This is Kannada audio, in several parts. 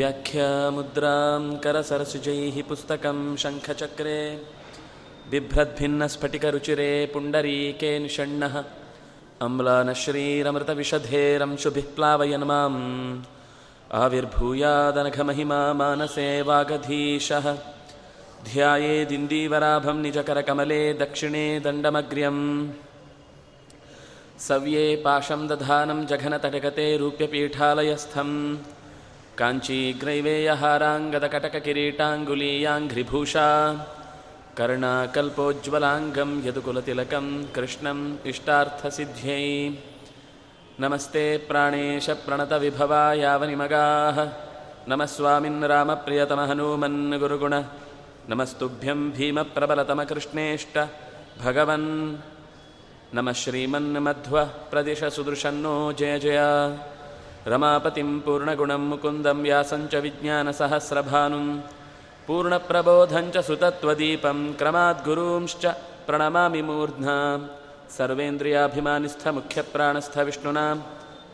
व्याख्यामुद्रां करसरसुजैः पुस्तकं शङ्खचक्रे बिभ्रद्भिन्नस्फटिकरुचिरे पुण्डरीके निषण्णः अम्लानश्रीरमृतविषधेरंशुभिः प्लावयन् माम् आविर्भूयादनघमहिमा मानसे वागधीशः ध्यायेदिन्दीवराभं निजकरकमले दक्षिणे दण्डमग्र्यम् सव्ये पाशं दधानं जघनतटगते रूप्यपीठालयस्थम् ಕಾಂಚೀಗ್ರೈವೇಯಹಾರಾಂಗದ ಕಟಕ ಕಿರೀಟಾಂಗುಲೀಯಾಂಘ್ರಿಭೂಷಾ ಕರ್ಣಕಲ್ಪೋಜ್ವಲಾಂಗಂ ಯದುಕುಲತಿಲಕಂ ಕೃಷ್ಣಂ ಇಷ್ಟಾರ್ಥಸಿದ್ಧ್ಯೈ ನಮಸ್ತೆ ಪ್ರಾಣೇಶ ಪ್ರಣತವಿಭವ ಯಾವನಿಮಗಾಹ ನಮಃ ಸ್ವಾಮಿನ್ ರಾಮಪ್ರಿಯತಮ ಹನುಮನ್ ಗುರುಗುಣ ನಮಸ್ತುಭ್ಯಂ ಭೀಮಪ್ರಬಲತಮ ಕೃಷ್ಣೇಷ್ಟ ಭಗವನ್ ನಮ ಶ್ರೀಮನ್ ಮಧ್ವ ಪ್ರದೇಶ ಸುದೃಶನ್ನೋ ಜಯ ಜಯ रमापतिं पूर्णगुणं मुकुन्दं व्यासञ्च विज्ञानसहस्रभानुं पूर्णप्रबोधञ्च सुतत्वदीपं क्रमाद्गुरूंश्च प्रणमामि मूर्ध्ना सर्वेन्द्रियाभिमानिस्थमुख्यप्राणस्थविष्णुना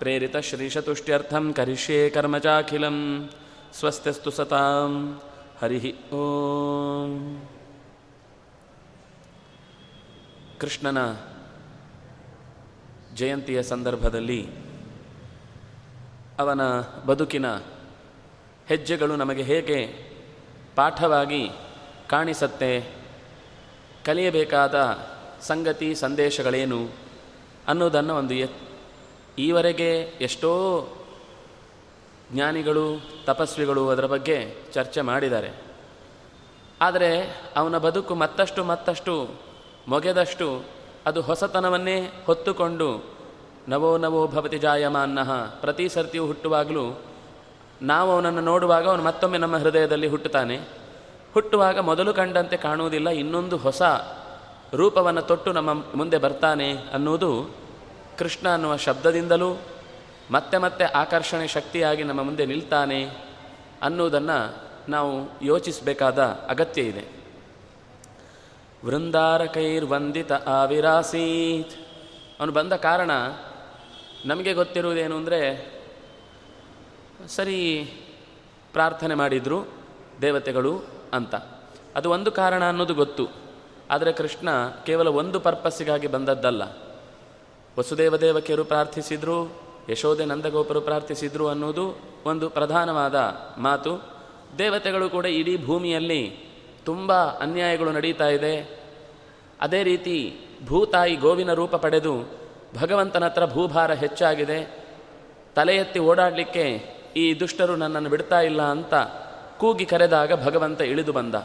प्रेरितश्रीशतुष्ट्यर्थं करिष्ये कर्म चाखिलं स्वस्त्यस्तु सतां हरिः ಓಂ ಕೃಷ್ಣನ ಜಯಂತಿಯ ಸಂದರ್ಭದಲ್ಲಿ ಅವನ ಬದುಕಿನ ಹೆಜ್ಜೆಗಳು ನಮಗೆ ಹೇಗೆ ಪಾಠವಾಗಿ ಕಾಣಿಸತ್ತೆ, ಕಲಿಯಬೇಕಾದ ಸಂಗತಿ, ಸಂದೇಶಗಳೇನು ಅನ್ನೋದನ್ನು ಒಂದು ಎ, ಈವರೆಗೆ ಎಷ್ಟೋ ಜ್ಞಾನಿಗಳು, ತಪಸ್ವಿಗಳು ಅದರ ಬಗ್ಗೆ ಚರ್ಚೆ ಮಾಡಿದ್ದಾರೆ. ಆದರೆ ಅವನ ಬದುಕು ಮತ್ತಷ್ಟು ಮತ್ತಷ್ಟು ಮೊಗೆದಷ್ಟು ಅದು ಹೊಸತನವನ್ನೇ ಹೊತ್ತುಕೊಂಡು ನವೋ ನವೋ ಭವತಿ ಜಾಯಮಾನ್ನ. ಪ್ರತಿ ಸರ್ತಿಯೂ ಹುಟ್ಟುವಾಗಲೂ ನಾವು ಅವನನ್ನು ನೋಡುವಾಗ ಅವನು ಮತ್ತೊಮ್ಮೆ ನಮ್ಮ ಹೃದಯದಲ್ಲಿ ಹುಟ್ಟುತ್ತಾನೆ. ಹುಟ್ಟುವಾಗ ಮೊದಲು ಕಂಡಂತೆ ಕಾಣುವುದಿಲ್ಲ, ಇನ್ನೊಂದು ಹೊಸ ರೂಪವನ್ನು ತೊಟ್ಟು ನಮ್ಮ ಮುಂದೆ ಬರ್ತಾನೆ ಅನ್ನುವುದು ಕೃಷ್ಣ ಅನ್ನುವ ಶಬ್ದದಿಂದಲೂ ಮತ್ತೆ ಮತ್ತೆ ಆಕರ್ಷಣೆ ಶಕ್ತಿಯಾಗಿ ನಮ್ಮ ಮುಂದೆ ನಿಲ್ತಾನೆ ಅನ್ನುವುದನ್ನು ನಾವು ಯೋಚಿಸಬೇಕಾದ ಅಗತ್ಯ ಇದೆ. ವೃಂದಾರಕೈರ್ವಂದಿತ ಆವಿರಾಸೀತ್. ಅವನು ಬಂದ ಕಾರಣ ನಮಗೆ ಗೊತ್ತಿರುವುದೇನು ಅಂದರೆ, ಸರಿ ಪ್ರಾರ್ಥನೆ ಮಾಡಿದರು ದೇವತೆಗಳು ಅಂತ. ಅದು ಒಂದು ಕಾರಣ ಅನ್ನೋದು ಗೊತ್ತು. ಆದರೆ ಕೃಷ್ಣ ಕೇವಲ ಒಂದು ಪರ್ಪಸ್ಸಿಗಾಗಿ ಬಂದದ್ದಲ್ಲ. ವಸುದೇವ ದೇವಕಿಯರು ಪ್ರಾರ್ಥಿಸಿದರು ಯಶೋದೆ ನಂದಗೋಪರು ಪ್ರಾರ್ಥಿಸಿದರು ಅನ್ನೋದು ಒಂದು ಪ್ರಧಾನವಾದ ಮಾತು. ದೇವತೆಗಳು ಕೂಡ ಇಡೀ ಭೂಮಿಯಲ್ಲಿ ತುಂಬ ಅನ್ಯಾಯಗಳು ನಡೀತಾ ಇದೆ. ಅದೇ ರೀತಿ ಭೂತಾಯಿ ಗೋವಿನ ರೂಪ ಪಡೆದು ಭಗವಂತನ ಹತ್ರ ಭೂಭಾರ ಹೆಚ್ಚಾಗಿದೆ, ತಲೆ ಎತ್ತಿ ಓಡಾಡಲಿಕ್ಕೆ ಈ ದುಷ್ಟರು ನನ್ನನ್ನು ಬಿಡ್ತಾ ಇಲ್ಲ ಅಂತ ಕೂಗಿ ಕರೆದಾಗ ಭಗವಂತ ಇಳಿದು ಬಂದ.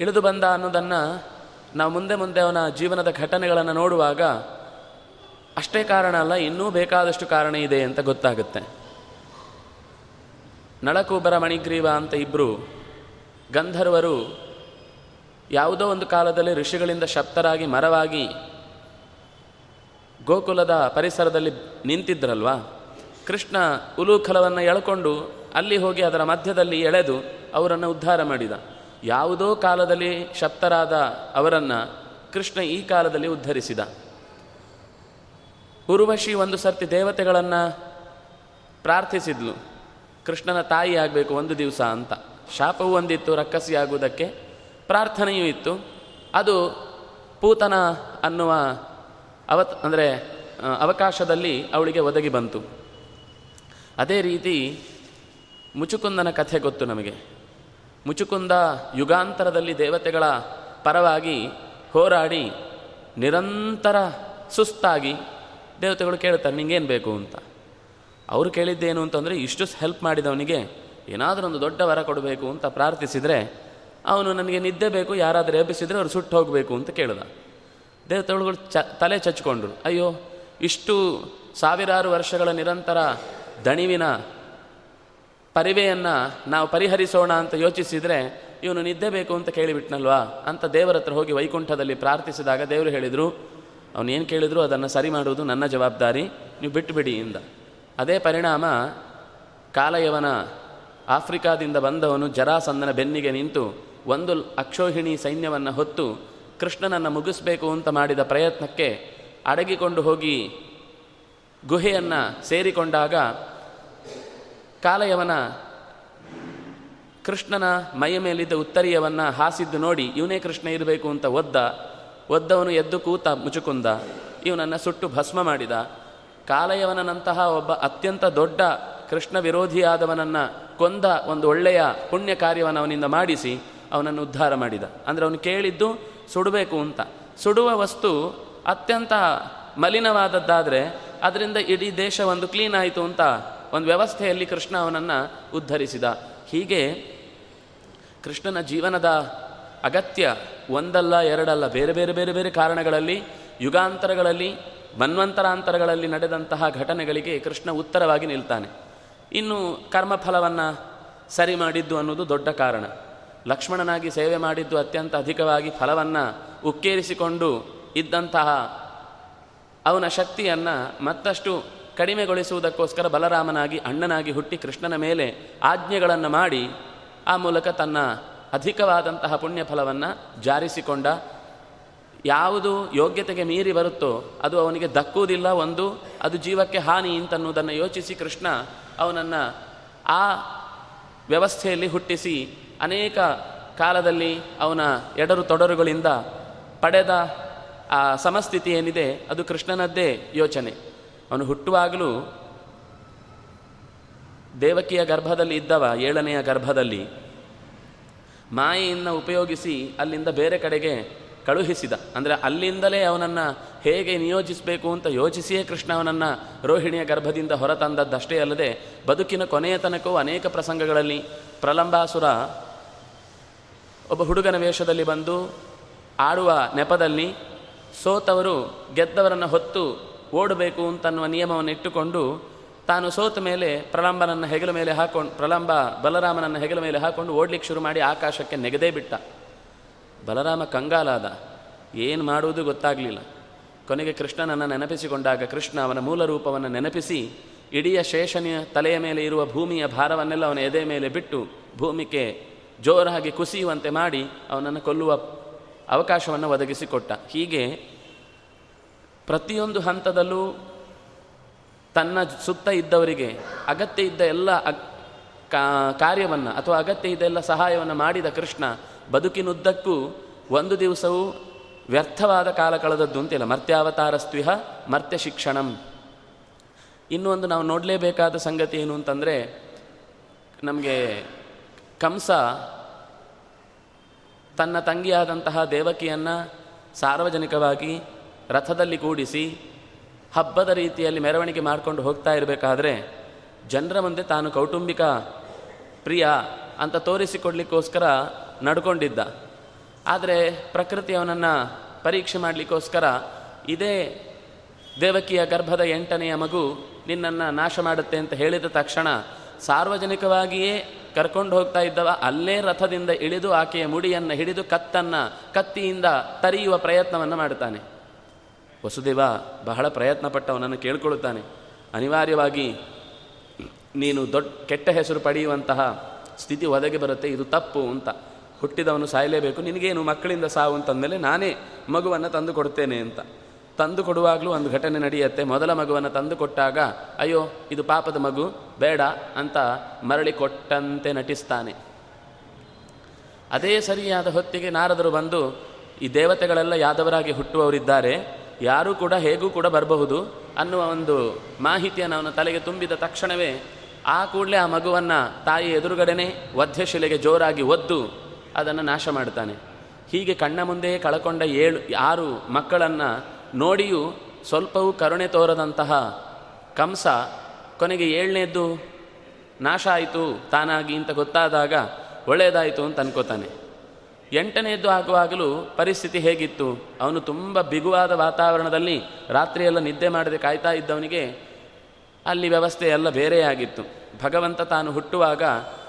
ಇಳಿದು ಬಂದ ಅನ್ನೋದನ್ನು ನಾವು ಮುಂದೆ ಮುಂದೆ ಅವನ ಜೀವನದ ಘಟನೆಗಳನ್ನು ನೋಡುವಾಗ ಅಷ್ಟೇ ಕಾರಣ ಅಲ್ಲ, ಇನ್ನೂ ಬೇಕಾದಷ್ಟು ಕಾರಣ ಇದೆ ಅಂತ ಗೊತ್ತಾಗುತ್ತೆ. ನಳಕೂಬರ ಮಣಿಗ್ರೀವ ಅಂತ ಇಬ್ಬರು ಗಂಧರ್ವರು ಯಾವುದೋ ಒಂದು ಕಾಲದಲ್ಲಿ ಋಷಿಗಳಿಂದ ಶಪ್ತರಾಗಿ ಮರವಾಗಿ ಗೋಕುಲದ ಪರಿಸರದಲ್ಲಿ ನಿಂತಿದ್ರಲ್ವಾ? ಕೃಷ್ಣ ಉಲೂಖಲವನ್ನು ಎಳ್ಕೊಂಡು ಅಲ್ಲಿ ಹೋಗಿ ಅದರ ಮಧ್ಯದಲ್ಲಿ ಎಳೆದು ಅವರನ್ನು ಉದ್ಧಾರ ಮಾಡಿದ. ಯಾವುದೋ ಕಾಲದಲ್ಲಿ ಶಪ್ತರಾದ ಅವರನ್ನು ಕೃಷ್ಣ ಈ ಕಾಲದಲ್ಲಿ ಉದ್ಧರಿಸಿದ. ಉರ್ವಶಿ ಒಂದು ಸರ್ತಿ ದೇವತೆಗಳನ್ನು ಪ್ರಾರ್ಥಿಸಿದ್ಲು. ಕೃಷ್ಣನ ತಾಯಿ ಆಗಬೇಕು ಒಂದು ದಿವಸ ಅಂತ. ಶಾಪವೂ ಒಂದಿತ್ತು, ರಕ್ಕಸಿ ಆಗುವುದಕ್ಕೆ ಪ್ರಾರ್ಥನೆಯೂ ಇತ್ತು. ಅದು ಪೂತನ ಅನ್ನುವ ಅವತ್ ಅಂದರೆ ಅವಕಾಶದಲ್ಲಿ ಅವಳಿಗೆ ಒದಗಿ ಬಂತು. ಅದೇ ರೀತಿ ಮುಚುಕುಂದನ ಕಥೆ ಗೊತ್ತು ನಮಗೆ. ಮುಚುಕುಂದ ಯುಗಾಂತರದಲ್ಲಿ ದೇವತೆಗಳ ಪರವಾಗಿ ಹೋರಾಡಿ ನಿರಂತರ ಸುಸ್ತಾಗಿ ದೇವತೆಗಳು ಕೇಳ್ತಾರೆ ನಿಂಗೇನು ಬೇಕು ಅಂತ. ಅವರು ಕೇಳಿದ್ದೇನು ಅಂತಂದರೆ, ಇಷ್ಟು ಹೆಲ್ಪ್ ಮಾಡಿದವನಿಗೆ ಏನಾದರೂ ಒಂದು ದೊಡ್ಡ ವರ ಕೊಡಬೇಕು ಅಂತ ಪ್ರಾರ್ಥಿಸಿದರೆ, ಅವನು ನನಗೆ ನಿದ್ದೆ ಬೇಕು, ಯಾರಾದರೂ ಎಬ್ಬಿಸಿದರೆ ಅವ್ರು ಸುಟ್ಟು ಹೋಗಬೇಕು ಅಂತ ಕೇಳಿದ. ದೇವತೆಗಳು ಚ, ತಲೆ ಚಚ್ಕೊಂಡ್ರು ಅಯ್ಯೋ, ಇಷ್ಟು ಸಾವಿರಾರು ವರ್ಷಗಳ ನಿರಂತರ ದಣಿವಿನ ಪರಿವೆಯನ್ನು ನಾವು ಪರಿಹರಿಸೋಣ ಅಂತ ಯೋಚಿಸಿದರೆ, ಇವನು ನಿದ್ದೆ ಬೇಕು ಅಂತ ಕೇಳಿಬಿಟ್ನಲ್ವಾ? ಅಂತ ದೇವರ ಹತ್ರ ಹೋಗಿ ವೈಕುಂಠದಲ್ಲಿ ಪ್ರಾರ್ಥಿಸಿದಾಗ ದೇವರು ಹೇಳಿದರು ಅವನೇನು ಕೇಳಿದ್ರು ಅದನ್ನು ಸರಿ ಮಾಡುವುದು ನನ್ನ ಜವಾಬ್ದಾರಿ, ನೀವು ಬಿಟ್ಟುಬಿಡಿ ಇಂದ. ಅದೇ ಪರಿಣಾಮ ಕಾಲಯವನ ಆಫ್ರಿಕಾದಿಂದ ಬಂದವನು ಜರಾಸಂದನ ಬೆನ್ನಿಗೆ ನಿಂತು ಒಂದು ಅಕ್ಷೋಹಿಣಿ ಸೈನ್ಯವನ್ನು ಹೊತ್ತು ಕೃಷ್ಣನನ್ನು ಮುಗಿಸ್ಬೇಕು ಅಂತ ಮಾಡಿದ ಪ್ರಯತ್ನಕ್ಕೆ ಅಡಗಿಕೊಂಡು ಹೋಗಿ ಗುಹೆಯನ್ನು ಸೇರಿಕೊಂಡಾಗ ಕಾಲಯವನ ಕೃಷ್ಣನ ಮೈಯ ಮೇಲಿದ್ದ ಉತ್ತರಿಯವನ್ನು ಹಾಸಿದ್ದು ನೋಡಿ, ಇವನೇ ಕೃಷ್ಣ ಇರಬೇಕು ಅಂತ ಒದ್ದ. ಒದ್ದವನು ಎದ್ದು ಕೂತ ಮುಚುಕುಂದ. ಇವನನ್ನು ಸುಟ್ಟು ಭಸ್ಮ ಮಾಡಿದ. ಕಾಲಯವನಂತಹ ಒಬ್ಬ ಅತ್ಯಂತ ದೊಡ್ಡ ಕೃಷ್ಣ ವಿರೋಧಿಯಾದವನನ್ನು ಕೊಂದ ಒಂದು ಒಳ್ಳೆಯ ಪುಣ್ಯ ಕಾರ್ಯವನ್ನು ಅವನಿಂದ ಮಾಡಿಸಿ ಅವನನ್ನು ಉದ್ಧಾರ ಮಾಡಿದ. ಅಂದರೆ ಅವನು ಕೇಳಿದ್ದು ಸುಡಬೇಕು ಅಂತ. ಸುಡುವ ವಸ್ತು ಅತ್ಯಂತ ಮಲಿನವಾದದ್ದಾದರೆ ಅದರಿಂದ ಇಡೀ ದೇಶ ಒಂದು ಕ್ಲೀನ್ ಆಯಿತು ಅಂತ ಒಂದು ವ್ಯವಸ್ಥೆಯಲ್ಲಿ ಕೃಷ್ಣ ಅವನನ್ನು ಉದ್ಧರಿಸಿದ. ಹೀಗೆ ಕೃಷ್ಣನ ಜೀವನದ ಅಗತ್ಯ ಒಂದಲ್ಲ ಎರಡಲ್ಲ ಬೇರೆ ಬೇರೆ ಬೇರೆ ಬೇರೆ ಕಾರಣಗಳಲ್ಲಿ, ಯುಗಾಂತರಗಳಲ್ಲಿ, ಮನ್ವಂತರಾಂತರಗಳಲ್ಲಿ ನಡೆದಂತಹ ಘಟನೆಗಳಿಗೆ ಕೃಷ್ಣ ಉತ್ತರವಾಗಿ ನಿಲ್ತಾನೆ. ಇನ್ನು ಕರ್ಮಫಲವನ್ನು ಸರಿ ಮಾಡಿದ್ದು ಅನ್ನೋದು ದೊಡ್ಡ ಕಾರಣ. ಲಕ್ಷ್ಮಣನಾಗಿ ಸೇವೆ ಮಾಡಿದ್ದು ಅತ್ಯಂತ ಅಧಿಕವಾಗಿ ಫಲವನ್ನು ಉಕ್ಕೇರಿಸಿಕೊಂಡು ಇದ್ದಂತಹ ಅವನ ಶಕ್ತಿಯನ್ನು ಮತ್ತಷ್ಟು ಕಡಿಮೆಗೊಳಿಸುವುದಕ್ಕೋಸ್ಕರ ಬಲರಾಮನಾಗಿ, ಅಣ್ಣನಾಗಿ ಹುಟ್ಟಿ ಕೃಷ್ಣನ ಮೇಲೆ ಆಜ್ಞೆಗಳನ್ನು ಮಾಡಿ ಆ ಮೂಲಕ ತನ್ನ ಅಧಿಕವಾದಂತಹ ಪುಣ್ಯ ಫಲವನ್ನು ಜಾರಿಸಿಕೊಂಡ. ಯಾವುದು ಯೋಗ್ಯತೆಗೆ ಮೀರಿ ಬರುತ್ತೋ ಅದು ಅವನಿಗೆ ದಕ್ಕುವುದಿಲ್ಲ, ಒಂದು ಅದು ಜೀವಕ್ಕೆ ಹಾನಿ ಅಂತನ್ನುವುದನ್ನು ಯೋಚಿಸಿ ಕೃಷ್ಣ ಅವನನ್ನು ಆ ವ್ಯವಸ್ಥೆಯಲ್ಲಿ ಹುಟ್ಟಿಸಿ ಅನೇಕ ಕಾಲದಲ್ಲಿ ಅವನ ಎಡರು ತೊಡರುಗಳಿಂದ ಪಡೆದ ಆ ಸಮಸ್ಥಿತಿ ಏನಿದೆ, ಅದು ಕೃಷ್ಣನದ್ದೇ ಯೋಚನೆ. ಅವನು ಹುಟ್ಟುವಾಗಲೂ ದೇವಕಿಯ ಗರ್ಭದಲ್ಲಿ ಇದ್ದವ, ಏಳನೆಯ ಗರ್ಭದಲ್ಲಿ. ಮಾಯೆಯನ್ನು ಉಪಯೋಗಿಸಿ ಅಲ್ಲಿಂದ ಬೇರೆ ಕಡೆಗೆ ಕಳುಹಿಸಿದ. ಅಂದರೆ ಅಲ್ಲಿಂದಲೇ ಅವನನ್ನು ಹೇಗೆ ನಿಯೋಜಿಸಬೇಕು ಅಂತ ಯೋಚಿಸಿಯೇ ಕೃಷ್ಣ ಅವನನ್ನು ರೋಹಿಣಿಯ ಗರ್ಭದಿಂದ ಹೊರತಂದದ್ದಷ್ಟೇ ಅಲ್ಲದೆ, ಬದುಕಿನ ಕೊನೆಯ ತನಕವೂ ಅನೇಕ ಪ್ರಸಂಗಗಳಲ್ಲಿ ಪ್ರಲಂಬಾಸುರ ಒಬ್ಬ ಹುಡುಗನ ವೇಷದಲ್ಲಿ ಬಂದು ಆಡುವ ನೆಪದಲ್ಲಿ ಸೋತವರು ಗೆದ್ದವರನ್ನು ಹೊತ್ತು ಓಡಬೇಕು ಅಂತನ್ನುವ ನಿಯಮವನ್ನು ಇಟ್ಟುಕೊಂಡು ತಾನು ಸೋತ ಮೇಲೆ ಪ್ರಲಂಬನನ್ನು ಹೆಗಲ ಮೇಲೆ ಹಾಕೊಂಡು ಪ್ರಲಂಬ ಬಲರಾಮನನ್ನು ಹೆಗಲ ಮೇಲೆ ಹಾಕೊಂಡು ಓಡ್ಲಿಕ್ಕೆ ಶುರು ಮಾಡಿ ಆಕಾಶಕ್ಕೆ ನೆಗೆದೇ ಬಿಟ್ಟ. ಬಲರಾಮ ಕಂಗಾಲಾದ. ಏನು ಮಾಡುವುದು ಗೊತ್ತಾಗಲಿಲ್ಲ. ಕೊನೆಗೆ ಕೃಷ್ಣನನ್ನು ನೆನಪಿಸಿಕೊಂಡಾಗ ಕೃಷ್ಣ ಅವನ ಮೂಲ ರೂಪವನ್ನು ನೆನಪಿಸಿ ಇಡೀ ಶೇಷನಿಯ ತಲೆಯ ಮೇಲೆ ಇರುವ ಭೂಮಿಯ ಭಾರವನ್ನೆಲ್ಲ ಅವನ ಎದೆ ಮೇಲೆ ಬಿಟ್ಟು ಭೂಮಿಗೆ ಜೋರಾಗಿ ಕುಸಿಯುವಂತೆ ಮಾಡಿ ಅವನನ್ನು ಕೊಲ್ಲುವ ಅವಕಾಶವನ್ನು ಒದಗಿಸಿಕೊಟ್ಟ. ಹೀಗೆ ಪ್ರತಿಯೊಂದು ಹಂತದಲ್ಲೂ ತನ್ನ ಸುತ್ತ ಇದ್ದವರಿಗೆ, ಅಗತ್ಯ ಇದ್ದ ಎಲ್ಲ ಕಾರ್ಯವನ್ನು ಅಥವಾ ಅಗತ್ಯ ಇದ್ದ ಎಲ್ಲ ಸಹಾಯವನ್ನು ಮಾಡಿದ ಕೃಷ್ಣ ಬದುಕಿನುದ್ದಕ್ಕೂ ಒಂದು ದಿವಸವೂ ವ್ಯರ್ಥವಾದ ಕಾಲ ಕಳೆದದ್ದು ಅಂತಿಲ್ಲ. ಮರ್ತ್ಯಾವತಾರಸ್ತ್ವಿಹ ಮರ್ತ್ಯ ಶಿಕ್ಷಣಂ. ಇನ್ನೊಂದು ನಾವು ನೋಡಲೇಬೇಕಾದ ಸಂಗತಿ ಏನು ಅಂತಂದರೆ, ನಮಗೆ ಕಂಸ ತನ್ನ ತಂಗಿಯಾದಂತಹ ದೇವಕಿಯನ್ನು ಸಾರ್ವಜನಿಕವಾಗಿ ರಥದಲ್ಲಿ ಕೂಡಿಸಿ ಹಬ್ಬದ ರೀತಿಯಲ್ಲಿ ಮೆರವಣಿಗೆ ಮಾಡಿಕೊಂಡು ಹೋಗ್ತಾ ಇರಬೇಕಾದ್ರೆ ಜನರ ಮುಂದೆ ತಾನು ಕೌಟುಂಬಿಕ ಪ್ರಿಯ ಅಂತ ತೋರಿಸಿಕೊಡ್ಲಿಕ್ಕೋಸ್ಕರ ನಡ್ಕೊಂಡಿದ್ದ. ಆದರೆ ಪ್ರಕೃತಿ ಅವನನ್ನು ಪರೀಕ್ಷೆ ಮಾಡಲಿಕ್ಕೋಸ್ಕರ ಇದೇ ದೇವಕಿಯ ಗರ್ಭದ ಎಂಟನೆಯ ಮಗು ನಿನ್ನನ್ನು ನಾಶ ಮಾಡುತ್ತೆ ಅಂತ ಹೇಳಿದ ತಕ್ಷಣ ಸಾರ್ವಜನಿಕವಾಗಿಯೇ ಕರ್ಕೊಂಡು ಹೋಗ್ತಾ ಇದ್ದವ, ಅಲ್ಲೇ ರಥದಿಂದ ಇಳಿದು ಆಕೆಯ ಮುಡಿಯನ್ನು ಹಿಡಿದು ಕತ್ತನ್ನು ಕತ್ತಿಯಿಂದ ತರಿಯುವ ಪ್ರಯತ್ನವನ್ನು ಮಾಡುತ್ತಾನೆ. ವಸುದೇವ ಬಹಳ ಪ್ರಯತ್ನ ಪಟ್ಟವನನ್ನು ಕೇಳ್ಕೊಳ್ಳುತ್ತಾನೆ. ಅನಿವಾರ್ಯವಾಗಿ ನೀನು ದೊಡ್ಡ ಕೆಟ್ಟ ಹೆಸರು ಪಡೆಯುವಂತಹ ಸ್ಥಿತಿ ಒದಗಿ ಬರುತ್ತೆ, ಇದು ತಪ್ಪು ಅಂತ. ಹುಟ್ಟಿದವನು ಸಾಯಲೇಬೇಕು, ನಿನಗೇನು ಮಕ್ಕಳಿಂದ ಸಾವು ಅಂತಂದಮೇಲೆ ನಾನೇ ಮಗುವನ್ನು ತಂದು ಕೊಡ್ತೇನೆ ಅಂತ. ತಂದು ಕೊಡುವಾಗಲೂ ಒಂದು ಘಟನೆ ನಡೆಯುತ್ತೆ. ಮೊದಲ ಮಗುವನ್ನು ತಂದು ಕೊಟ್ಟಾಗ ಅಯ್ಯೋ, ಇದು ಪಾಪದ ಮಗು, ಬೇಡ ಅಂತ ಮರಳಿ ಕೊಟ್ಟಂತೆ ನಟಿಸ್ತಾನೆ. ಅದೇ ಸರಿಯಾದ ಹೊತ್ತಿಗೆ ನಾರದರು ಬಂದು, ಈ ದೇವತೆಗಳೆಲ್ಲ ಯಾದವರಾಗಿ ಹುಟ್ಟುವವರಿದ್ದಾರೆ. ಯಾರೂ ಕೂಡ, ಹೇಗೂ ಕೂಡ ಬರಬಹುದು ಅನ್ನುವ ಒಂದು ಮಾಹಿತಿಯನ್ನು ಅವನ ತಲೆಗೆ ತುಂಬಿದ ತಕ್ಷಣವೇ, ಆ ಕೂಡಲೇ ಆ ಮಗುವನ್ನು ತಾಯಿ ಎದುರುಗಡೆನೆ ವಧ್ಯಶಿಲೆಗೆ ಜೋರಾಗಿ ಒದ್ದು ಅದನ್ನು ನಾಶ ಮಾಡ್ತಾನೆ. ಹೀಗೆ ಕಣ್ಣ ಮುಂದೆಯೇ ಕಳಕೊಂಡ ಏಳು, ಆರು ಮಕ್ಕಳನ್ನು ನೋಡಿಯೂ ಸ್ವಲ್ಪವೂ ಕರುಣೆ ತೋರದಂತಹ ಕಂಸ ಕೊನೆಗೆ ಏಳನೇದ್ದು ನಾಶ ಆಯಿತು, ತಾನಾಗಿ ಅಂತ ಗೊತ್ತಾದಾಗ ಒಳ್ಳೆಯದಾಯಿತು ಅಂತ ಅನ್ಕೋತಾನೆ. ಎಂಟನೆಯದ್ದು ಆಗುವಾಗಲೂ ಪರಿಸ್ಥಿತಿ ಹೇಗಿತ್ತು? ಅವನು ತುಂಬ ಬಿಗುವಾದ ವಾತಾವರಣದಲ್ಲಿ ರಾತ್ರಿಯೆಲ್ಲ ನಿದ್ದೆ ಮಾಡದೆ ಕಾಯ್ತಾ ಇದ್ದವನಿಗೆ ಅಲ್ಲಿ ವ್ಯವಸ್ಥೆ ಎಲ್ಲ ಬೇರೆಯಾಗಿತ್ತು ಭಗವಂತ ತಾನು ಹುಟ್ಟುವಾಗ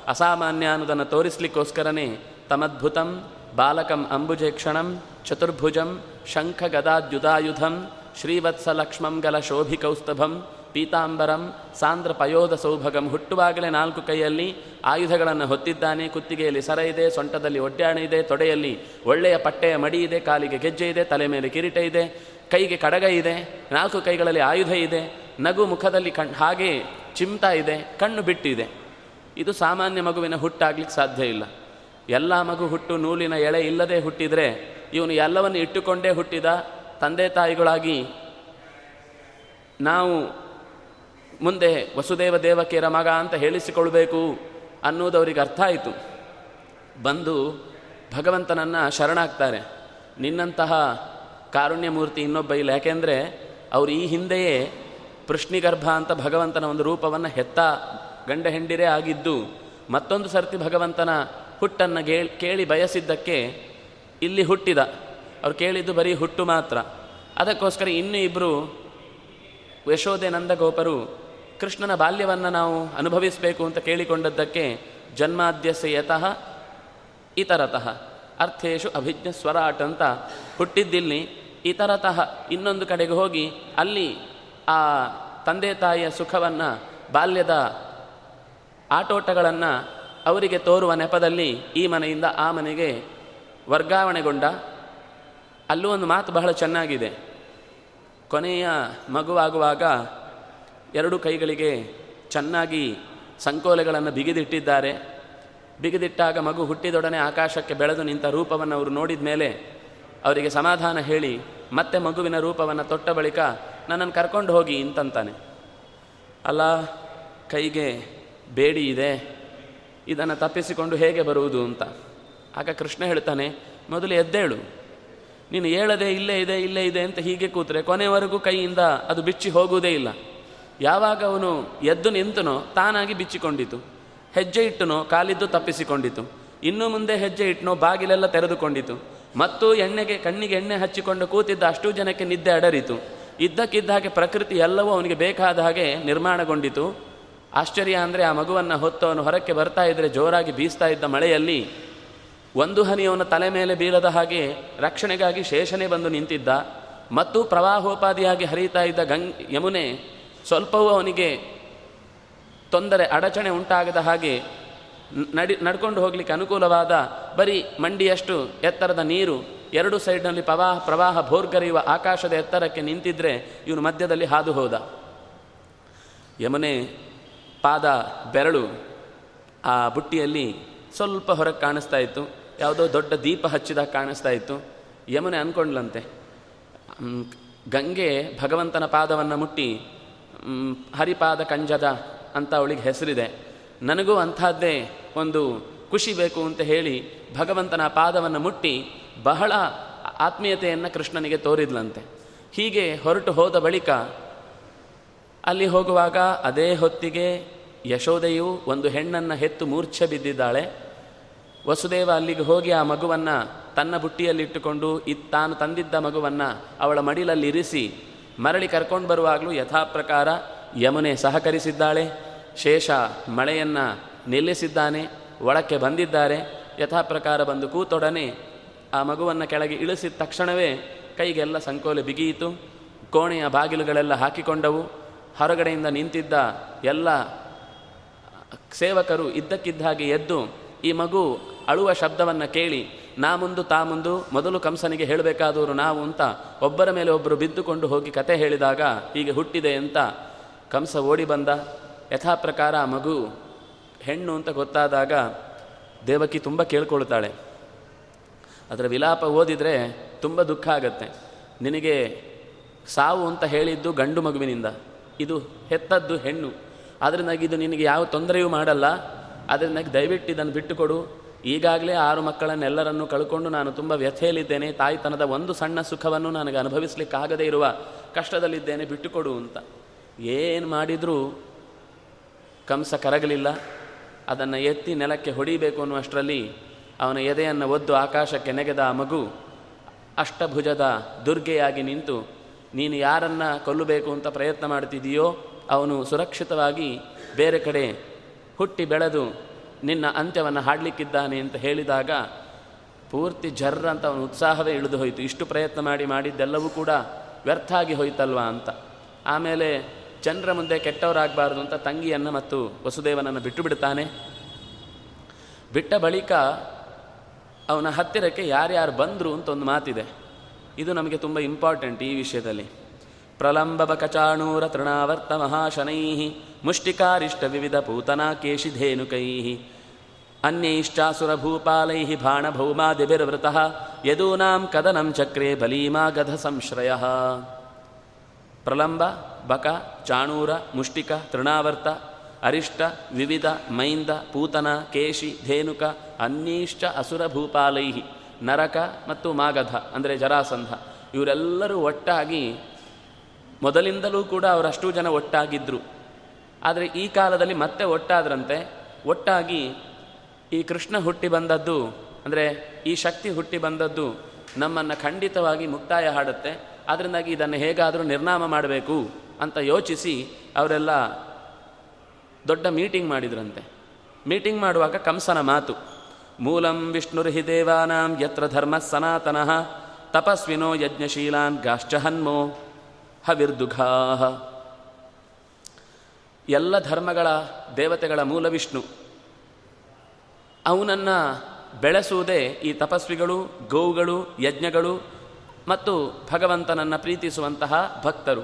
ಅಸಾಮಾನ್ಯ ಅನ್ನೋದನ್ನು ತೋರಿಸ್ಲಿಕ್ಕೋಸ್ಕರನೇ ತಮದ್ಭುತಂ ಬಾಲಕಂ ಅಂಬುಜೇಕ್ಷಣಂ ಚತುರ್ಭುಜಂ ಶಂಖ ಗದಾದ್ಯುಧಾಯುಧಂ ಶ್ರೀವತ್ಸ ಲಕ್ಷ್ಮಂ ಗಲ ಶೋಭಿಕೌಸ್ತಭಂ ಪೀತಾಂಬರಂ ಸಾಂದ್ರ ಪಯೋಧ ಸೌಭಗಂ ಹುಟ್ಟುವಾಗಲೇ ನಾಲ್ಕು ಕೈಯಲ್ಲಿ ಆಯುಧಗಳನ್ನು ಹೊತ್ತಿದ್ದಾನೆ. ಕುತ್ತಿಗೆಯಲ್ಲಿ ಸರ ಇದೆ, ಸೊಂಟದಲ್ಲಿ ಒಡ್ಯಾಣ ಇದೆ, ತೊಡೆಯಲ್ಲಿ ಒಳ್ಳೆಯ ಪಟ್ಟೆಯ ಮಡಿ ಇದೆ, ಕಾಲಿಗೆ ಗೆಜ್ಜೆ ಇದೆ, ತಲೆ ಮೇಲೆ ಕಿರೀಟ ಇದೆ, ಕೈಗೆ ಕಡಗ ಇದೆ, ನಾಲ್ಕು ಕೈಗಳಲ್ಲಿ ಆಯುಧ ಇದೆ, ನಗು ಮುಖದಲ್ಲಿ ಕಣ್, ಹಾಗೆ ಚಿಮ್ತಾ ಇದೆ, ಕಣ್ಣು ಬಿಟ್ಟಿದೆ. ಇದು ಸಾಮಾನ್ಯ ಮಗುವಿನ ಹುಟ್ಟಾಗ್ಲಿಕ್ಕೆ ಸಾಧ್ಯ ಇಲ್ಲ. ಎಲ್ಲ ಮಗು ಹುಟ್ಟು ನೂಲಿನ ಎಳೆ ಇಲ್ಲದೆ ಹುಟ್ಟಿದರೆ ಇವನು ಎಲ್ಲವನ್ನು ಇಟ್ಟುಕೊಂಡೇ ಹುಟ್ಟಿದ ತಂದೆ ತಾಯಿಗಳಾಗಿ ನಾವು ಮುಂದೆ ವಸುದೇವ ದೇವಕಿಯರ ಮಗ ಅಂತ ಹೇಳಿಸಿಕೊಳ್ಬೇಕು ಅನ್ನೋದು ಅವರಿಗೆ ಅರ್ಥ ಆಯಿತು. ಬಂದು ಭಗವಂತನನ್ನು ಶರಣಾಗ್ತಾರೆ. ನಿನ್ನಂತಹ ಕಾರುಣ್ಯಮೂರ್ತಿ ಇನ್ನೊಬ್ಬ ಇಲ್ಲ. ಯಾಕೆಂದರೆ ಅವರು ಈ ಹಿಂದೆಯೇ ಪೃಷ್ಣಿಗರ್ಭ ಅಂತ ಭಗವಂತನ ಒಂದು ರೂಪವನ್ನು ಹೆತ್ತ ಗಂಡ ಹೆಂಡಿರೇ ಆಗಿದ್ದು ಮತ್ತೊಂದು ಸರ್ತಿ ಭಗವಂತನ ಹುಟ್ಟನ್ನು ಕೇಳಿ ಬಯಸಿದ್ದಕ್ಕೆ ಇಲ್ಲಿ ಹುಟ್ಟಿದ. ಅವ್ರು ಕೇಳಿದ್ದು ಬರೀ ಹುಟ್ಟು ಮಾತ್ರ. ಅದಕ್ಕೋಸ್ಕರ ಇನ್ನೂ ಇಬ್ಬರು ಯಶೋದೆ ನಂದಗೋಪರು ಕೃಷ್ಣನ ಬಾಲ್ಯವನ್ನು ನಾವು ಅನುಭವಿಸಬೇಕು ಅಂತ ಕೇಳಿಕೊಂಡದ್ದಕ್ಕೆ ಜನ್ಮಾದ್ಯಸ್ಯ ಯತಃ ಇತರತಃ. ಅರ್ಥೇಶು ಅಭಿಜ್ಞ ಸ್ವರಾಟ್ ಅಂತ ಹುಟ್ಟಿದ್ದಿಲ್ಲಿ ಇತರತಃ ಇನ್ನೊಂದು ಕಡೆಗೆ ಹೋಗಿ ಅಲ್ಲಿ ಆ ತಂದೆ ತಾಯಿಯ ಸುಖವನ್ನು, ಬಾಲ್ಯದ ಆಟೋಟಗಳನ್ನು ಅವರಿಗೆ ತೋರುವ ನೆಪದಲ್ಲಿ ಈ ಮನೆಯಿಂದ ಆ ಮನೆಗೆ ವರ್ಗಾವಣೆಗೊಂಡ, ಅಲ್ಲೂ ಒಂದು ಮಾತು ಬಹಳ ಚೆನ್ನಾಗಿದೆ. ಕೊನೆಯ ಮಗುವಾಗುವಾಗ ಎರಡು ಕೈಗಳಿಗೆ ಚೆನ್ನಾಗಿ ಸಂಕೋಲೆಗಳನ್ನು ಬಿಗಿದಿಟ್ಟಿದ್ದಾರೆ. ಬಿಗಿದಿಟ್ಟಾಗ ಮಗು ಹುಟ್ಟಿದೊಡನೆ ಆಕಾಶಕ್ಕೆ ಬೆಳೆದು ನಿಂತ ರೂಪವನ್ನು ಅವರು ನೋಡಿದ ಮೇಲೆ ಅವರಿಗೆ ಸಮಾಧಾನ ಹೇಳಿ, ಮತ್ತೆ ಮಗುವಿನ ರೂಪವನ್ನು ತೊಟ್ಟ ಬಳಿಕ ನನ್ನನ್ನು ಕರ್ಕೊಂಡು ಹೋಗಿ ಇಂತಂತಾನೆ ಅಲ್ಲ, ಕೈಗೆ ಬೇಡಿ ಇದೆ. ಇದನ್ನು ತಪ್ಪಿಸಿಕೊಂಡು ಹೇಗೆ ಬರುವುದು ಅಂತ. ಆಗ ಕೃಷ್ಣ ಹೇಳ್ತಾನೆ, ಮೊದಲು ಎದ್ದೇಳು. ನೀನು ಹೇಳದೆ ಇಲ್ಲೇ ಇದೆ ಇಲ್ಲೇ ಇದೆ ಅಂತ ಹೀಗೆ ಕೂತ್ರೆ ಕೊನೆವರೆಗೂ ಕೈಯಿಂದ ಅದು ಬಿಚ್ಚಿ ಹೋಗುವುದೇ ಇಲ್ಲ. ಯಾವಾಗ ಅವನು ಎದ್ದು ನಿಂತನೋ ತಾನಾಗಿ ಬಿಚ್ಚಿಕೊಂಡಿತು. ಹೆಜ್ಜೆ ಇಟ್ಟನೋ ಕಾಲಿದ್ದು ತಪ್ಪಿಸಿಕೊಂಡಿತು. ಇನ್ನು ಮುಂದೆ ಹೆಜ್ಜೆ ಇಟ್ಟನೋ ಬಾಗಿಲೆಲ್ಲ ತೆರೆದುಕೊಂಡಿತು. ಮತ್ತು ಎಣ್ಣೆಗೆ, ಕಣ್ಣಿಗೆ ಎಣ್ಣೆ ಹಚ್ಚಿಕೊಂಡು ಕೂತಿದ್ದ ಅಷ್ಟು ಜನಕ್ಕೆ ನಿದ್ದೆ ಅಡರಿತು. ಇದ್ದಕ್ಕಿದ್ದ ಹಾಗೆ ಪ್ರಕೃತಿ ಎಲ್ಲವೂ ಅವನಿಗೆ ಬೇಕಾದ ಹಾಗೆ ನಿರ್ಮಾಣಗೊಂಡಿತು. ಆಶ್ಚರ್ಯ ಅಂದರೆ ಆ ಮಗುವನ್ನು ಹೊತ್ತು ಅವನು ಹೊರಕ್ಕೆ ಬರ್ತಾ ಇದ್ದರೆ ಜೋರಾಗಿ ಬೀಸ್ತಾ ಇದ್ದ ಮಳೆಯಲ್ಲಿ ಒಂದು ಹನಿಯವನ ತಲೆ ಮೇಲೆ ಬೀಳದ ಹಾಗೆ ರಕ್ಷಣೆಗಾಗಿ ಶೇಷನೆ ಬಂದು ನಿಂತಿದ್ದ. ಮತ್ತು ಪ್ರವಾಹೋಪಾದಿಯಾಗಿ ಹರಿಯುತ್ತಾ ಇದ್ದ ಗಂಗ್ ಯಮುನೆ ಸ್ವಲ್ಪವೂ ಅವನಿಗೆ ತೊಂದರೆ, ಅಡಚಣೆ ಉಂಟಾಗದ ಹಾಗೆ ನಡಿ, ನಡ್ಕೊಂಡು ಹೋಗಲಿಕ್ಕೆ ಅನುಕೂಲವಾದ ಬರೀ ಮಂಡಿಯಷ್ಟು ಎತ್ತರದ ನೀರು, ಎರಡು ಸೈಡ್ನಲ್ಲಿ ಪ್ರವಾಹ ಪ್ರವಾಹ ಭೋರ್ಗರೆಯುವ ಆಕಾಶದ ಎತ್ತರಕ್ಕೆ ನಿಂತಿದ್ರೆ ಇವನು ಮಧ್ಯದಲ್ಲಿ ಹಾದು ಹೋದ. ಯಮುನೆ ಪಾದ ಬೆರಳು ಆ ಬುಟ್ಟಿಯಲ್ಲಿ ಸ್ವಲ್ಪ ಹೊರಗೆ ಕಾಣಿಸ್ತಾ ಇತ್ತು. ಯಾವುದೋ ದೊಡ್ಡ ದೀಪ ಹಚ್ಚಿದಾಗ ಕಾಣಿಸ್ತಾ ಇತ್ತು. ಯಮುನೆ ಅಂದ್ಕೊಂಡ್ಲಂತೆ ಗಂಗೆ ಭಗವಂತನ ಪಾದವನ್ನು ಮುಟ್ಟಿ ಹರಿಪಾದ ಕಂಜದ ಅಂತ ಅವಳಿಗೆ ಹೆಸರಿದೆ. ನನಗೂ ಅಂಥದ್ದೇ ಒಂದು ಖುಷಿ ಬೇಕು ಅಂತ ಹೇಳಿ ಭಗವಂತನ ಪಾದವನ್ನು ಮುಟ್ಟಿ ಬಹಳ ಆತ್ಮೀಯತೆಯನ್ನು ಕೃಷ್ಣನಿಗೆ ತೋರಿದ್ಲಂತೆ. ಹೀಗೆ ಹೊರಟು ಹೋದ ಬಳಿಕ ಅಲ್ಲಿ ಹೋಗುವಾಗ ಅದೇ ಹೊತ್ತಿಗೆ ಯಶೋದೆಯು ಒಂದು ಹೆಣ್ಣನ್ನು ಹೆತ್ತು ಮೂರ್ಛೆ ಬಿದ್ದಿದ್ದಾಳೆ. ವಸುದೇವ ಅಲ್ಲಿಗೆ ಹೋಗಿ ಆ ಮಗುವನ್ನು ತನ್ನ ಬುಟ್ಟಿಯಲ್ಲಿಟ್ಟುಕೊಂಡು ಇತ್ ತಾನು ತಂದಿದ್ದ ಮಗುವನ್ನು ಅವಳ ಮಡಿಲಲ್ಲಿ ಇರಿಸಿ ಮರಳಿ ಕರ್ಕೊಂಡು ಬರುವಾಗಲೂ ಯಥಾಪ್ರಕಾರ ಯಮುನೆ ಸಹಕರಿಸಿದ್ದಾಳೆ. ಶೇಷ ಮಳೆಯನ್ನು ನಿಲ್ಲಿಸಿದ್ದಾನೆ, ಒಳಕ್ಕೆ ಬಂದಿದ್ದಾರೆ. ಯಥಾಪ್ರಕಾರ ಬಂದು ಕೂತೊಡನೆ ಆ ಮಗುವನ್ನು ಕೆಳಗೆ ಇಳಿಸಿದ ತಕ್ಷಣವೇ ಕೈಗೆಲ್ಲ ಸಂಕೋಲೆ ಬಿಗಿಯಿತು. ಕೋಣೆಯ ಬಾಗಿಲುಗಳೆಲ್ಲ ಹಾಕಿಕೊಂಡವು. ಹೊರಗಡೆಯಿಂದ ನಿಂತಿದ್ದ ಎಲ್ಲ ಸೇವಕರು ಇದ್ದಕ್ಕಿದ್ದ ಹಾಗೆ ಎದ್ದು ಈ ಮಗು ಅಳುವ ಶಬ್ದವನ್ನು ಕೇಳಿ, ನಾ ಮುಂದು, ತಾ ಮುಂದು, ಮೊದಲು ಕಂಸನಿಗೆ ಹೇಳಬೇಕಾದವರು ನಾವು ಅಂತ ಒಬ್ಬರ ಮೇಲೆ ಒಬ್ಬರು ಬಿದ್ದುಕೊಂಡು ಹೋಗಿ ಕತೆ ಹೇಳಿದಾಗ, ಹೀಗೆ ಹುಟ್ಟಿದೆ ಅಂತ, ಕಂಸ ಓಡಿ ಬಂದ ಯಥಾ ಪ್ರಕಾರ ಮಗು, ಹೆಣ್ಣು ಅಂತ ಗೊತ್ತಾದಾಗ ದೇವಕಿ ತುಂಬ ಕೇಳ್ಕೊಳ್ತಾಳೆ. ಅದರ ವಿಲಾಪ ಓದಿದರೆ ತುಂಬ ದುಃಖ ಆಗತ್ತೆ. ನಿನಗೆ ಸಾವು ಅಂತ ಹೇಳಿದ್ದು ಗಂಡು ಮಗುವಿನಿಂದ. ಇದು ಹೆತ್ತದ್ದು ಹೆಣ್ಣು. ಆದ್ರಿಂದಾಗಿ ಇದು ನಿನಗೆ ಯಾವ ತೊಂದರೆಯೂ ಮಾಡಲ್ಲ. ಅದರಿಂದಾಗಿ ದಯವಿಟ್ಟು ಇದನ್ನು ಬಿಟ್ಟುಕೊಡು. ಈಗಾಗಲೇ ಆರು ಮಕ್ಕಳನ್ನೆಲ್ಲರನ್ನು ಕಳ್ಕೊಂಡು ನಾನು ತುಂಬ ವ್ಯಥೆಯಲ್ಲಿದ್ದೇನೆ. ತಾಯಿತನದ ಒಂದು ಸಣ್ಣ ಸುಖವನ್ನು ನನಗೆ ಅನುಭವಿಸಲಿಕ್ಕಾಗದೇ ಇರುವ ಕಷ್ಟದಲ್ಲಿದ್ದೇನೆ, ಬಿಟ್ಟುಕೊಡು ಅಂತ. ಏನು ಮಾಡಿದರೂ ಕಂಸ ಕರಗಲಿಲ್ಲ. ಅದನ್ನು ಎತ್ತಿ ನೆಲಕ್ಕೆ ಹೊಡಿಬೇಕು ಅನ್ನುವಷ್ಟರಲ್ಲಿ ಅವನ ಎದೆಯನ್ನು ಒದ್ದು ಆಕಾಶಕ್ಕೆ ನೆಗೆದ ಮಗು ಅಷ್ಟಭುಜದ ದುರ್ಗೆಯಾಗಿ ನಿಂತು, ನೀನು ಯಾರನ್ನು ಕೊಲ್ಲಬೇಕು ಅಂತ ಪ್ರಯತ್ನ ಮಾಡ್ತಿದೆಯೋ, ಅವನು ಸುರಕ್ಷಿತವಾಗಿ ಬೇರೆ ಕಡೆ ಹುಟ್ಟಿ ಬೆಳೆದು ನಿನ್ನ ಅಂತ್ಯವನ್ನು ಹಾಡಲಿಕ್ಕಿದ್ದಾನೆ ಅಂತ ಹೇಳಿದಾಗ ಪೂರ್ತಿ ಜರ್ರ ಅಂತ ಅವನು ಉತ್ಸಾಹವೇ ಇಳಿದು ಹೋಯಿತು. ಇಷ್ಟು ಪ್ರಯತ್ನ ಮಾಡಿ ಮಾಡಿದ್ದೆಲ್ಲವೂ ಕೂಡ ವ್ಯರ್ಥ ಆಗಿ ಹೋಯ್ತಲ್ವಾ ಅಂತ. ಆಮೇಲೆ ಚಂದ್ರ ಮುಂದೆ ಕೆಟ್ಟವರಾಗಬಾರ್ದು ಅಂತ ತಂಗಿಯನ್ನು ಮತ್ತು ವಸುದೇವನನ್ನು ಬಿಟ್ಟು ಬಿಡ್ತಾನೆ. ಬಿಟ್ಟ ಬಳಿಕ ಅವನ ಹತ್ತಿರಕ್ಕೆ ಯಾರ್ಯಾರು ಬಂದರು ಅಂತ ಒಂದು ಮಾತಿದೆ. ಇದು ನಮಗೆ ತುಂಬ ಇಂಪಾರ್ಟೆಂಟ್ ಈ ವಿಷಯದಲ್ಲಿ. ಪ್ರಲಂಬ ಕಚಾಣೂರ ತೃಣಾವರ್ತ ಮಹಾಶನೈ ಅನ್ಯೈಶ್ಚಾಸುರಭೂಪಾಲೈ ಬಾಣಭೌಮಾದಿಭಿರ್ವೃತಃ ಯದೂನಾಂ ಕದನಂ ಚಕ್ರೆ ಬಲೀಮಾಗಧ ಸಂಶ್ರಯ. ಪ್ರಲಂಬ, ಬಕ, ಚಾಣೂರ, ಮುಷ್ಟಿಕ, ತೃಣಾವರ್ತ, ಅರಿಷ್ಟ, ವಿವಿಧ, ಮೈಂದ, ಪೂತನ, ಕೇಶಿ, ಧೇನುಕ ಅನ್ಯೈಶ್ಚ ಅಸುರಭೂಪಾಲೈ ನರಕ ಮತ್ತು ಮಾಗಧ ಅಂದರೆ ಜರಾಸಂಧ. ಇವರೆಲ್ಲರೂ ಒಟ್ಟಾಗಿ ಮೊದಲಿಂದಲೂ ಕೂಡ ಅವರಷ್ಟು ಜನ ಒಟ್ಟಾಗಿದ್ದರು ಆದರೆ ಈ ಕಾಲದಲ್ಲಿ ಮತ್ತೆ ಒಟ್ಟಾದ್ರಂತೆ ಒಟ್ಟಾಗಿ ಈ ಕೃಷ್ಣ ಹುಟ್ಟಿ ಬಂದದ್ದು, ಅಂದರೆ ಈ ಶಕ್ತಿ ಹುಟ್ಟಿ ಬಂದದ್ದು ನಮ್ಮನ್ನು ಖಂಡಿತವಾಗಿ ಮುಕ್ತಾಯ ಹಾಡುತ್ತೆ. ಅದರಿಂದಾಗಿ ಇದನ್ನು ಹೇಗಾದರೂ ನಿರ್ನಾಮ ಮಾಡಬೇಕು ಅಂತ ಯೋಚಿಸಿ ಅವರೆಲ್ಲ ದೊಡ್ಡ ಮೀಟಿಂಗ್ ಮಾಡಿದ್ರಂತೆ. ಮೀಟಿಂಗ್ ಮಾಡುವಾಗ ಕಂಸನ ಮಾತು, ಮೂಲಂ ವಿಷ್ಣುರ್ಹಿ ದೇವಾನಾಂ ಯತ್ರ ಧರ್ಮ ಸನಾತನಃ, ತಪಸ್ವಿನೋ ಯಜ್ಞಶೀಲಾನ್ ಗಾಶ್ಚಹನ್ಮೋ ಹವಿರ್ದುಘಾ. ಎಲ್ಲ ಧರ್ಮಗಳ ದೇವತೆಗಳ ಮೂಲ ವಿಷ್ಣು. ಅವನನ್ನು ಬೆಳೆಸುವುದೇ ಈ ತಪಸ್ವಿಗಳು, ಗೋವುಗಳು, ಯಜ್ಞಗಳು ಮತ್ತು ಭಗವಂತನನ್ನು ಪ್ರೀತಿಸುವಂತಹ ಭಕ್ತರು.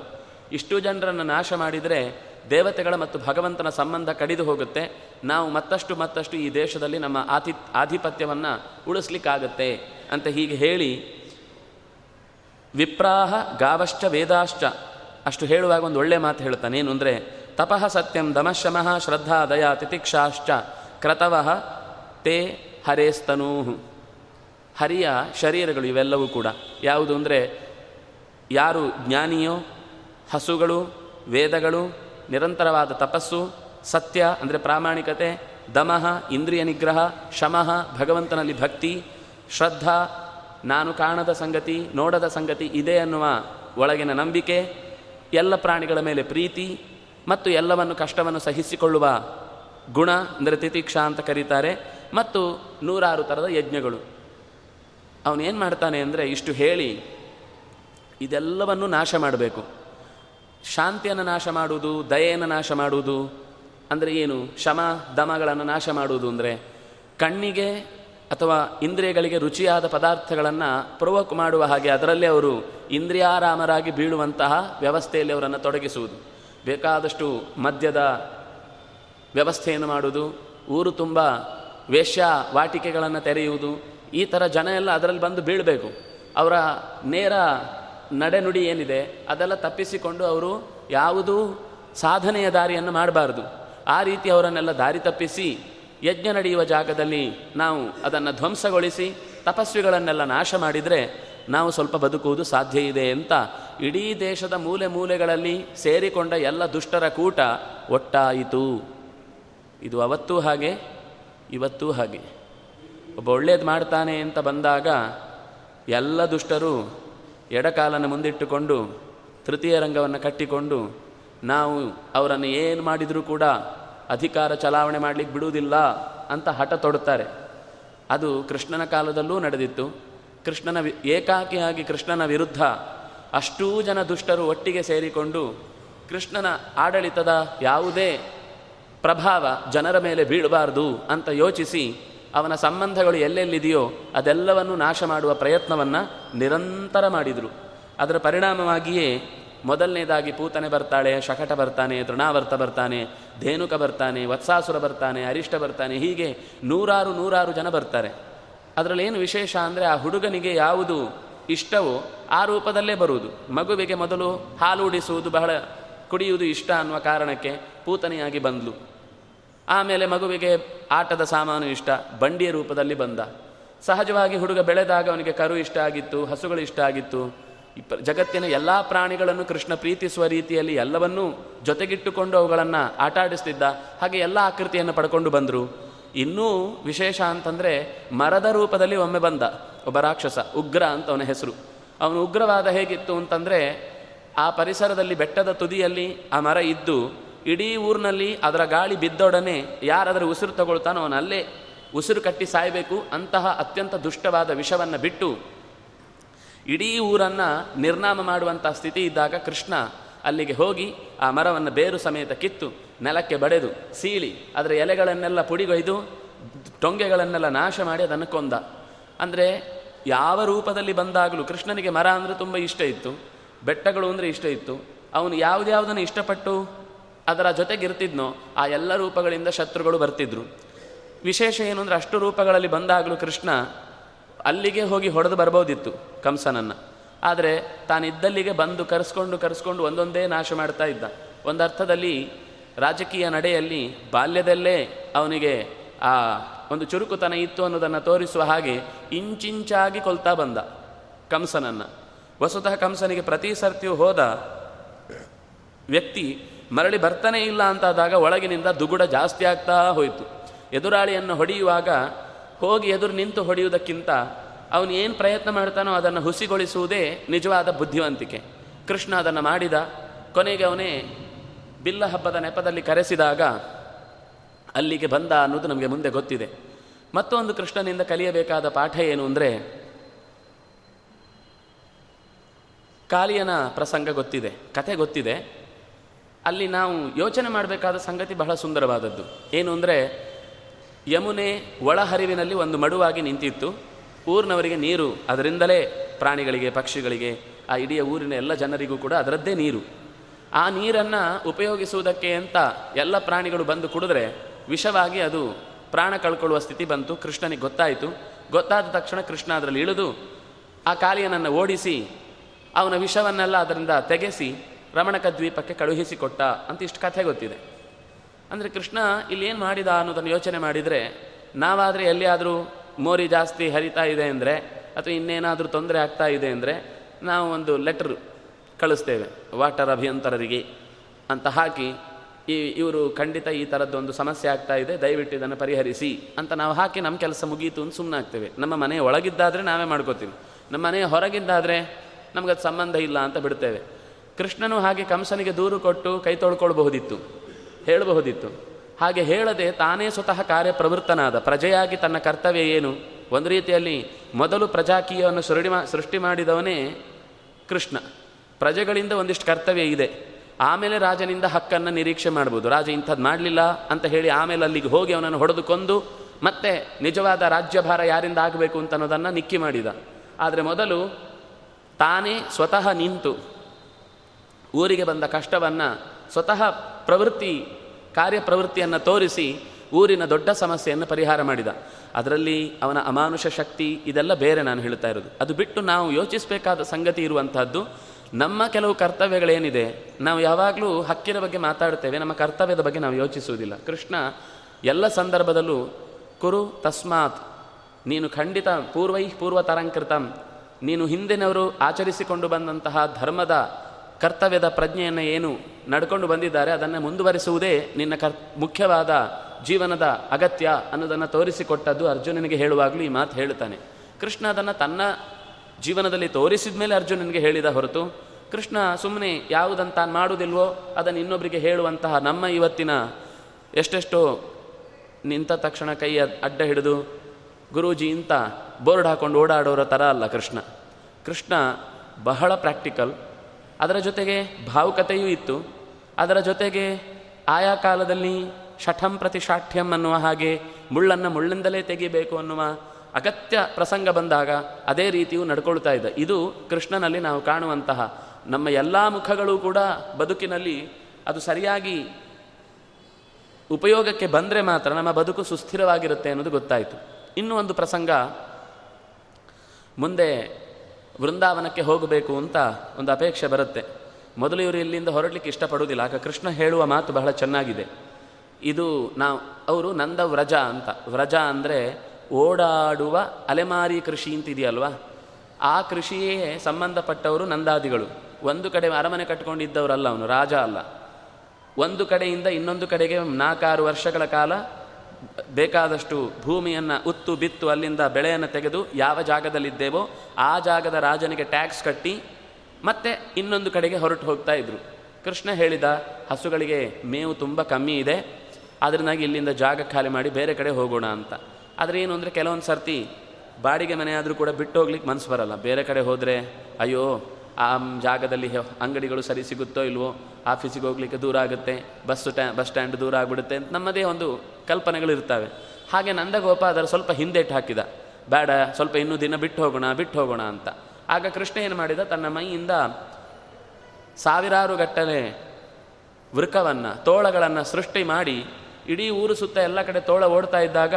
ಇಷ್ಟು ಜನರನ್ನು ನಾಶ ಮಾಡಿದರೆ ದೇವತೆಗಳ ಮತ್ತು ಭಗವಂತನ ಸಂಬಂಧ ಕಡಿದು ಹೋಗುತ್ತೆ. ನಾವು ಮತ್ತಷ್ಟು ಮತ್ತಷ್ಟು ಈ ದೇಶದಲ್ಲಿ ನಮ್ಮ ಆತಿ, ಆಧಿಪತ್ಯವನ್ನು ಉಳಿಸ್ಲಿಕ್ಕಾಗತ್ತೆ ಅಂತ ಹೀಗೆ ಹೇಳಿ ವಿಪ್ರಾಹ ಗಾವಶ್ಚ ವೇದಾಶ್ಚ ಅಷ್ಟು ಹೇಳುವಾಗ ಒಂದು ಒಳ್ಳೆ ಮಾತು ಹೇಳ್ತಾನೆ. ಏನು ಅಂದರೆ ತಪಃ ಸತ್ಯಂ ದಮಶಮಃ ಶ್ರದ್ಧಾ ದಯಾ ತಿತಿಕ್ಷಾಶ್ಚ ಕ್ರತವಃ ತೇ ಹರೇಸ್ತನೂ. ಹರಿಯ ಶರೀರಗಳು ಇವೆಲ್ಲವೂ ಕೂಡ. ಯಾವುದು ಅಂದರೆ ಯಾರು ಜ್ಞಾನಿಯೋ, ಹಸುಗಳು, ವೇದಗಳು, ನಿರಂತರವಾದ ತಪಸ್ಸು, ಸತ್ಯ ಅಂದರೆ ಪ್ರಾಮಾಣಿಕತೆ, ದಮಃ ಇಂದ್ರಿಯ ನಿಗ್ರಹ, ಶಮಃ ಭಗವಂತನಲ್ಲಿ ಭಕ್ತಿ, ಶ್ರದ್ಧಾ ನಾನು ಕಾಣದ ಸಂಗತಿ, ನೋಡದ ಸಂಗತಿ ಇದೆ ಅನ್ನುವ ಒಳಗಿನ ನಂಬಿಕೆ, ಎಲ್ಲ ಪ್ರಾಣಿಗಳ ಮೇಲೆ ಪ್ರೀತಿ ಮತ್ತು ಎಲ್ಲವನ್ನು ಕಷ್ಟವನ್ನು ಸಹಿಸಿಕೊಳ್ಳುವ ಗುಣ ಅಂದರೆ ತಿತಿಕ್ಷಾ ಅಂತ ಕರೀತಾರೆ. ಮತ್ತು ನೂರಾರು ಥರದ ಯಜ್ಞಗಳು. ಅವನೇನು ಮಾಡ್ತಾನೆ ಅಂದರೆ ಇಷ್ಟು ಹೇಳಿ ಇದೆಲ್ಲವನ್ನು ನಾಶ ಮಾಡಬೇಕು. ಶಾಂತಿಯನ್ನು ನಾಶ ಮಾಡುವುದು, ದಯೆಯನ್ನು ನಾಶ ಮಾಡುವುದು, ಅಂದರೆ ಏನು? ಶಮ, ದಮಗಳನ್ನು ನಾಶ ಮಾಡುವುದು ಅಂದರೆ ಕಣ್ಣಿಗೆ ಅಥವಾ ಇಂದ್ರಿಯಗಳಿಗೆ ರುಚಿಯಾದ ಪದಾರ್ಥಗಳನ್ನು ಪ್ರವೋಕ್ ಮಾಡುವ ಹಾಗೆ ಅದರಲ್ಲೇ ಅವರು ಇಂದ್ರಿಯಾರಾಮರಾಗಿ ಬೀಳುವಂತಹ ವ್ಯವಸ್ಥೆಯಲ್ಲಿ ಅವರನ್ನು ತೊಡಗಿಸುವುದು. ಬೇಕಾದಷ್ಟು ಮದ್ಯದ ವ್ಯವಸ್ಥೆಯನ್ನು ಮಾಡುವುದು, ಊರು ತುಂಬ ವೇಶ್ಯ ವಾಟಿಕೆಗಳನ್ನು ತೆರೆಯುವುದು, ಈ ಥರ ಜನ ಎಲ್ಲ ಅದರಲ್ಲಿ ಬಂದು ಬೀಳಬೇಕು. ಅವರ ನೇರ ನಡೆನುಡಿ ಏನಿದೆ, ಅದೆಲ್ಲ ತಪ್ಪಿಸಿಕೊಂಡು ಅವರು ಯಾವುದೂ ಸಾಧನೆಯ ದಾರಿಯನ್ನು ಮಾಡಬಾರ್ದು. ಆ ರೀತಿ ಅವರನ್ನೆಲ್ಲ ದಾರಿ ತಪ್ಪಿಸಿ, ಯಜ್ಞ ನಡೆಯುವ ಜಾಗದಲ್ಲಿ ನಾವು ಅದನ್ನು ಧ್ವಂಸಗೊಳಿಸಿ, ತಪಸ್ವಿಗಳನ್ನೆಲ್ಲ ನಾಶ ಮಾಡಿದರೆ ನಾವು ಸ್ವಲ್ಪ ಬದುಕುವುದು ಸಾಧ್ಯ ಇದೆ ಅಂತ ಇಡೀ ದೇಶದ ಮೂಲೆ ಮೂಲೆಗಳಲ್ಲಿ ಸೇರಿಕೊಂಡ ಎಲ್ಲ ದುಷ್ಟರ ಕೂಟ ಒಟ್ಟಾಯಿತು. ಇದು ಅವತ್ತೂ ಹಾಗೆ, ಇವತ್ತೂ ಹಾಗೆ. ಒಬ್ಬ ಒಳ್ಳೇದು ಮಾಡ್ತಾನೆ ಅಂತ ಬಂದಾಗ ಎಲ್ಲ ದುಷ್ಟರು ಎಡಕಾಲನ್ನು ಮುಂದಿಟ್ಟುಕೊಂಡು ತೃತೀಯ ರಂಗವನ್ನು ಕಟ್ಟಿಕೊಂಡು ನಾವು ಅವರನ್ನು ಏನು ಮಾಡಿದರೂ ಕೂಡ ಅಧಿಕಾರ ಚಲಾವಣೆ ಮಾಡಲಿಕ್ಕೆ ಬಿಡುವುದಿಲ್ಲ ಅಂತ ಹಠ ತೊಡುತ್ತಾರೆ. ಅದು ಕೃಷ್ಣನ ಕಾಲದಲ್ಲೂ ನಡೆದಿತ್ತು. ಕೃಷ್ಣನ ಏಕಾಕಿಯಾಗಿ ಕೃಷ್ಣನ ವಿರುದ್ಧ ಅಷ್ಟೂ ಜನ ದುಷ್ಟರು ಒಟ್ಟಿಗೆ ಸೇರಿಕೊಂಡು ಕೃಷ್ಣನ ಆಡಳಿತದ ಯಾವುದೇ ಪ್ರಭಾವ ಜನರ ಮೇಲೆ ಬೀಳಬಾರ್ದು ಅಂತ ಯೋಚಿಸಿ ಅವನ ಸಂಬಂಧಗಳು ಎಲ್ಲೆಲ್ಲಿದೆಯೋ ಅದೆಲ್ಲವನ್ನು ನಾಶ ಮಾಡುವ ಪ್ರಯತ್ನವನ್ನು ನಿರಂತರ ಮಾಡಿದರು. ಅದರ ಪರಿಣಾಮವಾಗಿಯೇ ಮೊದಲನೇದಾಗಿ ಪೂತನೆ ಬರ್ತಾಳೆ, ಶಕಟ ಬರ್ತಾನೆ, ತೃಣಾವರ್ತ ಬರ್ತಾನೆ, ಧೇನುಕ ಬರ್ತಾನೆ, ವತ್ಸಾಸುರ ಬರ್ತಾನೆ, ಅರಿಷ್ಟ ಬರ್ತಾನೆ, ಹೀಗೆ ನೂರಾರು ನೂರಾರು ಜನ ಬರ್ತಾರೆ. ಅದರಲ್ಲಿ ಏನು ವಿಶೇಷ ಅಂದರೆ ಆ ಹುಡುಗನಿಗೆ ಯಾವುದು ಇಷ್ಟವೋ ಆ ರೂಪದಲ್ಲೇ ಬರುವುದು. ಮಗುವಿಗೆ ಮೊದಲು ಹಾಲು ಉಡಿಸುವುದು ಬಹಳ ಕುಡಿಯುವುದು ಇಷ್ಟ ಅನ್ನುವ ಕಾರಣಕ್ಕೆ ಪೂತನೆಯಾಗಿ ಬಂದ್ಲು. ಆಮೇಲೆ ಮಗುವಿಗೆ ಆಟದ ಸಾಮಾನು ಇಷ್ಟ, ಬಂಡಿಯ ರೂಪದಲ್ಲಿ ಬಂದ. ಸಹಜವಾಗಿ ಹುಡುಗ ಬೆಳೆದಾಗ ಅವನಿಗೆ ಕರು ಇಷ್ಟ ಆಗಿತ್ತು, ಹಸುಗಳು ಇಷ್ಟ ಆಗಿತ್ತು. ಜಗತ್ತಿನ ಎಲ್ಲ ಪ್ರಾಣಿಗಳನ್ನು ಕೃಷ್ಣ ಪ್ರೀತಿಸುವ ರೀತಿಯಲ್ಲಿ ಎಲ್ಲವನ್ನೂ ಜೊತೆಗಿಟ್ಟುಕೊಂಡು ಅವುಗಳನ್ನು ಆಟ ಆಡಿಸ್ತಿದ್ದ ಹಾಗೆ ಎಲ್ಲ ಆಕೃತಿಯನ್ನು ಪಡ್ಕೊಂಡು ಬಂದರು. ಇನ್ನೂ ವಿಶೇಷ ಅಂತಂದರೆ ಮರದ ರೂಪದಲ್ಲಿ ಒಮ್ಮೆ ಬಂದ ಒಬ್ಬ ರಾಕ್ಷಸ, ಉಗ್ರ ಅಂತ ಅವನ ಹೆಸರು. ಅವನು ಉಗ್ರವಾದ ಹೇಗಿತ್ತು ಅಂತಂದರೆ ಆ ಪರಿಸರದಲ್ಲಿ ಬೆಟ್ಟದ ತುದಿಯಲ್ಲಿ ಆ ಮರ ಇದ್ದು ಇಡೀ ಊರಿನಲ್ಲಿ ಅದರ ಗಾಳಿ ಬಿದ್ದೊಡನೆ ಯಾರಾದರೂ ಉಸಿರು ತಗೊಳ್ತಾನೋ ಅವನು ಅಲ್ಲೇ ಉಸಿರು ಕಟ್ಟಿ ಸಾಯಬೇಕು ಅಂತಹ ಅತ್ಯಂತ ದುಷ್ಟವಾದ ವಿಷವನ್ನು ಬಿಟ್ಟು ಇಡೀ ಊರನ್ನು ನಿರ್ನಾಮ ಮಾಡುವಂಥ ಸ್ಥಿತಿ ಇದ್ದಾಗ ಕೃಷ್ಣ ಅಲ್ಲಿಗೆ ಹೋಗಿ ಆ ಮರವನ್ನು ಬೇರು ಸಮೇತ ಕಿತ್ತು. ನೆಲಕ್ಕೆ ಬಡೆದು ಸೀಳಿ ಅದರ ಎಲೆಗಳನ್ನೆಲ್ಲ ಪುಡಿಗೊಯ್ದು ಟೊಂಗೆಗಳನ್ನೆಲ್ಲ ನಾಶ ಮಾಡಿ ಅದನ್ನು ಕೊಂದ. ಅಂದರೆ ಯಾವ ರೂಪದಲ್ಲಿ ಬಂದಾಗಲೂ ಕೃಷ್ಣನಿಗೆ ಮರ ಅಂದರೆ ತುಂಬ ಇಷ್ಟ ಇತ್ತು, ಬೆಟ್ಟಗಳು ಅಂದರೆ ಇಷ್ಟ ಇತ್ತು. ಅವನು ಯಾವುದ್ಯಾವುದನ್ನು ಇಷ್ಟಪಟ್ಟು ಅದರ ಜೊತೆಗಿರ್ತಿದ್ನೋ ಆ ಎಲ್ಲ ರೂಪಗಳಿಂದ ಶತ್ರುಗಳು ಬರ್ತಿದ್ರು. ವಿಶೇಷ ಏನು ಅಂದರೆ ಅಷ್ಟು ರೂಪಗಳಲ್ಲಿ ಬಂದಾಗಲೂ ಕೃಷ್ಣ ಅಲ್ಲಿಗೆ ಹೋಗಿ ಹೊಡೆದು ಬರ್ಬೋದಿತ್ತು ಕಂಸನನ್ನು. ಆದರೆ ತಾನಿದ್ದಲ್ಲಿಗೆ ಬಂದು ಕರೆಸ್ಕೊಂಡು ಕರೆಸ್ಕೊಂಡು ಒಂದೊಂದೇ ನಾಶ ಮಾಡ್ತಾ ಇದ್ದ. ಒಂದರ್ಥದಲ್ಲಿ ರಾಜಕೀಯ ನಡೆಯಲ್ಲಿ ಬಾಲ್ಯದಲ್ಲೇ ಅವನಿಗೆ ಆ ಒಂದು ಚುರುಕುತನ ಇತ್ತು ಅನ್ನೋದನ್ನು ತೋರಿಸುವ ಹಾಗೆ ಇಂಚಿಂಚಾಗಿ ಕೊಲ್ತಾ ಬಂದ ಕಂಸನನ್ನು. ವಸುತಃ ಕಂಸನಿಗೆ ಪ್ರತಿ ಸರ್ತಿಯೂ ಹೋದ ವ್ಯಕ್ತಿ ಮರಳಿ ಬರ್ತಾನೆ ಇಲ್ಲ ಅಂತಾದಾಗ ಒಳಗಿನಿಂದ ದುಗುಡ ಜಾಸ್ತಿ ಆಗ್ತಾ ಹೋಯಿತು. ಎದುರಾಳಿಯನ್ನು ಹೊಡೆಯುವಾಗ ಹೋಗಿ ಎದುರು ನಿಂತು ಹೊಡೆಯುವುದಕ್ಕಿಂತ ಅವನು ಏನು ಪ್ರಯತ್ನ ಮಾಡ್ತಾನೋ ಅದನ್ನು ಹುಸಿಗೊಳಿಸುವುದೇ ನಿಜವಾದ ಬುದ್ಧಿವಂತಿಕೆ. ಕೃಷ್ಣ ಅದನ್ನು ಮಾಡಿದ. ಕೊನೆಗೆ ಅವನೇ ಬಿಲ್ಲ ಹಬ್ಬದ ನೆಪದಲ್ಲಿ ಕರೆಸಿದಾಗ ಅಲ್ಲಿಗೆ ಬಂದ ಅನ್ನೋದು ನಮಗೆ ಮುಂದೆ ಗೊತ್ತಿದೆ. ಮತ್ತೊಂದು ಕೃಷ್ಣನಿಂದ ಕಲಿಯಬೇಕಾದ ಪಾಠ ಏನು ಅಂದರೆ, ಕಾಲಿಯನ ಪ್ರಸಂಗ ಗೊತ್ತಿದೆ ಕತೆ ಗೊತ್ತಿದೆ. ಅಲ್ಲಿ ನಾವು ಯೋಚನೆ ಮಾಡಬೇಕಾದ ಸಂಗತಿ ಬಹಳ ಸುಂದರವಾದದ್ದು. ಏನು ಅಂದರೆ, ಯಮುನೆ ಒಳಹರಿವಿನಲ್ಲಿ ಒಂದು ಮಡುವಾಗಿ ನಿಂತಿತ್ತು. ಊರಿನವರಿಗೆ ನೀರು, ಅದರಿಂದಲೇ ಪ್ರಾಣಿಗಳಿಗೆ, ಪಕ್ಷಿಗಳಿಗೆ, ಆ ಇಡೀ ಊರಿನ ಎಲ್ಲ ಜನರಿಗೂ ಕೂಡ ಅದರದ್ದೇ ನೀರು. ಆ ನೀರನ್ನು ಉಪಯೋಗಿಸುವುದಕ್ಕೆ ಅಂತ ಎಲ್ಲ ಪ್ರಾಣಿಗಳು ಬಂದು ಕುಡಿದ್ರೆ ವಿಷವಾಗಿ ಅದು ಪ್ರಾಣ ಕಳ್ಕೊಳ್ಳುವ ಸ್ಥಿತಿ ಬಂತು. ಕೃಷ್ಣನಿಗೆ ಗೊತ್ತಾಯಿತು. ಗೊತ್ತಾದ ತಕ್ಷಣ ಕೃಷ್ಣ ಅದರಲ್ಲಿ ಇಳಿದು ಆ ಕಾಲಿಯನನ್ನು ಓಡಿಸಿ ಅವನ ವಿಷವನ್ನೆಲ್ಲ ಅದರಿಂದ ತೆಗೆಸಿ ರಮಣಕ ದ್ವೀಪಕ್ಕೆ ಕಳುಹಿಸಿಕೊಟ್ಟ ಅಂತ ಇಷ್ಟು ಕಥೆ ಗೊತ್ತಿದೆ. ಅಂದರೆ ಕೃಷ್ಣ ಏನು ಮಾಡಿದ ಅನ್ನೋದನ್ನು ಯೋಚನೆ ಮಾಡಿದರೆ ನಾವಾದರೆ ಎಲ್ಲಿಯಾದರೂ ಮೋರಿ ಜಾಸ್ತಿ ಹರಿತಾ ಇದೆ ಅಂದರೆ ಅಥವಾ ಇನ್ನೇನಾದರೂ ತೊಂದರೆ ಆಗ್ತಾ ಇದೆ ಅಂದರೆ ನಾವು ಒಂದು ಲೆಟರ್ ಕಳಿಸ್ತೇವೆ. ವಾಟರ್ ಅಭಿಯಂತರರಿಗೆ ಅಂತ ಹಾಕಿ ಈ ಇವರು ಖಂಡಿತ ಈ ಥರದ್ದೊಂದು ಸಮಸ್ಯೆ ಆಗ್ತಾ ಇದೆ, ದಯವಿಟ್ಟು ಇದನ್ನು ಪರಿಹರಿಸಿ ಅಂತ ನಾವು ಹಾಕಿ ನಮ್ಮ ಕೆಲಸ ಮುಗೀತು ಅಂತ ಸುಮ್ಮನೆ ಆಗ್ತೇವೆ. ನಮ್ಮ ಮನೆ ಒಳಗಿದ್ದಾದರೆ ನಾವೇ ಮಾಡ್ಕೋತೀವಿ. ನಮ್ಮ ಮನೆ ಹೊರಗಿದ್ದಾದರೆ ನಮಗದು ಸಂಬಂಧ ಇಲ್ಲ ಅಂತ ಬಿಡ್ತೇವೆ. ಕೃಷ್ಣನು ಹಾಗೆ ಕಂಸನಿಗೆ ದೂರು ಕೊಟ್ಟು ಕೈ ತೊಳ್ಕೊಳ್ಬಹುದಿತ್ತು, ಹೇಳಬಹುದಿತ್ತು. ಹಾಗೆ ಹೇಳದೆ ತಾನೇ ಸ್ವತಃ ಕಾರ್ಯಪ್ರವೃತ್ತನಾದ, ಪ್ರಜೆಯಾಗಿ ತನ್ನ ಕರ್ತವ್ಯ ಏನು? ಒಂದು ರೀತಿಯಲ್ಲಿ ಮೊದಲು ಪ್ರಜಾಕೀಯವನ್ನು ಸೃಷ್ಟಿ ಸೃಷ್ಟಿ ಮಾಡಿದವನೇ ಕೃಷ್ಣ. ಪ್ರಜೆಗಳಿಂದ ಒಂದಿಷ್ಟು ಕರ್ತವ್ಯ ಇದೆ. ಆಮೇಲೆ ರಾಜನಿಂದ ಹಕ್ಕನ್ನು ನಿರೀಕ್ಷೆ ಮಾಡ್ಬೋದು. ರಾಜ ಇಂಥದ್ದು ಮಾಡಲಿಲ್ಲ ಅಂತ ಹೇಳಿ ಆಮೇಲೆ ಅಲ್ಲಿಗೆ ಹೋಗಿ ಅವನನ್ನು ಹೊಡೆದುಕೊಂಡು ಮತ್ತೆ ನಿಜವಾದ ರಾಜ್ಯಭಾರ ಯಾರಿಂದ ಆಗಬೇಕು ಅಂತ ಅನ್ನೋದನ್ನು ನಿಕ್ಕಿ ಮಾಡಿದ. ಆದರೆ ಮೊದಲು ತಾನೇ ಸ್ವತಃ ನಿಂತು ಊರಿಗೆ ಬಂದ ಕಷ್ಟವನ್ನು ಸ್ವತಃ ಪ್ರವೃತ್ತಿ, ಕಾರ್ಯಪ್ರವೃತ್ತಿಯನ್ನು ತೋರಿಸಿ ಊರಿನ ದೊಡ್ಡ ಸಮಸ್ಯೆಯನ್ನು ಪರಿಹಾರ ಮಾಡಿದ. ಅದರಲ್ಲಿ ಅವನ ಅಮಾನುಷ ಶಕ್ತಿ ಇದೆಲ್ಲ ಬೇರೆ ನಾನು ಹೇಳ್ತಾ ಇರೋದು. ಅದು ಬಿಟ್ಟು ನಾವು ಯೋಚಿಸಬೇಕಾದ ಸಂಗತಿ ಇರುವಂತಹದ್ದು ನಮ್ಮ ಕೆಲವು ಕರ್ತವ್ಯಗಳೇನಿದೆ, ನಾವು ಯಾವಾಗಲೂ ಹಕ್ಕಿನ ಬಗ್ಗೆ ಮಾತಾಡ್ತೇವೆ ನಮ್ಮ ಕರ್ತವ್ಯದ ಬಗ್ಗೆ ನಾವು ಯೋಚಿಸುವುದಿಲ್ಲ. ಕೃಷ್ಣ ಎಲ್ಲ ಸಂದರ್ಭದಲ್ಲೂ, ಕುರು ತಸ್ಮಾತ್, ನೀನು ಖಂಡಿತ ಪೂರ್ವೈ ಪೂರ್ವ ತರಂಕೃತಂ ನೀನು ಹಿಂದಿನವರು ಆಚರಿಸಿಕೊಂಡು ಬಂದಂತಹ ಧರ್ಮದ ಕರ್ತವ್ಯದ ಪ್ರಜ್ಞೆಯನ್ನು ಏನು ನಡ್ಕೊಂಡು ಬಂದಿದ್ದಾರೆ, ಅದನ್ನು ಮುಂದುವರಿಸುವುದೇ ನಿನ್ನ ಕರ್, ಮುಖ್ಯವಾದ ಜೀವನದ ಅಗತ್ಯ ಅನ್ನೋದನ್ನು ತೋರಿಸಿಕೊಟ್ಟದ್ದು ಅರ್ಜುನನಿಗೆ ಹೇಳುವಾಗಲೂ ಈ ಮಾತು ಹೇಳುತ್ತಾನೆ. ಕೃಷ್ಣ ಅದನ್ನು ತನ್ನ ಜೀವನದಲ್ಲಿ ತೋರಿಸಿದ ಮೇಲೆ ಅರ್ಜುನನಿಗೆ ಹೇಳಿದ ಹೊರತು ಕೃಷ್ಣ ಸುಮ್ಮನೆ ಯಾವುದಂತ ಮಾಡುವುದಿಲ್ವೋ ಅದನ್ನು ಇನ್ನೊಬ್ಬರಿಗೆ ಹೇಳುವಂತಹ ನಮ್ಮ ಇವತ್ತಿನ ಎಷ್ಟೆಷ್ಟೋ ನಿಂತ ತಕ್ಷಣ ಕೈ ಅಡ್ಡ ಹಿಡಿದು ಗುರೂಜಿ ಇಂತ ಬೋರ್ಡ್ ಹಾಕೊಂಡು ಓಡಾಡೋರ ಥರ ಅಲ್ಲ ಕೃಷ್ಣ. ಕೃಷ್ಣ ಬಹಳ ಪ್ರಾಕ್ಟಿಕಲ್ ಅದರ ಜೊತೆಗೆ ಭಾವುಕತೆಯೂ ಇತ್ತು. ಅದರ ಜೊತೆಗೆ ಆಯಾ ಕಾಲದಲ್ಲಿ ಶಠಂ ಪ್ರತಿ ಶಾಠ್ಯಂ ಅನ್ನುವ ಹಾಗೆ ಮುಳ್ಳನ್ನು ಮುಳ್ಳಿಂದಲೇ ತೆಗಿಬೇಕು ಅನ್ನುವ ಅಗತ್ಯ ಪ್ರಸಂಗ ಬಂದಾಗ ಅದೇ ರೀತಿಯೂ ನಡ್ಕೊಳ್ತಾ ಇದ್ದ ಇದು ಕೃಷ್ಣನಲ್ಲಿ ನಾವು ಕಾಣುವಂತಹ ನಮ್ಮ ಎಲ್ಲ ಮುಖಗಳು ಕೂಡ ಬದುಕಿನಲ್ಲಿ ಅದು ಸರಿಯಾಗಿ ಉಪಯೋಗಕ್ಕೆ ಬಂದರೆ ಮಾತ್ರ ನಮ್ಮ ಬದುಕು ಸುಸ್ಥಿರವಾಗಿರುತ್ತೆ ಅನ್ನೋದು ಗೊತ್ತಾಯಿತು. ಇನ್ನೂ ಒಂದು ಪ್ರಸಂಗ. ಮುಂದೆ ವೃಂದಾವನಕ್ಕೆ ಹೋಗಬೇಕು ಅಂತ ಒಂದು ಅಪೇಕ್ಷೆ ಬರುತ್ತೆ. ಮೊದಲು ಇವರು ಇಲ್ಲಿಂದ ಹೊರಡಲಿಕ್ಕೆ ಇಷ್ಟಪಡುವುದಿಲ್ಲ, ಆಗ ಕೃಷ್ಣ ಹೇಳುವ ಮಾತು ಬಹಳ ಚೆನ್ನಾಗಿದೆ. ಇದು ನಾವು ಅವರು ನಂದ ವ್ರಜ ಅಂತ. ವ್ರಜ ಅಂದರೆ ಓಡಾಡುವ ಅಲೆಮಾರಿ ಕೃಷಿ ಅಂತ ಇದೆಯಲ್ವಾ ಆ ಕೃಷಿಯೇ ಸಂಬಂಧಪಟ್ಟವರು ನಂದಾದಿಗಳು. ಒಂದು ಕಡೆ ಅರಮನೆ ಕಟ್ಕೊಂಡಿದ್ದವರಲ್ಲ ಅವನು, ರಾಜ ಅಲ್ಲ. ಒಂದು ಕಡೆಯಿಂದ ಇನ್ನೊಂದು ಕಡೆಗೆ ನಾಲ್ಕಾರು ವರ್ಷಗಳ ಕಾಲ ಬೇಕಾದಷ್ಟು ಭೂಮಿಯನ್ನು ಉತ್ತು ಬಿತ್ತು ಅಲ್ಲಿಂದ ಬೆಳೆಯನ್ನು ತೆಗೆದು ಯಾವ ಜಾಗದಲ್ಲಿದ್ದೇವೋ ಆ ಜಾಗದ ರಾಜನಿಗೆ ಟ್ಯಾಕ್ಸ್ ಕಟ್ಟಿ ಮತ್ತೆ ಇನ್ನೊಂದು ಕಡೆಗೆ ಹೊರಟು ಹೋಗ್ತಾ ಇದ್ರು. ಕೃಷ್ಣ ಹೇಳಿದ, ಹಸುಗಳಿಗೆ ಮೇವು ತುಂಬ ಕಮ್ಮಿ ಇದೆ ಅದರಿಂದಾಗಿ ಇಲ್ಲಿಂದ ಜಾಗ ಖಾಲಿ ಮಾಡಿ ಬೇರೆ ಕಡೆ ಹೋಗೋಣ ಅಂತ. ಆದರೆ ಏನು ಅಂದರೆ ಕೆಲವೊಂದು ಸರ್ತಿ ಬಾಡಿಗೆ ಮನೆ ಆದರೂ ಕೂಡ ಬಿಟ್ಟು ಹೋಗ್ಲಿಕ್ಕೆ ಮನಸ್ಸು ಬರಲ್ಲ. ಬೇರೆ ಕಡೆ ಹೋದರೆ, ಅಯ್ಯೋ ಆ ಜಾಗದಲ್ಲಿ ಅಂಗಡಿಗಳು ಸರಿ ಸಿಗುತ್ತೋ ಇಲ್ವೋ, ಆಫೀಸಿಗೆ ಹೋಗ್ಲಿಕ್ಕೆ ದೂರ ಆಗುತ್ತೆ, ಬಸ್ ಟ್ಯಾ ಬಸ್ ಸ್ಟ್ಯಾಂಡ್ ದೂರ ಆಗಿಬಿಡುತ್ತೆ ಅಂತ ನಮ್ಮದೇ ಒಂದು ಕಲ್ಪನೆಗಳು ಇರ್ತವೆ ಹಾಗೆ ನಂದಗೋಪ ಅದರ ಸ್ವಲ್ಪ ಹಿಂದೇಟು ಹಾಕಿದ. ಬೇಡ, ಸ್ವಲ್ಪ ಇನ್ನೂ ದಿನ ಬಿಟ್ಟು ಹೋಗೋಣ ಬಿಟ್ಟು ಹೋಗೋಣ ಅಂತ. ಆಗ ಕೃಷ್ಣ ಏನು ಮಾಡಿದ? ತನ್ನ ಮೈಯಿಂದ ಸಾವಿರಾರು ಗಟ್ಟಲೆ ವೃಕವನ್ನು, ತೋಳಗಳನ್ನು ಸೃಷ್ಟಿ ಮಾಡಿ, ಇಡೀ ಊರು ಸುತ್ತ ಎಲ್ಲ ಕಡೆ ತೋಳ ಓಡ್ತಾ ಇದ್ದಾಗ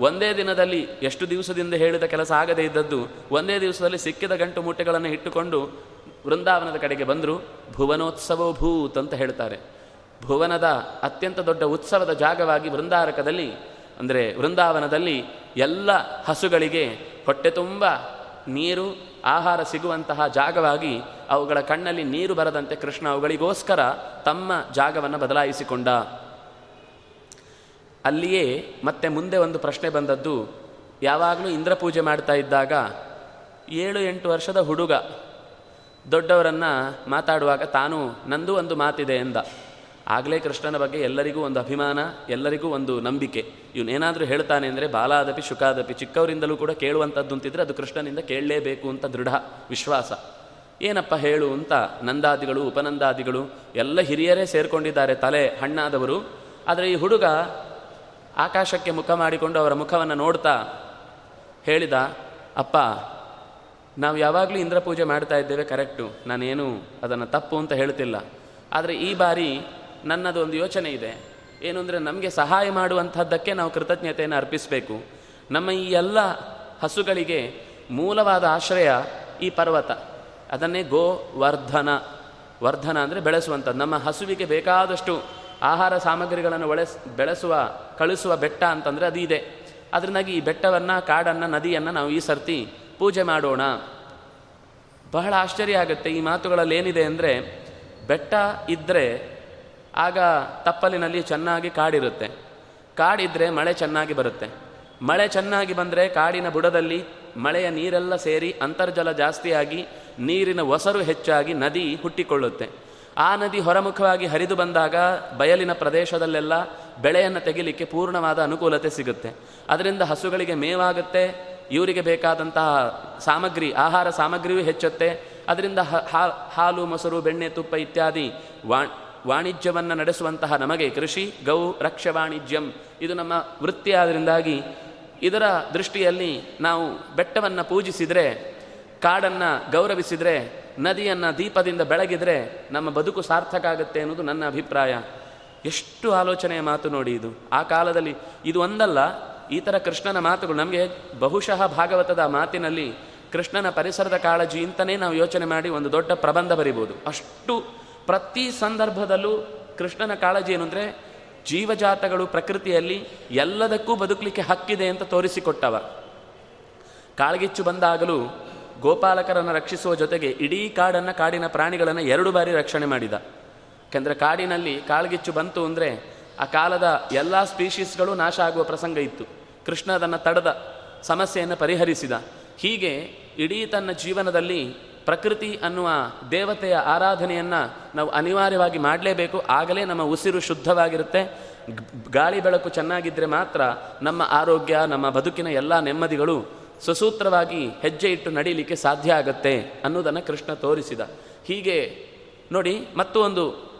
ಒಂದೇ ದಿನದಲ್ಲಿ, ಎಷ್ಟು ದಿವಸದಿಂದ ಹೇಳಿದ ಕೆಲಸ ಆಗದೇ ಇದ್ದದ್ದು, ಒಂದೇ ದಿವಸದಲ್ಲಿ ಸಿಕ್ಕಿದ ಗಂಟು ಮೂಟೆಗಳನ್ನು ಇಟ್ಟುಕೊಂಡು ವೃಂದಾವನದ ಕಡೆಗೆ ಬಂದರು, ಭುವನೋತ್ಸವೋ ಭೂತ್ ಅಂತ ಹೇಳ್ತಾರೆ. ಭುವನದ ಅತ್ಯಂತ ದೊಡ್ಡ ಉತ್ಸವದ ಜಾಗವಾಗಿ ವೃಂದಾರಕದಲ್ಲಿ, ಅಂದರೆ ವೃಂದಾವನದಲ್ಲಿ ಎಲ್ಲ ಹಸುಗಳಿಗೆ ಹೊಟ್ಟೆ ತುಂಬ ನೀರು, ಆಹಾರ ಸಿಗುವಂತಹ ಜಾಗವಾಗಿ ಅವುಗಳ ಕಣ್ಣಲ್ಲಿ ನೀರು ಬರದಂತೆ ಕೃಷ್ಣ ಅವುಗಳಿಗೋಸ್ಕರ ತಮ್ಮ ಜಾಗವನ್ನು ಬದಲಾಯಿಸಿಕೊಂಡ. ಅಲ್ಲಿಯೇ ಮತ್ತೆ ಮುಂದೆ ಒಂದು ಪ್ರಶ್ನೆ ಬಂದದ್ದು, ಯಾವಾಗಲೂ ಇಂದ್ರ ಪೂಜೆ ಮಾಡ್ತಾ ಇದ್ದಾಗ ಏಳು ಎಂಟು ವರ್ಷದ ಹುಡುಗ ದೊಡ್ಡವರನ್ನು ಮಾತಾಡುವಾಗ ತಾನು ನಂದು ಒಂದು ಮಾತಿದೆ ಎಂದ. ಆಗಲೇ ಕೃಷ್ಣನ ಬಗ್ಗೆ ಎಲ್ಲರಿಗೂ ಒಂದು ಅಭಿಮಾನ, ಎಲ್ಲರಿಗೂ ಒಂದು ನಂಬಿಕೆ. ಇವನೇನಾದರೂ ಹೇಳ್ತಾನೆ ಅಂದರೆ ಬಾಲಾದಪಿ, ಶುಕಾದಪಿ ಚಿಕ್ಕವರಿಂದಲೂ ಕೂಡ ಕೇಳುವಂಥದ್ದು ಅಂತಿದ್ರೆ ಅದು ಕೃಷ್ಣನಿಂದ ಕೇಳಲೇಬೇಕು ಅಂತ ದೃಢ ವಿಶ್ವಾಸ. ಏನಪ್ಪ ಹೇಳು ಅಂತ ನಂದಾದಿಗಳು, ಉಪನಂದಾದಿಗಳು, ಎಲ್ಲ ಹಿರಿಯರೇ ಸೇರಿಕೊಂಡಿದ್ದಾರೆ ತಲೆ ಹಣ್ಣಾದವರು. ಆದರೆ ಈ ಹುಡುಗ ಆಕಾಶಕ್ಕೆ ಮುಖ ಮಾಡಿಕೊಂಡು ಅವರ ಮುಖವನ್ನು ನೋಡ್ತಾ ಹೇಳಿದ, ಅಪ್ಪ ನಾವು ಯಾವಾಗಲೂ ಇಂದ್ರ ಪೂಜೆ ಮಾಡ್ತಾ ಇದ್ದೇವೆ ಕರೆಕ್ಟು ನಾನೇನು ಅದನ್ನು ತಪ್ಪು ಅಂತ ಹೇಳ್ತಿಲ್ಲ. ಆದರೆ ಈ ಬಾರಿ ನನ್ನದು ಒಂದು ಯೋಚನೆ ಇದೆ. ಏನು ಅಂದರೆ ನಮಗೆ ಸಹಾಯ ಮಾಡುವಂಥದ್ದಕ್ಕೆ ನಾವು ಕೃತಜ್ಞತೆಯನ್ನು ಅರ್ಪಿಸಬೇಕು. ನಮ್ಮ ಈ ಎಲ್ಲ ಹಸುಗಳಿಗೆ ಮೂಲವಾದ ಆಶ್ರಯ ಈ ಪರ್ವತ. ಅದನ್ನೇ ಗೋ ವರ್ಧನ ವರ್ಧನ ಅಂದರೆ ಬೆಳೆಸುವಂಥದ್ದು ನಮ್ಮ ಹಸುವಿಗೆ ಬೇಕಾದಷ್ಟು ಆಹಾರ ಸಾಮಗ್ರಿಗಳನ್ನು ಒಳಸ್, ಬೆಳೆಸುವ, ಕಳಿಸುವ ಬೆಟ್ಟ ಅಂತಂದರೆ ಅದು ಇದೆ. ಅದರಿಂದಾಗಿ ಈ ಬೆಟ್ಟವನ್ನು, ಕಾಡನ್ನು, ನದಿಯನ್ನು ನಾವು ಈ ಸರ್ತಿ ಪೂಜೆ ಮಾಡೋಣ. ಬಹಳ ಆಶ್ಚರ್ಯ ಆಗುತ್ತೆ. ಈ ಮಾತುಗಳಲ್ಲಿ ಏನಿದೆ ಅಂದರೆ, ಬೆಟ್ಟ ಇದ್ದರೆ ಆಗ ತಪ್ಪಲಿನಲ್ಲಿ ಚೆನ್ನಾಗಿ ಕಾಡಿರುತ್ತೆ. ಕಾಡಿದ್ರೆ ಮಳೆ ಚೆನ್ನಾಗಿ ಬರುತ್ತೆ. ಮಳೆ ಚೆನ್ನಾಗಿ ಬಂದರೆ ಕಾಡಿನ ಬುಡದಲ್ಲಿ ಮಳೆಯ ನೀರೆಲ್ಲ ಸೇರಿ ಅಂತರ್ಜಲ ಜಾಸ್ತಿಯಾಗಿ ನೀರಿನ ಒಸರು ಹೆಚ್ಚಾಗಿ ನದಿ ಹುಟ್ಟಿಕೊಳ್ಳುತ್ತೆ. ಆ ನದಿ ಹೊರಮುಖವಾಗಿ ಹರಿದು ಬಂದಾಗ ಬಯಲಿನ ಪ್ರದೇಶದಲ್ಲೆಲ್ಲ ಬೆಳೆಯನ್ನು ತೆಗಿಲಿಕ್ಕೆ ಪೂರ್ಣವಾದ ಅನುಕೂಲತೆ ಸಿಗುತ್ತೆ. ಅದರಿಂದ ಹಸುಗಳಿಗೆ ಮೇವಾಗುತ್ತೆ ಇವರಿಗೆ ಬೇಕಾದಂತಹ ಸಾಮಗ್ರಿ, ಆಹಾರ ಸಾಮಗ್ರಿಯೂ ಹೆಚ್ಚುತ್ತೆ. ಅದರಿಂದ ಹಾಲು, ಮೊಸರು, ಬೆಣ್ಣೆ, ತುಪ್ಪ ಇತ್ಯಾದಿ ವಾಣಿಜ್ಯವನ್ನು ನಡೆಸುವಂತಹ ನಮಗೆ ಕೃಷಿ, ಗೌ, ರಕ್ಷ ವಾಣಿಜ್ಯಂ ಇದು ನಮ್ಮ ವೃತ್ತಿ ಆದ್ದರಿಂದಾಗಿ ಇದರ ದೃಷ್ಟಿಯಲ್ಲಿ ನಾವು ಬೆಟ್ಟವನ್ನು ಪೂಜಿಸಿದರೆ, ಕಾಡನ್ನು ಗೌರವಿಸಿದರೆ, ನದಿಯನ್ನು ದೀಪದಿಂದ ಬೆಳಗಿದರೆ ನಮ್ಮ ಬದುಕು ಸಾರ್ಥಕ ಆಗುತ್ತೆ ಅನ್ನೋದು ನನ್ನ ಅಭಿಪ್ರಾಯ. ಎಷ್ಟು ಆಲೋಚನೆಯ ಮಾತು ನೋಡಿ ಇದು. ಆ ಕಾಲದಲ್ಲಿ ಇದು ಒಂದಲ್ಲ ಈ ಥರ ಕೃಷ್ಣನ ಮಾತುಗಳು ನಮಗೆ ಬಹುಶಃ ಭಾಗವತದ ಮಾತಿನಲ್ಲಿ ಕೃಷ್ಣನ ಪರಿಸರದ ಕಾಳಜಿ ಅಂತಲೇ ನಾವು ಯೋಚನೆ ಮಾಡಿ ಒಂದು ದೊಡ್ಡ ಪ್ರಬಂಧ ಬರಿಬೋದು. ಅಷ್ಟು ಪ್ರತಿ ಸಂದರ್ಭದಲ್ಲೂ ಕೃಷ್ಣನ ಕಾಳಜಿ ಏನು ಅಂದರೆ ಜೀವಜಾತಗಳು ಪ್ರಕೃತಿಯಲ್ಲಿ ಎಲ್ಲದಕ್ಕೂ ಬದುಕಲಿಕ್ಕೆ ಹಕ್ಕಿದೆ ಅಂತ ತೋರಿಸಿಕೊಟ್ಟವ. ಕಾಳ್ಗಿಚ್ಚು ಬಂದಾಗಲೂ ಗೋಪಾಲಕರನ್ನು ರಕ್ಷಿಸುವ ಜೊತೆಗೆ ಇಡೀ ಕಾಡನ್ನು ಕಾಡಿನ ಪ್ರಾಣಿಗಳನ್ನು ಎರಡು ಬಾರಿ ರಕ್ಷಣೆ ಮಾಡಿದ. ಯಾಕೆಂದರೆ ಕಾಡಿನಲ್ಲಿ ಕಾಳ್ಗಿಚ್ಚು ಬಂತು ಅಂದರೆ ಆ ಕಾಲದ ಎಲ್ಲ ಸ್ಪೀಷೀಸ್ಗಳು ನಾಶ ಆಗುವ ಪ್ರಸಂಗ ಇತ್ತು. ಕೃಷ್ಣ ಅದನ್ನು ತಡೆದ ಸಮಸ್ಯೆಯನ್ನು ಪರಿಹರಿಸಿದ. ಹೀಗೆ ಇಡೀ ತನ್ನ ಜೀವನದಲ್ಲಿ ಪ್ರಕೃತಿ ಅನ್ನುವ ದೇವತೆಯ ಆರಾಧನೆಯನ್ನು ನಾವು ಅನಿವಾರ್ಯವಾಗಿ ಮಾಡಲೇಬೇಕು. ಆಗಲೇ ನಮ್ಮ ಉಸಿರು ಶುದ್ಧವಾಗಿರುತ್ತೆ. ಗಾಳಿ ಬೆಳಕು ಚೆನ್ನಾಗಿದ್ದರೆ ಮಾತ್ರ ನಮ್ಮ ಆರೋಗ್ಯ, ನಮ್ಮ ಬದುಕಿನ ಎಲ್ಲ ನೆಮ್ಮದಿಗಳು ಸುಸೂತ್ರವಾಗಿ ಹೆಜ್ಜೆ ಇಟ್ಟು ನಡೀಲಿಕ್ಕೆ ಸಾಧ್ಯ ಆಗತ್ತೆ ಅನ್ನೋದನ್ನು ಕೃಷ್ಣ ತೋರಿಸಿದ. ಹೀಗೆ ನೋಡಿ ಮತ್ತೊಂದು ಒಂದು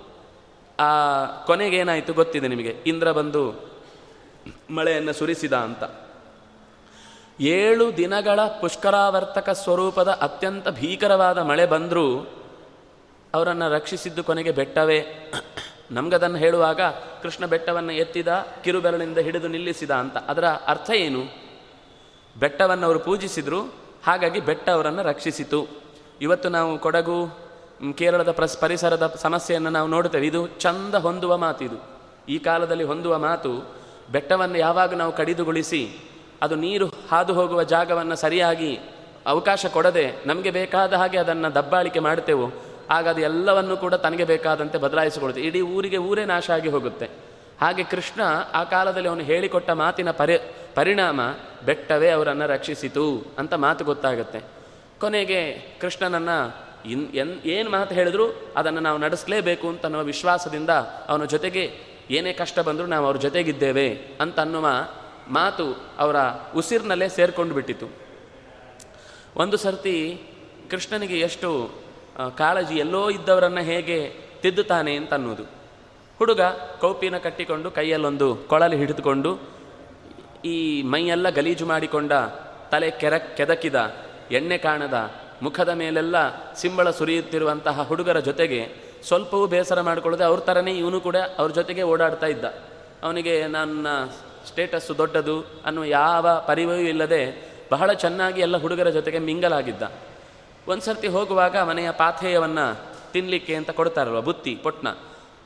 ಆ ಕೊನೆಗೇನಾಯಿತು ಗೊತ್ತಿದೆ ನಿಮಗೆ. ಇಂದ್ರ ಬಂದು ಮಳೆಯನ್ನು ಸುರಿಸಿದ ಅಂತ. ಏಳು ದಿನಗಳ ಪುಷ್ಕರಾವರ್ತಕ ಸ್ವರೂಪದ ಅತ್ಯಂತ ಭೀಕರವಾದ ಮಳೆ ಬಂದರೂ ಅವರನ್ನು ರಕ್ಷಿಸಿದ್ದು ಕೊನೆಗೆ ಬೆಟ್ಟವೇ. ನಮಗದನ್ನು ಹೇಳುವಾಗ ಕೃಷ್ಣ ಬೆಟ್ಟವನ್ನು ಎತ್ತಿದ ಕಿರುಬೆರಳಿಂದ ಹಿಡಿದು ನಿಲ್ಲಿಸಿದ ಅಂತ. ಅದರ ಅರ್ಥ ಏನು? ಬೆಟ್ಟವನ್ನು ಅವರು ಪೂಜಿಸಿದರು, ಹಾಗಾಗಿ ಬೆಟ್ಟ ಅವರನ್ನು ರಕ್ಷಿಸಿತು. ಇವತ್ತು ನಾವು ಕೊಡಗು ಕೇರಳದ ಪ್ರಸ್, ಪರಿಸರದ ಸಮಸ್ಯೆಯನ್ನು ನಾವು ನೋಡ್ತೇವೆ ಇದು ಚಂದ ಹೊಂದುವ ಮಾತಿದು. ಈ ಕಾಲದಲ್ಲಿ ಹೊಂದುವ ಮಾತು ಬೆಟ್ಟವನ್ನು ಯಾವಾಗ ನಾವು ಕಡಿದುಗೊಳಿಸಿ ಅದು ನೀರು ಹಾದು ಹೋಗುವ ಜಾಗವನ್ನು ಸರಿಯಾಗಿ ಅವಕಾಶ ಕೊಡದೆ ನಮಗೆ ಬೇಕಾದ ಹಾಗೆ ಅದನ್ನು ದಬ್ಬಾಳಿಕೆ ಮಾಡ್ತೇವೋ ಆಗ ಅದು ಎಲ್ಲವನ್ನು ಕೂಡ ತನಗೆ ಬೇಕಾದಂತೆ ಬದಲಾಯಿಸಿಕೊಳ್ಳುತ್ತೆ. ಇಡೀ ಊರಿಗೆ ಊರೇ ನಾಶ ಆಗಿ ಹೋಗುತ್ತೆ. ಹಾಗೆ ಕೃಷ್ಣ ಆ ಕಾಲದಲ್ಲಿ ಅವನು ಹೇಳಿಕೊಟ್ಟ ಮಾತಿನ ಪರಿ, ಪರಿಣಾಮ ಬೆಟ್ಟವೇ ಅವರನ್ನು ರಕ್ಷಿಸಿತು ಅಂತ ಮಾತು ಗೊತ್ತಾಗುತ್ತೆ. ಕೊನೆಗೆ ಕೃಷ್ಣನನ್ನು ಇನ್, ಎನ್, ಏನು ಮಾತು ಹೇಳಿದ್ರು ಅದನ್ನು ನಾವು ನಡೆಸಲೇಬೇಕು ಅಂತ ಅನ್ನುವ ವಿಶ್ವಾಸದಿಂದ ಅವನ ಜೊತೆಗೆ ಏನೇ ಕಷ್ಟ ಬಂದರೂ ನಾವು ಅವ್ರ ಜೊತೆಗಿದ್ದೇವೆ ಅಂತ ಅನ್ನುವ ಮಾತು ಅವರ ಉಸಿರಿನಲ್ಲೇ ಸೇರ್ಕೊಂಡು ಬಿಟ್ಟಿತು. ಒಂದು ಸರ್ತಿ ಕೃಷ್ಣನಿಗೆ ಎಷ್ಟು ಕಾಳಜಿ ಎಲ್ಲೋ ಇದ್ದವರನ್ನು ಹೇಗೆ ತಿದ್ದುತ್ತಾನೆ ಅಂತ ಅನ್ನೋದು ಹುಡುಗ ಕೌಪಿನ ಕಟ್ಟಿಕೊಂಡು ಕೈಯಲ್ಲೊಂದು ಕೊಳಲು ಹಿಡಿದುಕೊಂಡು ಈ ಮೈಯೆಲ್ಲ ಗಲೀಜು ಮಾಡಿಕೊಂಡ ತಲೆ ಕೆರ, ಕೆದಕಿದ, ಎಣ್ಣೆ ಕಾಣದ, ಮುಖದ ಮೇಲೆಲ್ಲ ಸಿಂಬಳ ಸುರಿಯುತ್ತಿರುವಂತಹ ಹುಡುಗರ ಜೊತೆಗೆ ಸ್ವಲ್ಪವೂ ಬೇಸರ ಮಾಡಿಕೊಳ್ಳದೆ ಅವ್ರ ಥರನೇ ಇವನು ಕೂಡ ಅವ್ರ ಜೊತೆಗೆ ಓಡಾಡ್ತಾ ಇದ್ದ. ಅವನಿಗೆ ನನ್ನ ಸ್ಟೇಟಸ್ಸು ದೊಡ್ಡದು ಅನ್ನೋ ಯಾವ ಪರಿವಯೂ ಇಲ್ಲದೆ ಬಹಳ ಚೆನ್ನಾಗಿ ಎಲ್ಲ ಹುಡುಗರ ಜೊತೆಗೆ ಮಿಂಗಲಾಗಿದ್ದ. ಒಂದು ಸರ್ತಿ ಹೋಗುವಾಗ ಮನೆಯ ಪಾಥೇಯವನ್ನು ತಿನ್ನಲಿಕ್ಕೆ ಅಂತ ಕೊಡ್ತಾರಲ್ವ, ಬುತ್ತಿ, ಪೊಟ್ನ.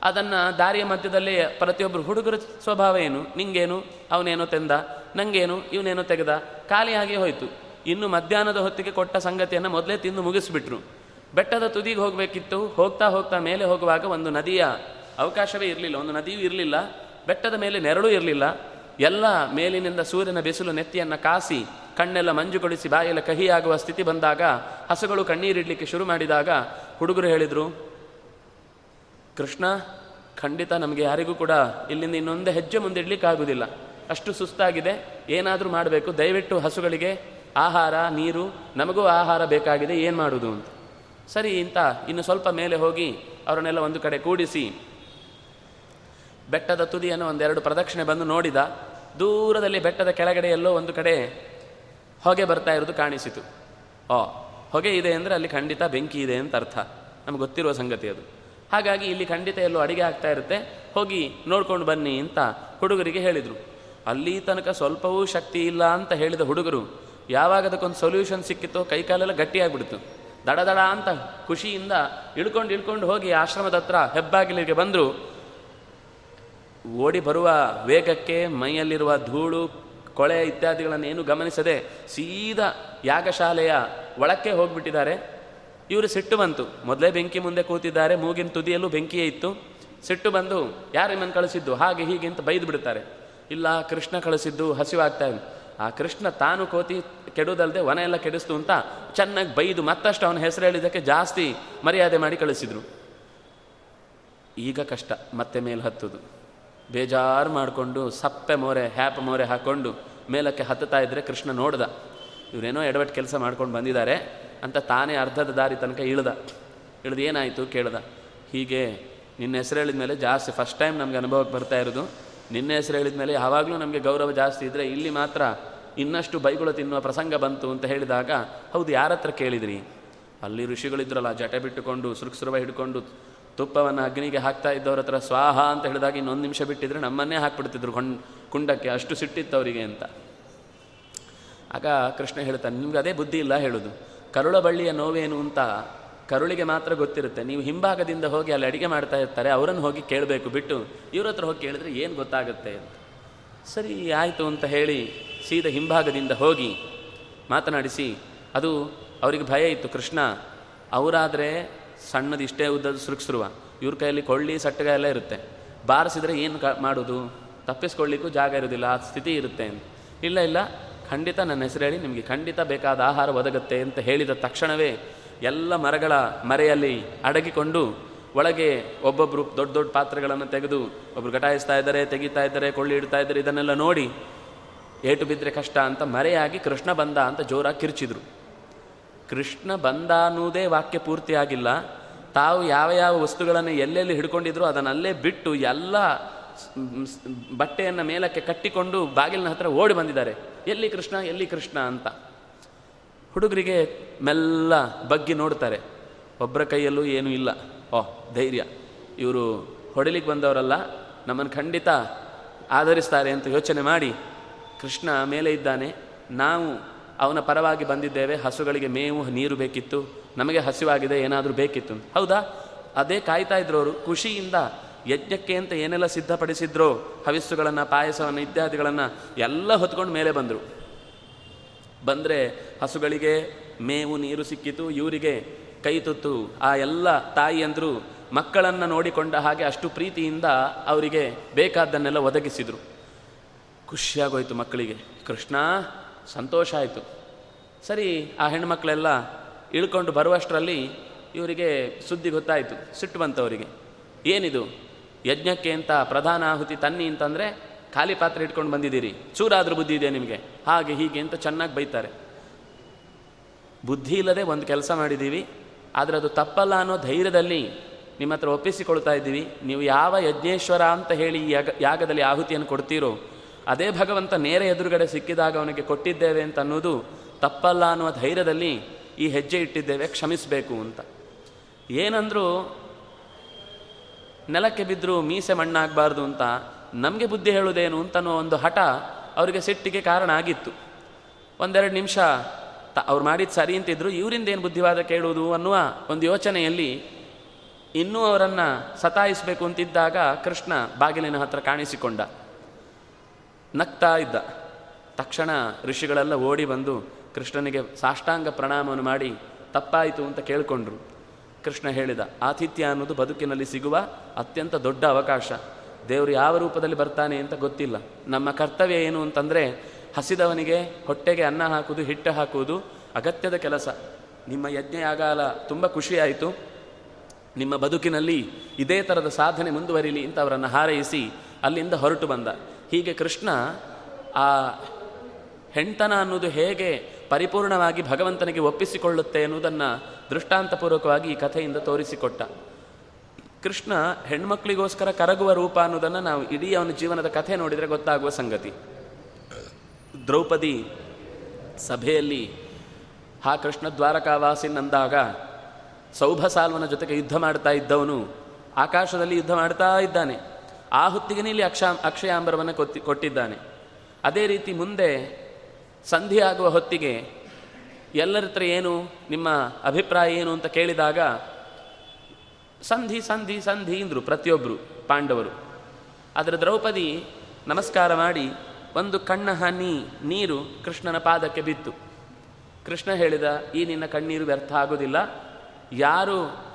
ಅದನ್ನು ದಾರಿಯ ಮಧ್ಯದಲ್ಲಿ ಪ್ರತಿಯೊಬ್ಬರು ಹುಡುಗರ ಸ್ವಭಾವ ಏನು, ನಿಂಗೇನು, ಅವನೇನೋ ತೆಂದ, ನಂಗೇನು, ಇವನೇನೋ ತೆಗೆದ ಖಾಲಿಯಾಗಿ ಹೋಯಿತು. ಇನ್ನು ಮಧ್ಯಾಹ್ನದ ಹೊತ್ತಿಗೆ ಕೊಟ್ಟ ಸಂಗತಿಯನ್ನು ಮೊದಲೇ ತಿಂದು ಮುಗಿಸ್ಬಿಟ್ರು. ಬೆಟ್ಟದ ತುದಿಗೆ ಹೋಗಬೇಕಿತ್ತು, ಹೋಗ್ತಾ ಹೋಗ್ತಾ ಮೇಲೆ ಹೋಗುವಾಗ ಒಂದು ನದಿಯ ಅವಕಾಶವೇ ಇರಲಿಲ್ಲ, ಒಂದು ನದಿಯೂ ಇರಲಿಲ್ಲ, ಬೆಟ್ಟದ ಮೇಲೆ ನೆರಳು ಇರಲಿಲ್ಲ. ಎಲ್ಲ ಮೇಲಿನಿಂದ ಸೂರ್ಯನ ಬಿಸಿಲು ನೆತ್ತಿಯನ್ನು ಕಾಸಿ, ಕಣ್ಣೆಲ್ಲ ಮಂಜುಗೊಳಿಸಿ, ಬಾಯೆಲ್ಲ ಕಹಿಯಾಗುವ ಸ್ಥಿತಿ ಬಂದಾಗ, ಹಸುಗಳು ಕಣ್ಣೀರಿಡಲಿಕ್ಕೆ ಶುರು ಮಾಡಿದಾಗ ಹುಡುಗರು ಹೇಳಿದರು, ಕೃಷ್ಣ, ಖಂಡಿತ ನಮಗೆ ಯಾರಿಗೂ ಕೂಡ ಇಲ್ಲಿಂದ ಇನ್ನೊಂದು ಹೆಜ್ಜೆ ಮುಂದೆ ಇಡ್ಲಿಕ್ಕಾಗುವುದಿಲ್ಲ ಅಷ್ಟು ಸುಸ್ತಾಗಿದೆ, ಏನಾದರೂ ಮಾಡಬೇಕು. ದಯವಿಟ್ಟು ಹಸುಗಳಿಗೆ ಆಹಾರ, ನೀರು, ನಮಗೂ ಆಹಾರ ಬೇಕಾಗಿದೆ, ಏನು ಮಾಡುವುದು ಅಂತ. ಸರಿ ಇಂತ, ಇನ್ನು ಸ್ವಲ್ಪ ಮೇಲೆ ಹೋಗಿ ಅವರನ್ನೆಲ್ಲ ಒಂದು ಕಡೆ ಕೂಡಿಸಿ. ಬೆಟ್ಟದ ತುದಿಯನ್ನು ಒಂದೆರಡು ಪ್ರದಕ್ಷಿಣೆ ಬಂದು ನೋಡಿದ, ದೂರದಲ್ಲಿ ಬೆಟ್ಟದ ಕೆಳಗಡೆ ಎಲ್ಲೋ ಒಂದು ಕಡೆ ಹೊಗೆ ಬರ್ತಾ ಇರೋದು ಕಾಣಿಸಿತು. ಓ, ಹೊಗೆ ಇದೆ ಅಂದರೆ ಅಲ್ಲಿ ಖಂಡಿತ ಬೆಂಕಿ ಇದೆ ಅಂತ ಅರ್ಥ. ನಮ್ಗೆ ಗೊತ್ತಿರುವ ಸಂಗತಿ ಅದು. ಹಾಗಾಗಿ ಇಲ್ಲಿ ಖಂಡಿತ ಎಲ್ಲೋ ಅಡಿಗೆ ಆಗ್ತಾ ಇರುತ್ತೆ, ಹೋಗಿ ನೋಡ್ಕೊಂಡು ಬನ್ನಿ ಅಂತ ಹುಡುಗರಿಗೆ ಹೇಳಿದರು. ಅಲ್ಲಿ ತನಕ ಸ್ವಲ್ಪವೂ ಶಕ್ತಿ ಇಲ್ಲ ಅಂತ ಹೇಳಿದ ಹುಡುಗರು ಯಾವಾಗ ಅದಕ್ಕೊಂದು ಸೊಲ್ಯೂಷನ್ ಸಿಕ್ಕಿತೋ ಕೈಕಾಲೆಲ್ಲ ಗಟ್ಟಿಯಾಗ್ಬಿಡ್ತು. ದಡ ದಡ ಅಂತ ಖುಷಿಯಿಂದ ಇಳ್ಕೊಂಡು ಇಳ್ಕೊಂಡು ಹೋಗಿ ಆಶ್ರಮದ ಹತ್ರ ಹೆಬ್ಬಾಗಿಲಿಗೆ ಬಂದರು. ಓಡಿ ಬರುವ ವೇಗಕ್ಕೆ ಮೈಯಲ್ಲಿರುವ ಧೂಳು, ಕೊಳೆ ಇತ್ಯಾದಿಗಳನ್ನು ಏನು ಗಮನಿಸದೆ ಸೀದಾ ಯಾಗಶಾಲೆಯ ಒಳಕ್ಕೆ ಹೋಗ್ಬಿಟ್ಟಿದ್ದಾರೆ. ಇವರು ಸಿಟ್ಟು ಬಂತು. ಮೊದಲೇ ಬೆಂಕಿ ಮುಂದೆ ಕೂತಿದ್ದಾರೆ. ಮೂಗಿನ ತುದಿಯಲ್ಲೂ ಬೆಂಕಿಯೇ ಇತ್ತು. ಸಿಟ್ಟು ಬಂದು ಯಾರು ನಿಮ್ಮನ್ನು ಕಳಿಸಿದ್ದು? ಹಾಗೆ ಹೀಗೆ ಅಂತ ಬೈದು ಬಿಡ್ತಾರೆ. ಇಲ್ಲ, ಕೃಷ್ಣ ಕಳಿಸಿದ್ದು ಹಸಿವಾಗ್ತಾ ಆ ಕೃಷ್ಣ ತಾನು ಕೋತಿ ಕೆಡುವುದಲ್ಲದೆ ವನ ಎಲ್ಲ ಕೆಡಿಸ್ತು ಅಂತ ಚೆನ್ನಾಗಿ ಬೈದು ಮತ್ತಷ್ಟು ಅವನ ಹೆಸರು ಹೇಳಿದ್ದಕ್ಕೆ ಜಾಸ್ತಿ ಮರ್ಯಾದೆ ಮಾಡಿ ಕಳಿಸಿದ್ರು. ಈಗ ಕಷ್ಟ, ಮತ್ತೆ ಮೇಲೆ ಹತ್ತುದು. ಬೇಜಾರು ಮಾಡಿಕೊಂಡು ಸಪ್ಪೆ ಮೋರೆ, ಹ್ಯಾಪ್ ಮೋರೆ ಹಾಕ್ಕೊಂಡು ಮೇಲಕ್ಕೆ ಹತ್ತುತ್ತಾ ಇದ್ದರೆ ಕೃಷ್ಣ ನೋಡ್ದ, ಇವರೇನೋ ಎಡವಟ್ಟು ಕೆಲಸ ಮಾಡ್ಕೊಂಡು ಬಂದಿದ್ದಾರೆ ಅಂತ ತಾನೇ ಅರ್ಧದ ದಾರಿ ತನಕ ಇಳ್ದ. ಇಳ್ದು ಏನಾಯಿತು ಕೇಳ್ದ, ಹೀಗೆ ನಿನ್ನ ಹೆಸರು ಹೇಳಿದ ಮೇಲೆ ಜಾಸ್ತಿ ಫಸ್ಟ್ ಟೈಮ್ ನಮ್ಗೆ ಅನುಭವಕ್ಕೆ ಬರ್ತಾ ಇರೋದು. ನಿನ್ನ ಹೆಸರು ಹೇಳಿದ ಮೇಲೆ ಯಾವಾಗಲೂ ನಮಗೆ ಗೌರವ ಜಾಸ್ತಿ ಇದ್ದರೆ ಇಲ್ಲಿ ಮಾತ್ರ ಇನ್ನಷ್ಟು ಬೈಗುಳ ತಿನ್ನುವ ಪ್ರಸಂಗ ಬಂತು ಅಂತ ಹೇಳಿದಾಗ, ಹೌದು, ಯಾರ ಹತ್ರ ಕೇಳಿದ್ರಿ? ಅಲ್ಲಿ ಋಷಿಗಳಿದ್ರಲ್ಲ ಜಟೆ ಬಿಟ್ಟುಕೊಂಡು ಸುರುಕ್ಸುರವ ಹಿಡ್ಕೊಂಡು, ತುಪ್ಪವನ್ನು ಅಗ್ನಿಗೆ ಹಾಕ್ತಾ ಇದ್ದವ್ರ ಹತ್ರ ಸ್ವಾಹ ಅಂತ ಹೇಳಿದಾಗ ಇನ್ನೊಂದು ನಿಮಿಷ ಬಿಟ್ಟಿದ್ರೆ ನಮ್ಮನ್ನೇ ಹಾಕ್ಬಿಡ್ತಿದ್ರು ಕೊಂಡ್ ಕುಂಡಕ್ಕೆ, ಅಷ್ಟು ಸಿಟ್ಟಿತ್ತು ಅವರಿಗೆ ಅಂತ. ಆಗ ಕೃಷ್ಣ ಹೇಳ್ತಾನೆ, ನಿಮ್ಗೆ ಅದೇ ಬುದ್ಧಿ ಇಲ್ಲ ಹೇಳೋದು. ಕರುಳ ಬಳ್ಳಿಯ ನೋವೇನು ಅಂತ ಕರುಳಿಗೆ ಮಾತ್ರ ಗೊತ್ತಿರುತ್ತೆ. ನೀವು ಹಿಂಭಾಗದಿಂದ ಹೋಗಿ ಅಲ್ಲಿ ಅಡಿಗೆ ಮಾಡ್ತಾ ಇರ್ತಾರೆ, ಅವರನ್ನು ಹೋಗಿ ಕೇಳಬೇಕು, ಬಿಟ್ಟು ಇವ್ರ ಹತ್ರ ಹೋಗಿ ಕೇಳಿದ್ರೆ ಏನು ಗೊತ್ತಾಗುತ್ತೆ ಅಂತ. ಸರಿ, ಆಯಿತು ಅಂತ ಹೇಳಿ ಸೀದ ಹಿಂಭಾಗದಿಂದ ಹೋಗಿ ಮಾತನಾಡಿಸಿ, ಅದು ಅವರಿಗೆ ಭಯ ಇತ್ತು, ಕೃಷ್ಣ, ಅವರಾದರೆ ಸಣ್ಣದು ಇಷ್ಟೇ ಉದ್ದದ ಸುರುಕ್ಸುರುವ. ಇವ್ರ ಕೈಯಲ್ಲಿ ಕೊಳ್ಳಿ, ಸಟ್ಟಗ ಎಲ್ಲ ಇರುತ್ತೆ. ಬಾರಿಸಿದ್ರೆ ಏನು ಕ, ಮಾಡೋದು? ತಪ್ಪಿಸ್ಕೊಳ್ಳಿಕ್ಕೂ ಜಾಗ ಇರೋದಿಲ್ಲ, ಆ ಸ್ಥಿತಿ ಇರುತ್ತೆ ಅಂತ. ಇಲ್ಲ ಇಲ್ಲ, ಖಂಡಿತ ನನ್ನ ಹೆಸರು ಹೇಳಿ ನಿಮಗೆ ಖಂಡಿತ ಬೇಕಾದ ಆಹಾರ ಒದಗುತ್ತೆ ಅಂತ ಹೇಳಿದ ತಕ್ಷಣವೇ ಎಲ್ಲ ಮರಗಳ ಮರೆಯಲ್ಲಿ ಅಡಗಿಕೊಂಡು ಒಳಗೆ ಒಬ್ಬೊಬ್ಬರು ದೊಡ್ಡ ದೊಡ್ಡ ಪಾತ್ರೆಗಳನ್ನು ತೆಗೆದು ಒಬ್ಬರು ಘಟಾಯಿಸ್ತಾ ಇದ್ದಾರೆ, ತೆಗಿತಾ ಇದ್ದಾರೆ, ಕೊಳ್ಳಿ ಇಡ್ತಾ ಇದ್ದಾರೆ, ಇದನ್ನೆಲ್ಲ ನೋಡಿ ಏಟು ಬಿದ್ದರೆ ಕಷ್ಟ ಅಂತ ಮರೆಯಾಗಿ ಕೃಷ್ಣ ಬಂದ ಅಂತ ಜೋರಾಗಿ ಕಿರ್ಚಿದ್ರು. ಕೃಷ್ಣ ಬಂದ ಅನ್ನೋದೇ ವಾಕ್ಯ ಪೂರ್ತಿಯಾಗಿಲ್ಲ ತಾವು ಯಾವ ಯಾವ ವಸ್ತುಗಳನ್ನು ಎಲ್ಲೆಲ್ಲಿ ಹಿಡ್ಕೊಂಡಿದ್ರು ಅದನ್ನಲ್ಲೇ ಬಿಟ್ಟು ಎಲ್ಲ ಬಟ್ಟೆಯನ್ನು ಮೇಲಕ್ಕೆ ಕಟ್ಟಿಕೊಂಡು ಬಾಗಿಲಿನ ಹತ್ರ ಓಡಿ ಬಂದಿದ್ದಾರೆ. ಎಲ್ಲಿ ಕೃಷ್ಣ ಎಲ್ಲಿ ಕೃಷ್ಣ ಅಂತ. ಹುಡುಗರಿಗೆ ಮೆಲ್ಲ ಬಗ್ಗಿ ನೋಡ್ತಾರೆ. ಒಬ್ಬರ ಕೈಯಲ್ಲೂ ಏನೂ ಇಲ್ಲ. ಓ, ಧೈರ್ಯ. ಇವರು ಹೊಡಿಲಿಕ್ಕೆ ಬಂದವರಲ್ಲ ನಮ್ಮನ್ನು ಖಂಡಿತ ಆಧರಿಸ್ತಾರೆ ಅಂತ ಯೋಚನೆ ಮಾಡಿ ಕೃಷ್ಣ ಮೇಲೆ ಇದ್ದಾನೆ. ನಾವು ಅವನ ಪರವಾಗಿ ಬಂದಿದ್ದೇವೆ, ಹಸುಗಳಿಗೆ ಮೇವು, ನೀರು ಬೇಕಿತ್ತು, ನಮಗೆ ಹಸಿವಾಗಿದೆ, ಏನಾದರೂ ಬೇಕಿತ್ತು. ಹೌದಾ? ಅದೇ ಕಾಯ್ತಾ ಇದ್ರು ಅವರು ಖುಷಿಯಿಂದ ಯಜ್ಞಕ್ಕೆ ಅಂತ ಏನೆಲ್ಲ ಸಿದ್ಧಪಡಿಸಿದ್ರೋ, ಹವಿಸ್ಸುಗಳನ್ನು, ಪಾಯಸವನ್ನು, ಇತ್ಯಾದಿಗಳನ್ನು ಎಲ್ಲ ಹೊತ್ಕೊಂಡು ಮೇಲೆ ಬಂದರು. ಬಂದರೆ ಹಸುಗಳಿಗೆ ಮೇವು ನೀರು ಸಿಕ್ಕಿತು, ಇವರಿಗೆ ಕೈ ತುತ್ತು. ಆ ಎಲ್ಲ ತಾಯಿಯಂದರು ಮಕ್ಕಳನ್ನು ನೋಡಿಕೊಂಡ ಹಾಗೆ ಅಷ್ಟು ಪ್ರೀತಿಯಿಂದ ಅವರಿಗೆ ಬೇಕಾದ್ದನ್ನೆಲ್ಲ ಒದಗಿಸಿದರು. ಖುಷಿಯಾಗೋಯ್ತು ಮಕ್ಕಳಿಗೆ. ಕೃಷ್ಣ, ಸಂತೋಷ ಆಯಿತು. ಸರಿ, ಆ ಹೆಣ್ಮಕ್ಳೆಲ್ಲ ಇಳ್ಕೊಂಡು ಬರುವಷ್ಟರಲ್ಲಿ ಇವರಿಗೆ ಸುದ್ದಿ ಗೊತ್ತಾಯಿತು. ಸಿಟ್ಟು ಬಂತವರಿಗೆ ಏನಿದು? ಯಜ್ಞಕ್ಕೆ ಅಂತ ಪ್ರಧಾನ ಆಹುತಿ ತನ್ನಿ ಅಂತಂದರೆ ಖಾಲಿ ಪಾತ್ರೆ ಇಟ್ಕೊಂಡು ಬಂದಿದ್ದೀರಿ. ಚೂರಾದ್ರೂ ಬುದ್ಧಿ ಇದೆ ನಿಮಗೆ? ಹಾಗೆ ಹೀಗೆ ಅಂತ ಚೆನ್ನಾಗಿ ಬೈತಾರೆ. ಬುದ್ಧಿ ಇಲ್ಲದೆ ಒಂದು ಕೆಲಸ ಮಾಡಿದ್ದೀವಿ, ಆದರೆ ಅದು ತಪ್ಪಲ್ಲ ಅನ್ನೋ ಧೈರ್ಯದಲ್ಲಿ ನಿಮ್ಮ ಹತ್ರ ಒಪ್ಪಿಸಿಕೊಳ್ತಾ ಇದ್ದೀವಿ. ನೀವು ಯಾವ ಯಜ್ಞೇಶ್ವರ ಅಂತ ಹೇಳಿ ಯಾಗ, ಯಾಗದಲ್ಲಿ ಆಹುತಿಯನ್ನು ಕೊಡ್ತೀರೋ, ಅದೇ ಭಗವಂತ ನೇರ ಎದುರುಗಡೆ ಸಿಕ್ಕಿದಾಗ ಅವನಿಗೆ ಕೊಟ್ಟಿದ್ದೇವೆ ಅಂತ ಅನ್ನೋದು ತಪ್ಪಲ್ಲ ಅನ್ನುವ ಧೈರ್ಯದಲ್ಲಿ ಈ ಹೆಜ್ಜೆ ಇಟ್ಟಿದ್ದೇವೆ, ಕ್ಷಮಿಸಬೇಕು ಅಂತ. ಏನಂದರೂ ನೆಲಕ್ಕೆ ಬಿದ್ದರೂ ಮೀಸೆ ಮಣ್ಣಾಗಬಾರ್ದು ಅಂತ ನಮಗೆ ಬುದ್ಧಿ ಹೇಳುವುದೇನು ಅಂತನೋ ಒಂದು ಹಠ ಅವರಿಗೆ ಸಿಟ್ಟಿಗೆ ಕಾರಣ ಆಗಿತ್ತು. ಒಂದೆರಡು ನಿಮಿಷ, ತ, ಅವ್ರು ಮಾಡಿದ್ದು ಸರಿ ಅಂತಿದ್ರು, ಇವರಿಂದ ಏನು ಬುದ್ಧಿವಾದ ಕೇಳುವುದು ಅನ್ನುವ ಒಂದು ಯೋಚನೆಯಲ್ಲಿ ಇನ್ನೂ ಅವರನ್ನು ಸತಾಯಿಸಬೇಕು ಅಂತಿದ್ದಾಗ ಕೃಷ್ಣ ಬಾಗಿಲಿನ ಹತ್ರ ಕಾಣಿಸಿಕೊಂಡ. ನಗ್ತಾ ಇದ್ದ. ತಕ್ಷಣ ಋಷಿಗಳೆಲ್ಲ ಓಡಿ ಬಂದು ಕೃಷ್ಣನಿಗೆ ಸಾಷ್ಟಾಂಗ ಪ್ರಣಾಮವನ್ನು ಮಾಡಿ, ತಪ್ಪಾಯಿತು ಅಂತ ಕೇಳಿಕೊಂಡ್ರು. ಕೃಷ್ಣ ಹೇಳಿದ, ಆತಿಥ್ಯ ಅನ್ನೋದು ಬದುಕಿನಲ್ಲಿ ಸಿಗುವ ಅತ್ಯಂತ ದೊಡ್ಡ ಅವಕಾಶ. ದೇವರು ಯಾವ ರೂಪದಲ್ಲಿ ಬರ್ತಾನೆ ಅಂತ ಗೊತ್ತಿಲ್ಲ. ನಮ್ಮ ಕರ್ತವ್ಯ ಏನು ಅಂತಂದರೆ ಹಸಿದವನಿಗೆ ಹೊಟ್ಟೆಗೆ ಅನ್ನ ಹಾಕುವುದು, ಹಿಟ್ಟು ಹಾಕುವುದು ಅಗತ್ಯದ ಕೆಲಸ. ನಿಮ್ಮ ಯಜ್ಞ ಯಾಗಾಲ ತುಂಬ ಖುಷಿಯಾಯಿತು. ನಿಮ್ಮ ಬದುಕಿನಲ್ಲಿ ಇದೇ ಥರದ ಸಾಧನೆ ಮುಂದುವರಿಲಿ ಅಂತ ಅವರನ್ನು ಹಾರೈಸಿ ಅಲ್ಲಿಂದ ಹೊರಟು ಬಂದ. ಹೀಗೆ ಕೃಷ್ಣ ಆ ಹೆಂಡತನ ಅನ್ನೋದು ಹೇಗೆ ಪರಿಪೂರ್ಣವಾಗಿ ಭಗವಂತನಿಗೆ ಒಪ್ಪಿಸಿಕೊಳ್ಳುತ್ತೆ ಎನ್ನುವುದನ್ನು ದೃಷ್ಟಾಂತಪೂರ್ವಕವಾಗಿ ಈ ಕಥೆಯಿಂದ ತೋರಿಸಿಕೊಟ್ಟ. ಕೃಷ್ಣ ಹೆಣ್ಮಕ್ಳಿಗೋಸ್ಕರ ಕರಗುವ ರೂಪ ಅನ್ನೋದನ್ನು ನಾವು ಇಡೀ ಅವನ ಜೀವನದ ಕಥೆ ನೋಡಿದರೆ ಗೊತ್ತಾಗುವ ಸಂಗತಿ. ದ್ರೌಪದಿ ಸಭೆಯಲ್ಲಿ ಆ ಕೃಷ್ಣ ದ್ವಾರಕಾವಾಸಿನಂದಾಗ ಸೌಭಸಾಲ್ವನ ಜೊತೆಗೆ ಯುದ್ಧ ಮಾಡ್ತಾ ಇದ್ದವನು. ಆಕಾಶದಲ್ಲಿ ಯುದ್ಧ ಮಾಡ್ತಾ ಇದ್ದಾನೆ. ಆ ಹೊತ್ತಿಗೆ ಇಲ್ಲಿ ಅಕ್ಷಾ, ಅಕ್ಷಯಾಂಬರವನ್ನು ಕೊತ್ತಿ, ಕೊಟ್ಟಿದ್ದಾನೆ. ಅದೇ ರೀತಿ ಮುಂದೆ ಸಂಧಿ ಆಗುವ ಹೊತ್ತಿಗೆ ಎಲ್ಲರ ಹತ್ರ ಏನು, ನಿಮ್ಮ ಅಭಿಪ್ರಾಯ ಏನು ಅಂತ ಕೇಳಿದಾಗ ಸಂಧಿ ಸಂಧಿ ಸಂಧಿ ಅಂದರು ಪ್ರತಿಯೊಬ್ಬರು ಪಾಂಡವರು. ಅದರ ದ್ರೌಪದಿ ನಮಸ್ಕಾರ ಮಾಡಿ, ಒಂದು ಕಣ್ಣ ಹನಿ ನೀರು ಕೃಷ್ಣನ ಪಾದಕ್ಕೆ ಬಿತ್ತು. ಕೃಷ್ಣ ಹೇಳಿದ, ಈ ನಿನ್ನ ಕಣ್ಣೀರು ವ್ಯರ್ಥ ಆಗೋದಿಲ್ಲ. ಯಾರು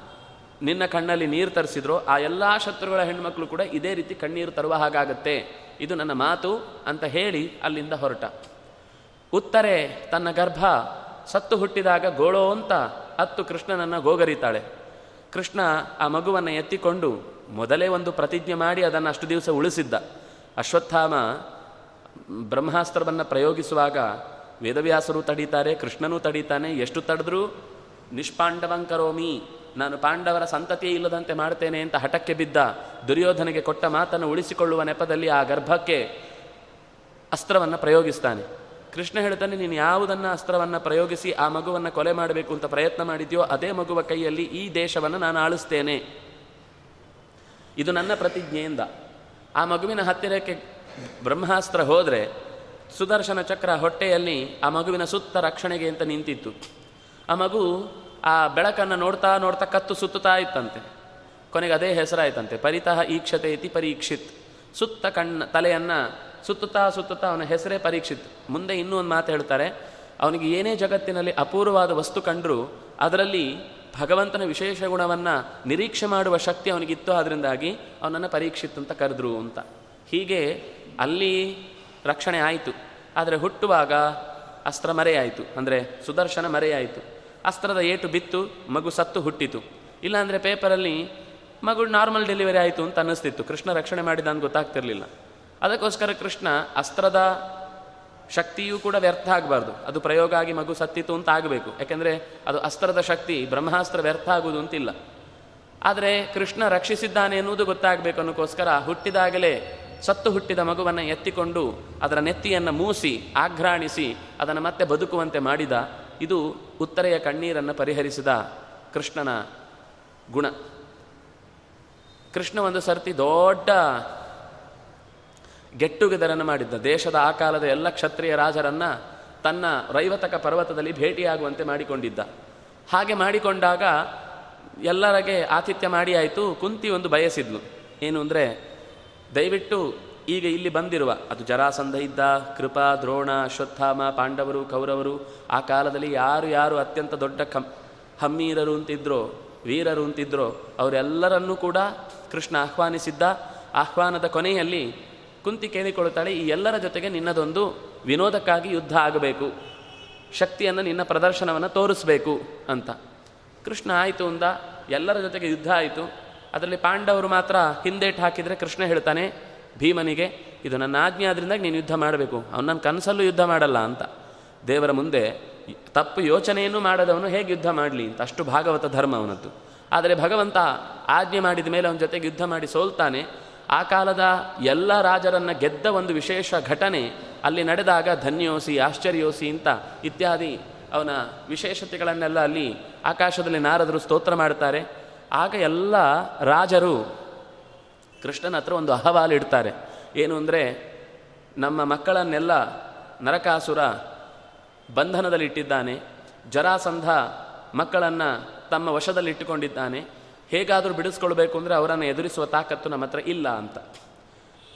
ನಿನ್ನ ಕಣ್ಣಲ್ಲಿ ನೀರು ತರಿಸಿದ್ರೋ, ಆ ಎಲ್ಲ ಶತ್ರುಗಳ ಹೆಣ್ಮಕ್ಳು ಕೂಡ ಇದೇ ರೀತಿ ಕಣ್ಣೀರು ತರುವ ಹಾಗಾಗತ್ತೆ. ಇದು ನನ್ನ ಮಾತು ಅಂತ ಹೇಳಿ ಅಲ್ಲಿಂದ ಹೊರಟ. ಉತ್ತರೆ ತನ್ನ ಗರ್ಭ ಸತ್ತು ಹುಟ್ಟಿದಾಗ ಗೋಳೋ ಅಂತ ಅತ್ತು ಕೃಷ್ಣನನ್ನು ಗೋಗರಿತಾಳೆ. ಕೃಷ್ಣ ಆ ಮಗುವನ್ನು ಎತ್ತಿಕೊಂಡು ಮೊದಲೇ ಒಂದು ಪ್ರತಿಜ್ಞೆ ಮಾಡಿ ಅದನ್ನು ಅಷ್ಟು ದಿವಸ ಉಳಿಸಿದ್ದ. ಅಶ್ವತ್ಥಾಮ ಬ್ರಹ್ಮಾಸ್ತ್ರವನ್ನು ಪ್ರಯೋಗಿಸುವಾಗ ವೇದವ್ಯಾಸರು ತಡೀತಾರೆ, ಕೃಷ್ಣನೂ ತಡೀತಾನೆ, ಎಷ್ಟು ತಡೆದ್ರೂ ನಿಷ್ಪಾಂಡವಂಕರೋಮಿ, ನಾನು ಪಾಂಡವರ ಸಂತತಿಯೇ ಇಲ್ಲದಂತೆ ಮಾಡ್ತೇನೆ ಅಂತ ಹಠಕ್ಕೆ ಬಿದ್ದ ದುರ್ಯೋಧನಿಗೆ ಕೊಟ್ಟ ಮಾತನ್ನು ಉಳಿಸಿಕೊಳ್ಳುವ ನೆಪದಲ್ಲಿ ಆ ಗರ್ಭಕ್ಕೆ ಅಸ್ತ್ರವನ್ನು ಪ್ರಯೋಗಿಸ್ತಾನೆ. ಕೃಷ್ಣ ಹೇಳ್ತಾನೆ, ನೀನು ಯಾವುದನ್ನು ಅಸ್ತ್ರವನ್ನು ಪ್ರಯೋಗಿಸಿ ಆ ಮಗುವನ್ನು ಕೊಲೆ ಮಾಡಬೇಕು ಅಂತ ಪ್ರಯತ್ನ ಮಾಡಿದ್ಯೋ, ಅದೇ ಮಗುವ ಕೈಯಲ್ಲಿ ಈ ದೇಶವನ್ನು ನಾನು ಆಳಿಸ್ತೇನೆ. ಇದು ನನ್ನ ಪ್ರತಿಜ್ಞೆಯಿಂದ. ಆ ಮಗುವಿನ ಹತ್ತಿರಕ್ಕೆ ಬ್ರಹ್ಮಾಸ್ತ್ರ ಹೋದರೆ, ಸುದರ್ಶನ ಚಕ್ರ ಹೊಟ್ಟೆಯಲ್ಲಿ ಆ ಮಗುವಿನ ಸುತ್ತ ರಕ್ಷಣೆಗೆ ಅಂತ ನಿಂತಿತ್ತು. ಆ ಮಗು ಆ ಬೆಳಕನ್ನು ನೋಡ್ತಾ ನೋಡ್ತಾ ಕತ್ತು ಸುತ್ತುತ್ತಾ ಇತ್ತಂತೆ. ಕೊನೆಗೆ ಅದೇ ಹೆಸರಾಯ್ತಂತೆ. ಪರಿತಃ ಈಕ್ಷತೆ ಇತಿ ಪರೀಕ್ಷಿತ್. ಸುತ್ತ ಕಣ್ಣ, ತಲೆಯನ್ನು ಸುತ್ತುತ್ತಾ ಸುತ್ತುತ್ತಾ ಅವನ ಹೆಸರೇ ಪರೀಕ್ಷಿತ್. ಮುಂದೆ ಇನ್ನೂ ಒಂದು ಮಾತು ಹೇಳ್ತಾರೆ. ಅವನಿಗೆ ಏನೇ ಜಗತ್ತಿನಲ್ಲಿ ಅಪೂರ್ವವಾದ ವಸ್ತು ಕಂಡರೂ ಅದರಲ್ಲಿ ಭಗವಂತನ ವಿಶೇಷ ಗುಣವನ್ನು ನಿರೀಕ್ಷೆ ಮಾಡುವ ಶಕ್ತಿ ಅವನಿಗಿತ್ತು. ಅದರಿಂದಾಗಿ ಅವನನ್ನು ಪರೀಕ್ಷಿತ್ ಅಂತ ಕರೆದ್ರು ಅಂತ. ಹೀಗೆ ಅಲ್ಲಿ ರಕ್ಷಣೆ ಆಯಿತು. ಆದರೆ ಹುಟ್ಟುವಾಗ ಅಸ್ತ್ರ ಮರೆಯಾಯಿತು. ಅಂದರೆ ಸುದರ್ಶನ ಮರೆಯಾಯಿತು. ಅಸ್ತ್ರದ ಏಟು ಬಿತ್ತು, ಮಗು ಸತ್ತು ಹುಟ್ಟಿತು. ಇಲ್ಲಾಂದರೆ ಪೇಪರಲ್ಲಿ ಮಗು ನಾರ್ಮಲ್ ಡೆಲಿವರಿ ಆಯಿತು ಅಂತ ಅನ್ನಿಸ್ತಿತ್ತು. ಕೃಷ್ಣ ರಕ್ಷಣೆ ಮಾಡಿದ ಅಂತ ಗೊತ್ತಾಗ್ತಿರ್ಲಿಲ್ಲ. ಅದಕ್ಕೋಸ್ಕರ ಕೃಷ್ಣ ಅಸ್ತ್ರದ ಶಕ್ತಿಯೂ ಕೂಡ ವ್ಯರ್ಥ ಆಗಬಾರ್ದು. ಅದು ಪ್ರಯೋಗ ಆಗಿ ಮಗು ಸತ್ತಿತು ಅಂತ ಆಗಬೇಕು. ಯಾಕೆಂದರೆ ಅದು ಅಸ್ತ್ರದ ಶಕ್ತಿ, ಬ್ರಹ್ಮಾಸ್ತ್ರ ವ್ಯರ್ಥ ಆಗುವುದು ಅಂತಿಲ್ಲ. ಆದರೆ ಕೃಷ್ಣ ರಕ್ಷಿಸಿದ್ದಾನೆ ಎನ್ನುವುದು ಗೊತ್ತಾಗಬೇಕು ಅನ್ನೋಕ್ಕೋಸ್ಕರ ಹುಟ್ಟಿದಾಗಲೇ ಸತ್ತು ಹುಟ್ಟಿದ ಮಗುವನ್ನು ಎತ್ತಿಕೊಂಡು ಅದರ ನೆತ್ತಿಯನ್ನು ಮೂಸಿ, ಆಘ್ರಾಣಿಸಿ, ಅದನ್ನು ಮತ್ತೆ ಬದುಕುವಂತೆ ಮಾಡಿದ. ಇದು ಉತ್ತರೆಯ ಕಣ್ಣೀರನ್ನು ಪರಿಹರಿಸಿದ ಕೃಷ್ಣನ ಗುಣ. ಕೃಷ್ಣ ಒಂದು ಸರ್ತಿ ದೊಡ್ಡ ಗೆಟ್ ಟುಗೆದರನ್ನು ಮಾಡಿದ್ದ. ದೇಶದ ಆ ಕಾಲದ ಎಲ್ಲ ಕ್ಷತ್ರಿಯ ರಾಜರನ್ನು ತನ್ನ ರೈವತಕ ಪರ್ವತದಲ್ಲಿ ಭೇಟಿಯಾಗುವಂತೆ ಮಾಡಿಕೊಂಡಿದ್ದ. ಹಾಗೆ ಮಾಡಿಕೊಂಡಾಗ ಎಲ್ಲರಿಗೆ ಆತಿಥ್ಯ ಮಾಡಿ ಆಯಿತು, ಕುಂತಿ ಒಂದು ಬಯಸಿದ್ಲು. ಏನು ಅಂದರೆ, ದಯವಿಟ್ಟು ಈಗ ಇಲ್ಲಿ ಬಂದಿರುವ, ಅದು ಜರಾಸಂಧ ಇದ್ದ, ಕೃಪಾ, ದ್ರೋಣ, ಅಶ್ವತ್ಥಾಮ, ಪಾಂಡವರು, ಕೌರವರು, ಆ ಕಾಲದಲ್ಲಿ ಯಾರು ಯಾರು ಅತ್ಯಂತ ದೊಡ್ಡ ಕಂ, ಹಮ್ಮೀರರು ಅಂತಿದ್ರೋ, ವೀರರು ಅಂತಿದ್ರೋ, ಅವರೆಲ್ಲರನ್ನೂ ಕೂಡ ಕೃಷ್ಣ ಆಹ್ವಾನಿಸಿದ್ದ. ಆಹ್ವಾನದ ಕೊನೆಯಲ್ಲಿ ಕುಂತಿ ಕೇಳಿಕೊಳ್ಳುತ್ತಾಳೆ, ಈ ಎಲ್ಲರ ಜೊತೆಗೆ ನಿನ್ನದೊಂದು ವಿನೋದಕ್ಕಾಗಿ ಯುದ್ಧ ಆಗಬೇಕು. ಶಕ್ತಿಯನ್ನು ನಿನ್ನ ಪ್ರದರ್ಶನವನ್ನು ತೋರಿಸ್ಬೇಕು ಅಂತ. ಕೃಷ್ಣ ಆಯಿತು ಅಂದ, ಎಲ್ಲರ ಜೊತೆಗೆ ಯುದ್ಧ ಆಯಿತು. ಅದರಲ್ಲಿ ಪಾಂಡವರು ಮಾತ್ರ ಹಿಂದೇಟು ಹಾಕಿದರೆ ಕೃಷ್ಣ ಹೇಳ್ತಾನೆ, ಭೀಮನಿಗೆ, ಇದು ನನ್ನ ಆಜ್ಞೆ ಆದ್ರಿಂದ ನೀನು ಯುದ್ಧ ಮಾಡಬೇಕು. ಅವನು ನನ್ನ ಕನಸಲ್ಲೂ ಯುದ್ಧ ಮಾಡಲ್ಲ ಅಂತ. ದೇವರ ಮುಂದೆ ತಪ್ಪು ಯೋಚನೆಯನ್ನು ಮಾಡದವನು ಹೇಗೆ ಯುದ್ಧ ಮಾಡಲಿ ಅಂತ. ಅಷ್ಟು ಭಾಗವತ ಧರ್ಮ ಅವನದ್ದು. ಆದರೆ ಭಗವಂತ ಆಜ್ಞೆ ಮಾಡಿದ ಮೇಲೆ ಅವನ ಜೊತೆಗೆ ಯುದ್ಧ ಮಾಡಿ ಸೋಲ್ತಾನೆ. ಆ ಕಾಲದ ಎಲ್ಲ ರಾಜರನ್ನು ಗೆದ್ದ ಒಂದು ವಿಶೇಷ ಘಟನೆ ಅಲ್ಲಿ ನಡೆದಾಗ ಧನ್ಯೋಸಿ, ಆಶ್ಚರ್ಯೋಸಿ ಅಂತ ಇತ್ಯಾದಿ ಅವನ ವಿಶೇಷತೆಗಳನ್ನೆಲ್ಲ ಅಲ್ಲಿ ಆಕಾಶದಲ್ಲಿ ನಾರದರು ಸ್ತೋತ್ರ ಮಾಡ್ತಾರೆ. ಆಗ ಎಲ್ಲ ರಾಜರು ಕೃಷ್ಣನ ಹತ್ರ ಒಂದು ಅಹವಾಲು ಇಡ್ತಾರೆ. ಏನು ಅಂದರೆ, ನಮ್ಮ ಮಕ್ಕಳನ್ನೆಲ್ಲ ನರಕಾಸುರ ಬಂಧನದಲ್ಲಿಟ್ಟಿದ್ದಾನೆ ಜರಾಸಂಧ ಮಕ್ಕಳನ್ನು ತಮ್ಮ ವಶದಲ್ಲಿಟ್ಟುಕೊಂಡಿದ್ದಾನೆ ಹೇಗಾದರೂ ಬಿಡಿಸ್ಕೊಳ್ಬೇಕು ಅಂದರೆ ಅವರನ್ನು ಎದುರಿಸುವ ತಾಕತ್ತು ನಮ್ಮ ಹತ್ರ ಇಲ್ಲ ಅಂತ.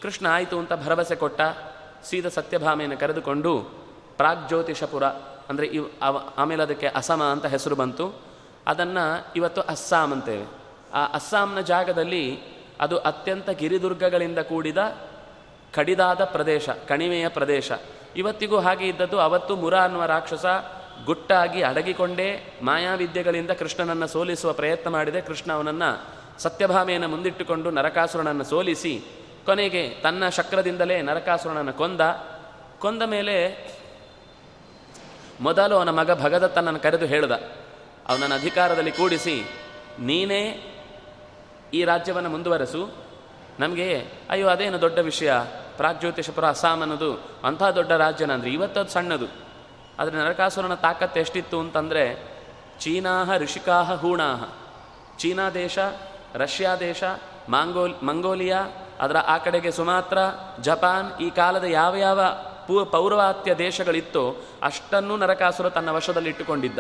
ಕೃಷ್ಣ ಆಯಿತು ಅಂತ ಭರವಸೆ ಕೊಟ್ಟ ಸೀದ ಸತ್ಯಭಾಮೆಯನ್ನು ಕರೆದುಕೊಂಡು ಪ್ರಾಗ್ಜ್ಯೋತಿಷಪುರ, ಅಂದರೆ ಇವ್ ಅವ ಆಮೇಲೆ ಅದಕ್ಕೆ ಅಸಮ ಅಂತ ಹೆಸರು ಬಂತು. ಅದನ್ನು ಇವತ್ತು ಅಸ್ಸಾಂ ಅಂತೇವೆ. ಆ ಅಸ್ಸಾಂನ ಜಾಗದಲ್ಲಿ ಅದು ಅತ್ಯಂತ ಗಿರಿದುರ್ಗಗಳಿಂದ ಕೂಡಿದ ಕಡಿದಾದ ಪ್ರದೇಶ, ಕಣಿವೆಯ ಪ್ರದೇಶ. ಇವತ್ತಿಗೂ ಹಾಗೆ ಇದ್ದದ್ದು, ಅವತ್ತು ಮುರ ಅನ್ನುವ ರಾಕ್ಷಸ ಗುಟ್ಟಾಗಿ ಅಡಗಿಕೊಂಡೇ ಮಾಯಾವಿದ್ಯೆಗಳಿಂದ ಕೃಷ್ಣನನ್ನು ಸೋಲಿಸುವ ಪ್ರಯತ್ನ ಮಾಡಿದೆ. ಕೃಷ್ಣ ಅವನನ್ನು ಸತ್ಯಭಾಮೆಯನ್ನು ಮುಂದಿಟ್ಟುಕೊಂಡು ನರಕಾಸುರನನ್ನು ಸೋಲಿಸಿ ಕೊನೆಗೆ ತನ್ನ ಶಕ್ರದಿಂದಲೇ ನರಕಾಸುರನನ್ನು ಕೊಂದ. ಕೊಂದ ಮೇಲೆ ಮೊದಲು ಅವನ ಮಗ ಭಗದತ್ತನನ್ನು ಕರೆದು ಹೇಳ್ದ. ಅವನನ್ನು ಅಧಿಕಾರದಲ್ಲಿ ಕೂಡಿಸಿ, ನೀನೇ ಈ ರಾಜ್ಯವನ್ನು ಮುಂದುವರೆಸು. ನಮಗೆ ಅಯ್ಯೋ, ಅದೇನು ದೊಡ್ಡ ವಿಷಯ? ಪ್ರಾಗ್ಜ್ಯೋತಿಷಪುರ ಅಸ್ಸಾಂ ಅನ್ನೋದು ಅಂಥ ದೊಡ್ಡ ರಾಜ್ಯನ ಅಂದರೆ ಇವತ್ತದು ಸಣ್ಣದು. ಆದರೆ ನರಕಾಸುರನ ತಾಕತ್ತು ಎಷ್ಟಿತ್ತು ಅಂತಂದರೆ ಚೀನಾಹ ಋಷಿಕಾಹ ಹೂಣಾಹ. ಚೀನಾ ದೇಶ, ರಷ್ಯಾ ದೇಶ, ಮಾಂಗೋಲ್, ಮಂಗೋಲಿಯಾ, ಅದರ ಆ ಕಡೆಗೆ ಸುಮಾತ್ರ, ಜಪಾನ್, ಈ ಕಾಲದ ಯಾವ ಯಾವ ಪೂ, ಪೌರ್ವಾತ್ಯ ದೇಶಗಳಿತ್ತು ಅಷ್ಟನ್ನು ನರಕಾಸುರ ತನ್ನ ವಶದಲ್ಲಿ ಇಟ್ಟುಕೊಂಡಿದ್ದ.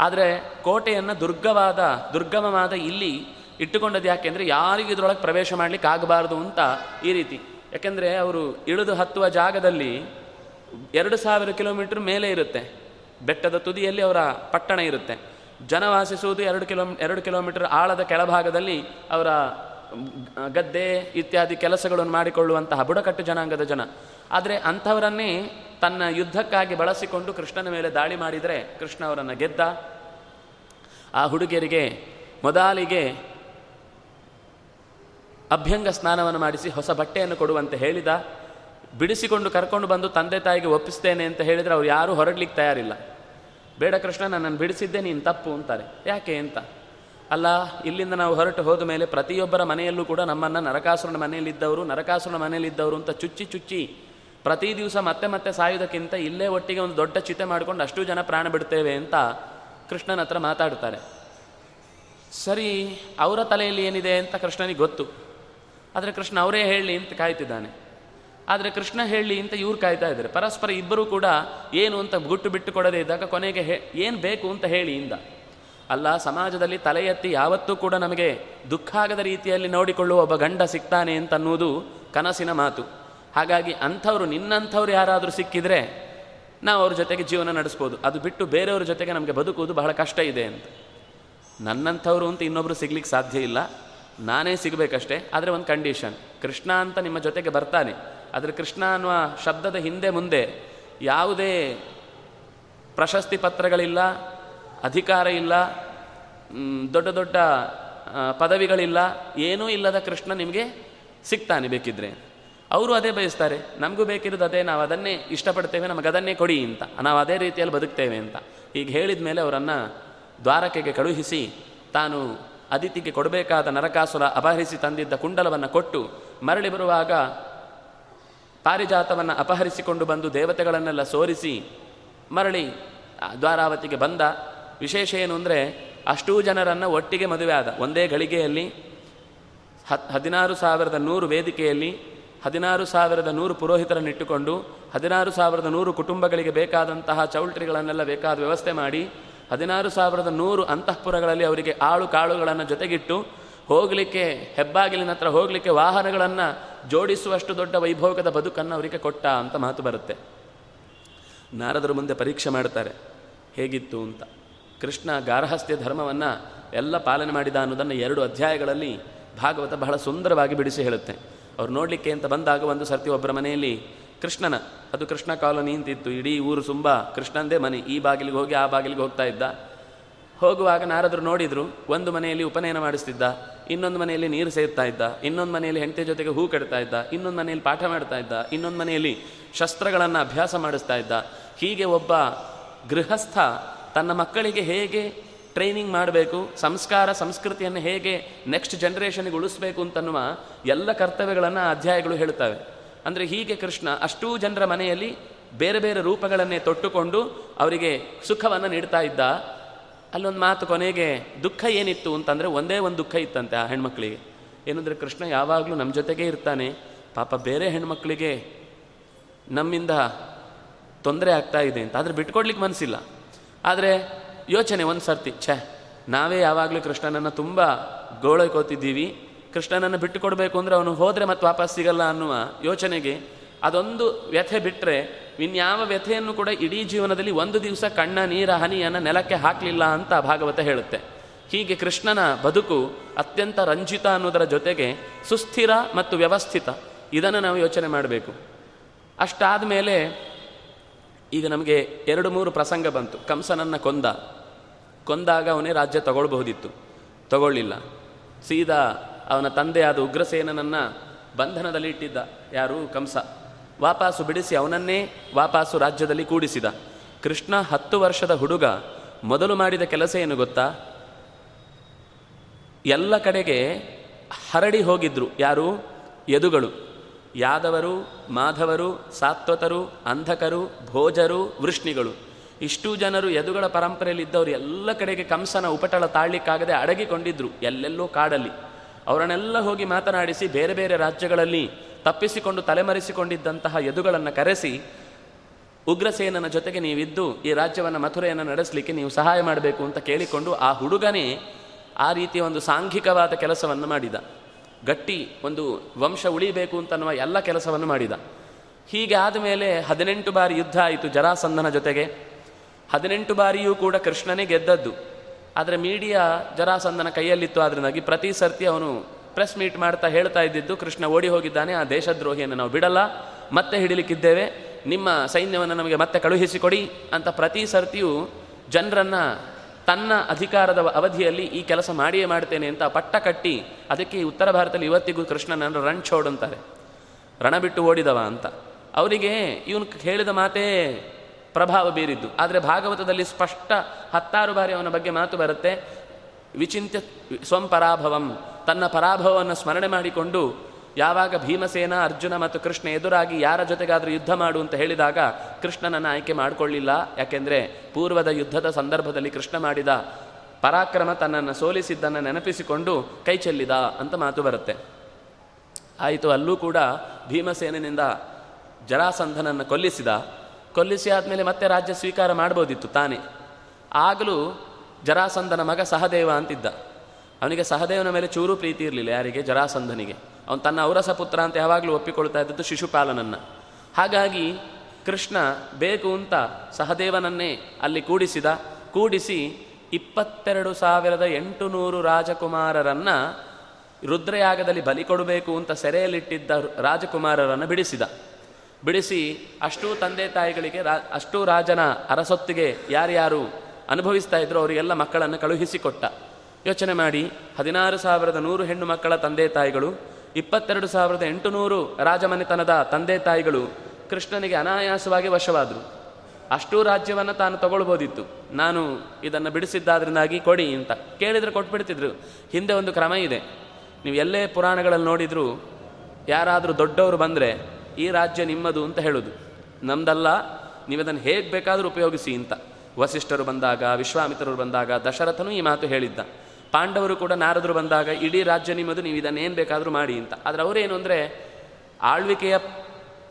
ಆದರೆ ಕೋಟೆಯನ್ನು ದುರ್ಗವಾದ, ದುರ್ಗಮವಾದ ಇಲ್ಲಿ ಇಟ್ಟುಕೊಂಡದ್ದು ಯಾಕೆಂದರೆ ಯಾರಿಗೂ ಇದರೊಳಗೆ ಪ್ರವೇಶ ಮಾಡಲಿಕ್ಕೆ ಆಗಬಾರ್ದು ಅಂತ ಈ ರೀತಿ. ಯಾಕೆಂದರೆ ಅವರು ಇಳಿದು ಹತ್ತುವ ಜಾಗದಲ್ಲಿ ಎರಡು ಸಾವಿರ ಕಿಲೋಮೀಟರ್ ಮೇಲೆ ಇರುತ್ತೆ. ಬೆಟ್ಟದ ತುದಿಯಲ್ಲಿ ಅವರ ಪಟ್ಟಣ ಇರುತ್ತೆ. ಜನ ವಾಸಿಸುವುದು ಎರಡು ಕಿಲೋ, ಎರಡು ಕಿಲೋಮೀಟರ್ ಆಳದ ಕೆಳಭಾಗದಲ್ಲಿ ಅವರ ಗದ್ದೆ ಇತ್ಯಾದಿ ಕೆಲಸಗಳನ್ನು ಮಾಡಿಕೊಳ್ಳುವಂತಹ ಬುಡಕಟ್ಟು ಜನಾಂಗದ ಜನ. ಆದರೆ ಅಂಥವರನ್ನೇ ತನ್ನ ಯುದ್ಧಕ್ಕಾಗಿ ಬಳಸಿಕೊಂಡು ಕೃಷ್ಣನ ಮೇಲೆ ದಾಳಿ ಮಾಡಿದರೆ ಕೃಷ್ಣ ಅವರನ್ನು ಗೆದ್ದ. ಆ ಹುಡುಗಿಯರಿಗೆ ಮೊದಲಿಗೆ ಅಭ್ಯಂಗ ಸ್ನಾನವನ್ನು ಮಾಡಿಸಿ ಹೊಸ ಬಟ್ಟೆಯನ್ನು ಕೊಡುವಂತೆ ಹೇಳಿದ. ಬಿಡಿಸಿಕೊಂಡು ಕರ್ಕೊಂಡು ಬಂದು ತಂದೆ ತಾಯಿಗೆ ಒಪ್ಪಿಸ್ತೇನೆ ಅಂತ ಹೇಳಿದರೆ ಅವ್ರು ಯಾರೂ ಹೊರಡ್ಲಿಕ್ಕೆ ತಯಾರಿಲ್ಲ. ಬೇಡ ಕೃಷ್ಣ ನನ್ನನ್ನು ಬಿಡಿಸಿದ್ದೆ, ನೀನು ತಪ್ಪು ಅಂತಾರೆ. ಯಾಕೆ ಅಂತ? ಅಲ್ಲ, ಇಲ್ಲಿಂದ ನಾವು ಹೊರಟು ಹೋದ ಮೇಲೆ ಪ್ರತಿಯೊಬ್ಬರ ಮನೆಯಲ್ಲೂ ಕೂಡ ನಮ್ಮನ್ನು ನರಕಾಸುರನ ಮನೆಯಲ್ಲಿದ್ದವರು ನರಕಾಸುರನ ಮನೆಯಲ್ಲಿದ್ದವರು ಅಂತ ಚುಚ್ಚಿ ಚುಚ್ಚಿ ಪ್ರತಿ ದಿವಸ ಮತ್ತೆ ಮತ್ತೆ ಸಾಯುವುದಕ್ಕಿಂತ ಇಲ್ಲೇ ಒಟ್ಟಿಗೆ ಒಂದು ದೊಡ್ಡ ಚಿತೆ ಮಾಡಿಕೊಂಡು ಅಷ್ಟು ಜನ ಪ್ರಾಣ ಬಿಡ್ತೇವೆ ಅಂತ ಕೃಷ್ಣನ ಹತ್ರ ಮಾತಾಡ್ತಾರೆ. ಸರಿ, ಅವರ ತಲೆಯಲ್ಲಿ ಏನಿದೆ ಅಂತ ಕೃಷ್ಣನಿಗೆ ಗೊತ್ತು. ಆದರೆ ಕೃಷ್ಣ ಅವರೇ ಹೇಳಿ ಅಂತ ಕಾಯ್ತಿದ್ದಾನೆ. ಆದರೆ ಕೃಷ್ಣ ಹೇಳಿ ಅಂತ ಇವ್ರು ಕಾಯ್ತಾ ಇದ್ದಾರೆ. ಪರಸ್ಪರ ಇಬ್ಬರೂ ಕೂಡ ಏನು ಅಂತ ಗುಟ್ಟು ಬಿಟ್ಟು ಕೊಡದೇ ಇದ್ದಾಗ ಕೊನೆಗೆ ಹೇ, ಏನು ಬೇಕು ಅಂತ ಹೇಳಿ ಇಂದ ಅಲ್ಲ, ಸಮಾಜದಲ್ಲಿ ತಲೆ ಎತ್ತಿ ಯಾವತ್ತೂ ಕೂಡ ನಮಗೆ ದುಃಖ ಆಗದ ರೀತಿಯಲ್ಲಿ ನೋಡಿಕೊಳ್ಳುವ ಒಬ್ಬ ಗಂಡ ಸಿಗ್ತಾನೆ ಅಂತ ಅನ್ನೋದು ಕನಸಿನ ಮಾತು. ಹಾಗಾಗಿ ಅಂಥವ್ರು ನಿನ್ನಂಥವ್ರು ಯಾರಾದರೂ ಸಿಕ್ಕಿದ್ರೆ ನಾವು ಅವ್ರ ಜೊತೆಗೆ ಜೀವನ ನಡೆಸ್ಬೋದು. ಅದು ಬಿಟ್ಟು ಬೇರೆಯವ್ರ ಜೊತೆಗೆ ನಮಗೆ ಬದುಕುವುದು ಬಹಳ ಕಷ್ಟ ಇದೆ ಅಂತ. ನನ್ನಂಥವ್ರು ಅಂತ ಇನ್ನೊಬ್ಬರು ಸಿಗ್ಲಿಕ್ಕೆ ಸಾಧ್ಯ ಇಲ್ಲ. ನಾನೇ ಸಿಗಬೇಕಷ್ಟೇ, ಆದರೆ ಒಂದು ಕಂಡೀಷನ್ ಕೃಷ್ಣ ಅಂತ ನಿಮ್ಮ ಜೊತೆಗೆ ಬರ್ತಾನೆ. ಆದರೆ ಕೃಷ್ಣ ಅನ್ನುವ ಶಬ್ದದ ಹಿಂದೆ ಮುಂದೆ ಯಾವುದೇ ಪ್ರಶಸ್ತಿ ಪತ್ರಗಳಿಲ್ಲ, ಅಧಿಕಾರ ಇಲ್ಲ ದೊಡ್ಡ ದೊಡ್ಡ ಪದವಿಗಳಿಲ್ಲ, ಏನೂ ಇಲ್ಲದ ಕೃಷ್ಣ ನಿಮಗೆ ಸಿಗ್ತಾನೆ ಬೇಕಿದ್ರೆ. ಅವರು ಅದೇ ಬಯಸ್ತಾರೆ, ನಮಗೂ ಬೇಕಿರೋದು ಅದೇ, ನಾವು ಅದನ್ನೇ ಇಷ್ಟಪಡ್ತೇವೆ, ನಮಗೆ ಅದನ್ನೇ ಕೊಡಿ ಅಂತ. ನಾವು ಅದೇ ರೀತಿಯಲ್ಲಿ ಬದುಕ್ತೇವೆ ಅಂತ. ಈಗ ಹೇಳಿದ ಮೇಲೆ ಅವರನ್ನು ದ್ವಾರಕೆಗೆ ಕಳುಹಿಸಿ, ತಾನು ಅದಿತಿಗೆ ಕೊಡಬೇಕಾದ ನರಕಾಸುರ ಅಪಹರಿಸಿ ತಂದಿದ್ದ ಕುಂಡಲವನ್ನು ಕೊಟ್ಟು, ಮರಳಿ ಬರುವಾಗ ಪಾರಿಜಾತವನ್ನು ಅಪಹರಿಸಿಕೊಂಡು ಬಂದು ದೇವತೆಗಳನ್ನೆಲ್ಲ ಸೋರಿಸಿ ಮರಳಿ ದ್ವಾರಾವತಿಗೆ ಬಂದ. ವಿಶೇಷ ಏನು ಅಂದರೆ ಅಷ್ಟೂ ಜನರನ್ನು ಒಟ್ಟಿಗೆ ಮದುವೆ ಆದ. ಒಂದೇ ಗಳಿಗೆಯಲ್ಲಿ ಹತ್, ಹದಿನಾರು ಸಾವಿರದ ನೂರು ವೇದಿಕೆಯಲ್ಲಿ ಹದಿನಾರು ಸಾವಿರದ ನೂರು ಪುರೋಹಿತರನ್ನಿಟ್ಟುಕೊಂಡು ಹದಿನಾರು ಸಾವಿರದ ನೂರು ಕುಟುಂಬಗಳಿಗೆ ಬೇಕಾದಂತಹ ಚೌಲ್ಟ್ರಿಗಳನ್ನೆಲ್ಲ ಬೇಕಾದ ವ್ಯವಸ್ಥೆ ಮಾಡಿ ಹದಿನಾರು ಸಾವಿರದ ನೂರು ಅಂತಃಪುರಗಳಲ್ಲಿ ಅವರಿಗೆ ಆಳು ಕಾಳುಗಳನ್ನು ಜೊತೆಗಿಟ್ಟು ಹೋಗಲಿಕ್ಕೆ, ಹೆಬ್ಬಾಗಿಲಿನ ಹತ್ರ ಹೋಗಲಿಕ್ಕೆ ವಾಹನಗಳನ್ನು ಜೋಡಿಸುವಷ್ಟು ದೊಡ್ಡ ವೈಭೋಗದ ಬದುಕನ್ನು ಅವರಿಗೆ ಕೊಟ್ಟ ಅಂತ ಮಾತು ಬರುತ್ತೆ. ನಾರದರು ಮುಂದೆ ಪರೀಕ್ಷೆ ಮಾಡ್ತಾರೆ, ಹೇಗಿತ್ತು ಅಂತ. ಕೃಷ್ಣ ಗಾರ್ಹಸ್ಥ್ಯ ಧರ್ಮವನ್ನು ಎಲ್ಲ ಪಾಲನೆ ಮಾಡಿದ ಅನ್ನೋದನ್ನು ಎರಡು ಅಧ್ಯಾಯಗಳಲ್ಲಿ ಭಾಗವತ ಬಹಳ ಸುಂದರವಾಗಿ ಬಿಡಿಸಿ ಹೇಳುತ್ತೆ. ಅವ್ರು ನೋಡಲಿಕ್ಕೆ ಅಂತ ಬಂದಾಗ ಒಂದು ಸರ್ತಿ ಒಬ್ಬರ ಮನೆಯಲ್ಲಿ, ಕೃಷ್ಣನ, ಅದು ಕೃಷ್ಣ ಕಾಲೋನಿ ಅಂತಿತ್ತು, ಇಡೀ ಊರು ತುಂಬ ಕೃಷ್ಣಂದೇ ಮನೆ, ಈ ಬಾಗಿಲಿಗೆ ಹೋಗಿ ಆ ಬಾಗಿಲಿಗೆ ಹೋಗ್ತಾ ಇದ್ದ. ಹೋಗುವಾಗ ನಾರದರು ನೋಡಿದ್ರು, ಒಂದು ಮನೆಯಲ್ಲಿ ಉಪನಯನ ಮಾಡಿಸ್ತಿದ್ದ, ಇನ್ನೊಂದು ಮನೆಯಲ್ಲಿ ನೀರು ಸೇರ್ತಾ ಇದ್ದ, ಇನ್ನೊಂದು ಮನೆಯಲ್ಲಿ ಹೆಂಡತಿ ಜೊತೆಗೆ ಹೂ ಕಟ್ತಾ ಇದ್ದ, ಇನ್ನೊಂದು ಮನೆಯಲ್ಲಿ ಪಾಠ ಮಾಡ್ತಾ ಇದ್ದ, ಇನ್ನೊಂದು ಮನೆಯಲ್ಲಿ ಶಸ್ತ್ರಗಳನ್ನು ಅಭ್ಯಾಸ ಮಾಡಿಸ್ತಾ ಇದ್ದ. ಹೀಗೆ ಒಬ್ಬ ಗೃಹಸ್ಥ ತನ್ನ ಮಕ್ಕಳಿಗೆ ಹೇಗೆ ಟ್ರೈನಿಂಗ್ ಮಾಡಬೇಕು, ಸಂಸ್ಕಾರ, ಸಂಸ್ಕೃತಿಯನ್ನು ಹೇಗೆ ನೆಕ್ಸ್ಟ್ ಜನ್ರೇಷನ್ಗೆ ಉಳಿಸ್ಬೇಕು ಅಂತನ್ನುವ ಎಲ್ಲ ಕರ್ತವ್ಯಗಳನ್ನು ಅಧ್ಯಾಯಗಳು ಹೇಳ್ತವೆ. ಅಂದರೆ ಹೀಗೆ ಕೃಷ್ಣ ಅಷ್ಟೂ ಜನರ ಮನೆಯಲ್ಲಿ ಬೇರೆ ಬೇರೆ ರೂಪಗಳನ್ನೇ ತೊಟ್ಟುಕೊಂಡು ಅವರಿಗೆ ಸುಖವನ್ನು ನೀಡ್ತಾ ಇದ್ದ. ಅಲ್ಲೊಂದು ಮಾತು ಕೊನೆಗೆ, ದುಃಖ ಏನಿತ್ತು ಅಂತಂದರೆ ಒಂದೇ ಒಂದು ದುಃಖ ಇತ್ತಂತೆ ಆ ಹೆಣ್ಮಕ್ಳಿಗೆ. ಏನಂದರೆ, ಕೃಷ್ಣ ಯಾವಾಗಲೂ ನಮ್ಮ ಜೊತೆಗೇ ಇರ್ತಾನೆ. ಪಾಪ ಬೇರೆ ಹೆಣ್ಮಕ್ಳಿಗೆ ನಮ್ಮಿಂದ ತೊಂದರೆ ಆಗ್ತಾ ಇದೆ ಅಂತ. ಆದರೆ ಬಿಟ್ಕೊಡ್ಲಿಕ್ಕೆ ಮನಸ್ಸಿಲ್ಲ ಆದರೆ ಯೋಚನೆ ಒಂದು ಸರ್ತಿ, ಛೇ, ನಾವೇ ಯಾವಾಗಲೂ ಕೃಷ್ಣನನ್ನು ತುಂಬ ಗೋಳೈಕೋತಿದ್ದೀವಿ. ಕೃಷ್ಣನನ್ನು ಬಿಟ್ಟು ಕೊಡಬೇಕು ಅಂದರೆ ಅವನು ಹೋದರೆ ಮತ್ತೆ ವಾಪಸ್ ಸಿಗಲ್ಲ ಅನ್ನುವ ಯೋಚನೆಗೆ ಅದೊಂದು ವ್ಯಥೆ ಬಿಟ್ಟರೆ ಇನ್ಯಾವ ವ್ಯಥೆಯನ್ನು ಕೂಡ ಇಡೀ ಜೀವನದಲ್ಲಿ ಒಂದು ದಿವಸ ಕಣ್ಣ, ನೀರ, ಹನಿಯನ್ನು ನೆಲಕ್ಕೆ ಹಾಕಲಿಲ್ಲ ಅಂತ ಭಾಗವತ ಹೇಳುತ್ತೆ. ಹೀಗೆ ಕೃಷ್ಣನ ಬದುಕು ಅತ್ಯಂತ ರಂಜಿತ ಅನ್ನೋದರ ಜೊತೆಗೆ ಸುಸ್ಥಿರ ಮತ್ತು ವ್ಯವಸ್ಥಿತ. ಇದನ್ನು ನಾವು ಯೋಚನೆ ಮಾಡಬೇಕು. ಅಷ್ಟಾದ ಮೇಲೆ ಈಗ ನಮಗೆ ಎರಡು ಮೂರು ಪ್ರಸಂಗ ಬಂತು. ಕಂಸನನ್ನು ಕೊಂದ. ಕೊಂದಾಗ ಅವನೇ ರಾಜ್ಯ ತಗೊಳ್ಬಹುದಿತ್ತು. ತಗೊಳ್ಳಿಲ್ಲ. ಸೀದಾ ಅವನ ತಂದೆಯಾದ ಉಗ್ರಸೇನನನ್ನು ಬಂಧನದಲ್ಲಿ ಇಟ್ಟಿದ್ದ ಯಾರು? ಕಂಸ. ವಾಪಾಸು ಬಿಡಿಸಿ ಅವನನ್ನೇ ವಾಪಾಸು ರಾಜ್ಯದಲ್ಲಿ ಕೂಡಿಸಿದ. ಕೃಷ್ಣ ಹತ್ತು ವರ್ಷದ ಹುಡುಗ, ಮೊದಲು ಮಾಡಿದ ಕೆಲಸ ಏನು ಗೊತ್ತಾ? ಎಲ್ಲ ಕಡೆಗೆ ಹರಡಿ ಹೋಗಿದ್ರು. ಯಾರು? ಯದುಗಳು. ಯಾದವರು, ಮಾಧವರು ಸಾತ್ವತರು ಅಂಧಕರು, ಭೋಜರು, ವೃಷ್ಣಿಗಳು. ಇಷ್ಟು ಜನರು ಯದುಗಳ ಪರಂಪರೆಯಲ್ಲಿದ್ದವರು ಎಲ್ಲ ಕಡೆಗೆ ಕಂಸನ ಉಪಟಳ ತಾಳ್ಲಿಕ್ಕಾಗದೆ ಅಡಗಿಕೊಂಡಿದ್ರು, ಎಲ್ಲೆಲ್ಲೋ ಕಾಡಲ್ಲಿ. ಅವರನ್ನೆಲ್ಲ ಹೋಗಿ ಮಾತನಾಡಿಸಿ ಬೇರೆ ಬೇರೆ ರಾಜ್ಯಗಳಲ್ಲಿ ತಪ್ಪಿಸಿಕೊಂಡು ತಲೆಮರೆಸಿಕೊಂಡಿದ್ದಂತಹ ಯದುಗಳನ್ನು ಕರೆಸಿ ಉಗ್ರಸೇನನ ಜೊತೆಗೆ ನೀವಿದ್ದು ಈ ರಾಜ್ಯವನ್ನು ಮಥುರೆಯನ್ನು ನಡೆಸಲಿಕ್ಕೆ ನೀವು ಸಹಾಯ ಮಾಡಬೇಕು ಅಂತ ಕೇಳಿಕೊಂಡು ಆ ಹುಡುಗನೇ ಆ ರೀತಿಯ ಒಂದು ಸಾಂಘಿಕವಾದ ಕೆಲಸವನ್ನು ಮಾಡಿದ. ಗಟ್ಟಿ ಒಂದು ವಂಶ ಉಳಿಬೇಕು ಅಂತನ್ನುವ ಎಲ್ಲ ಕೆಲಸವನ್ನು ಮಾಡಿದ. ಹೀಗೆ ಆದಮೇಲೆ ಹದಿನೆಂಟು ಬಾರಿ ಯುದ್ಧ ಆಯಿತು ಜರಾಸಂಧನ ಜೊತೆಗೆ. ಹದಿನೆಂಟು ಬಾರಿಯೂ ಕೂಡ ಕೃಷ್ಣನೇ ಗೆದ್ದದ್ದು. ಆದರೆ ಮೀಡಿಯಾ ಜರಾಸಂಧನ ಕೈಯಲ್ಲಿತ್ತು ಅದರಿಂದಾಗಿ ಪ್ರತಿ ಸರ್ತಿ ಅವನು ಪ್ರೆಸ್ ಮೀಟ್ ಮಾಡ್ತಾ ಹೇಳ್ತಾ ಇದ್ದಿದ್ದು, ಕೃಷ್ಣ ಓಡಿ ಹೋಗಿದ್ದಾನೆ, ಆ ದೇಶದ್ರೋಹಿಯನ್ನು ನಾವು ಬಿಡಲ್ಲ, ಮತ್ತೆ ಹಿಡಿಲಿಕ್ಕಿದ್ದೇವೆ, ನಿಮ್ಮ ಸೈನ್ಯವನ್ನು ನಮಗೆ ಮತ್ತೆ ಕಳುಹಿಸಿಕೊಡಿ ಅಂತ ಪ್ರತಿ ಸರ್ತಿಯೂ ಜನರನ್ನು ತನ್ನ ಅಧಿಕಾರದ ಅವಧಿಯಲ್ಲಿ ಈ ಕೆಲಸ ಮಾಡಿಯೇ ಮಾಡ್ತೇನೆ ಅಂತ ಪಟ್ಟ ಕಟ್ಟಿ, ಅದಕ್ಕೆ ಉತ್ತರ ಭಾರತದಲ್ಲಿ ಇವತ್ತಿಗೂ ಕೃಷ್ಣನನ್ನು ರಣ್ ಛೋಡ್ ಅಂತಾರೆ. ರಣ ಬಿಟ್ಟು ಓಡಿದವ ಅಂತ. ಅವರಿಗೆ ಇವನು ಹೇಳಿದ ಮಾತೇ ಪ್ರಭಾವ ಬೀರಿದ್ದು. ಆದರೆ ಭಾಗವತದಲ್ಲಿ ಸ್ಪಷ್ಟ ಹತ್ತಾರು ಬಾರಿ ಅವನ ಬಗ್ಗೆ ಮಾತು ಬರುತ್ತೆ. ವಿಚಿಂತ್ಯ ಸ್ವಂ ಪರಾಭವಂ ತನ್ನ ಪರಾಭವವನ್ನು ಸ್ಮರಣೆ ಮಾಡಿಕೊಂಡು ಯಾವಾಗ ಭೀಮಸೇನ, ಅರ್ಜುನ ಮತ್ತು ಕೃಷ್ಣ ಎದುರಾಗಿ ಯಾರ ಜೊತೆಗಾದರೂ ಯುದ್ಧ ಮಾಡು ಅಂತ ಹೇಳಿದಾಗ ಕೃಷ್ಣನನ್ನು ಆಯ್ಕೆ ಮಾಡಿಕೊಳ್ಳಿಲ್ಲ. ಯಾಕೆಂದರೆ ಪೂರ್ವದ ಯುದ್ಧದ ಸಂದರ್ಭದಲ್ಲಿ ಕೃಷ್ಣ ಮಾಡಿದ ಪರಾಕ್ರಮ ತನ್ನನ್ನು ಸೋಲಿಸಿದ್ದನ್ನು ನೆನಪಿಸಿಕೊಂಡು ಕೈ ಚೆಲ್ಲಿದ ಅಂತ ಮಾತು ಬರುತ್ತೆ. ಆಯಿತು, ಅಲ್ಲೂ ಕೂಡ ಭೀಮಸೇನಿಂದ ಜರಾಸಂಧನನ್ನು ಕೊಲ್ಲಿಸಿದ. ಕೊಲ್ಲಿಸಿ ಆದಮೇಲೆ ಮತ್ತೆ ರಾಜ್ಯ ಸ್ವೀಕಾರ ಮಾಡ್ಬೋದಿತ್ತು ತಾನೇ. ಆಗಲೂ ಜರಾಸಂಧನ ಮಗ ಸಹದೇವ ಅಂತಿದ್ದ. ಅವನಿಗೆ ಸಹದೇವನ ಮೇಲೆ ಚೂರು ಪ್ರೀತಿ ಇರಲಿಲ್ಲ, ಯಾರಿಗೆ? ಜರಾಸಂಧನಿಗೆ. ಅವನು ತನ್ನ ಔರಸ ಪುತ್ರ ಅಂತ ಯಾವಾಗಲೂ ಒಪ್ಪಿಕೊಳ್ತಾ ಇದ್ದದ್ದು ಶಿಶುಪಾಲನನ್ನು. ಹಾಗಾಗಿ ಕೃಷ್ಣ ಬೇಕು ಅಂತ ಸಹದೇವನನ್ನೇ ಅಲ್ಲಿ ಕೂಡಿಸಿದ, ಕೂಡಿಸಿ ಇಪ್ಪತ್ತೆರಡು ಸಾವಿರದ ಎಂಟು ನೂರು ರಾಜಕುಮಾರರನ್ನು ರುದ್ರಯಾಗದಲ್ಲಿ ಬಲಿ ಕೊಡಬೇಕು ಅಂತ ಸೆರೆಯಲ್ಲಿಟ್ಟಿದ್ದ ರಾಜಕುಮಾರರನ್ನು ಬಿಡಿಸಿದ. ಬಿಡಿಸಿ ಅಷ್ಟೂ ತಂದೆ ತಾಯಿಗಳಿಗೆ, ರಾ, ಅಷ್ಟೂ ರಾಜನ ಅರಸೊತ್ತಿಗೆ ಯಾರ್ಯಾರು ಅನುಭವಿಸ್ತಾ ಇದ್ರು ಅವರಿಗೆಲ್ಲ ಮಕ್ಕಳನ್ನು ಕಳುಹಿಸಿಕೊಟ್ಟ. ಯೋಚನೆ ಮಾಡಿ. ಹದಿನಾರು ಸಾವಿರದ ನೂರು ಹೆಣ್ಣು ಮಕ್ಕಳ ತಂದೆ ತಾಯಿಗಳು, ಇಪ್ಪತ್ತೆರಡು ಸಾವಿರದ ಎಂಟುನೂರು ರಾಜಮನೆತನದ ತಂದೆ ತಾಯಿಗಳು ಕೃಷ್ಣನಿಗೆ ಅನಾಯಾಸವಾಗಿ ವಶವಾದರು. ಅಷ್ಟೂ ರಾಜ್ಯವನ್ನು ತಾನು ತಗೊಳ್ಬೋದಿತ್ತು. ನಾನು ಇದನ್ನು ಬಿಡಿಸಿದ್ದಾದ್ರಿಂದಾಗಿ ಕೊಡಿ ಅಂತ ಕೇಳಿದರೆ ಕೊಟ್ಬಿಡ್ತಿದ್ರು. ಹಿಂದೆ ಒಂದು ಕ್ರಮ ಇದೆ. ನೀವು ಎಲ್ಲೇ ಪುರಾಣಗಳಲ್ಲಿ ನೋಡಿದರೂ ಯಾರಾದರೂ ದೊಡ್ಡವರು ಬಂದರೆ ಈ ರಾಜ್ಯ ನಿಮ್ಮದು ಅಂತ ಹೇಳೋದು. ನಮ್ದಲ್ಲ, ನೀವದನ್ನು ಹೇಗೆ ಬೇಕಾದರೂ ಉಪಯೋಗಿಸಿ ಅಂತ. ವಸಿಷ್ಠರು ಬಂದಾಗ, ವಿಶ್ವಾಮಿತ್ರರು ಬಂದಾಗ ದಶರಥನೂ ಈ ಮಾತು ಹೇಳಿದ್ದ. ಪಾಂಡವರು ಕೂಡ ನಾರದರು ಬಂದಾಗ, ಇಡೀ ರಾಜ್ಯ ನಿಮ್ಮದು, ನೀವು ಇದನ್ನು ಏನು ಬೇಕಾದರೂ ಮಾಡಿ ಅಂತ. ಆದರೆ ಅವರೇನು ಅಂದರೆ, ಆಳ್ವಿಕೆಯ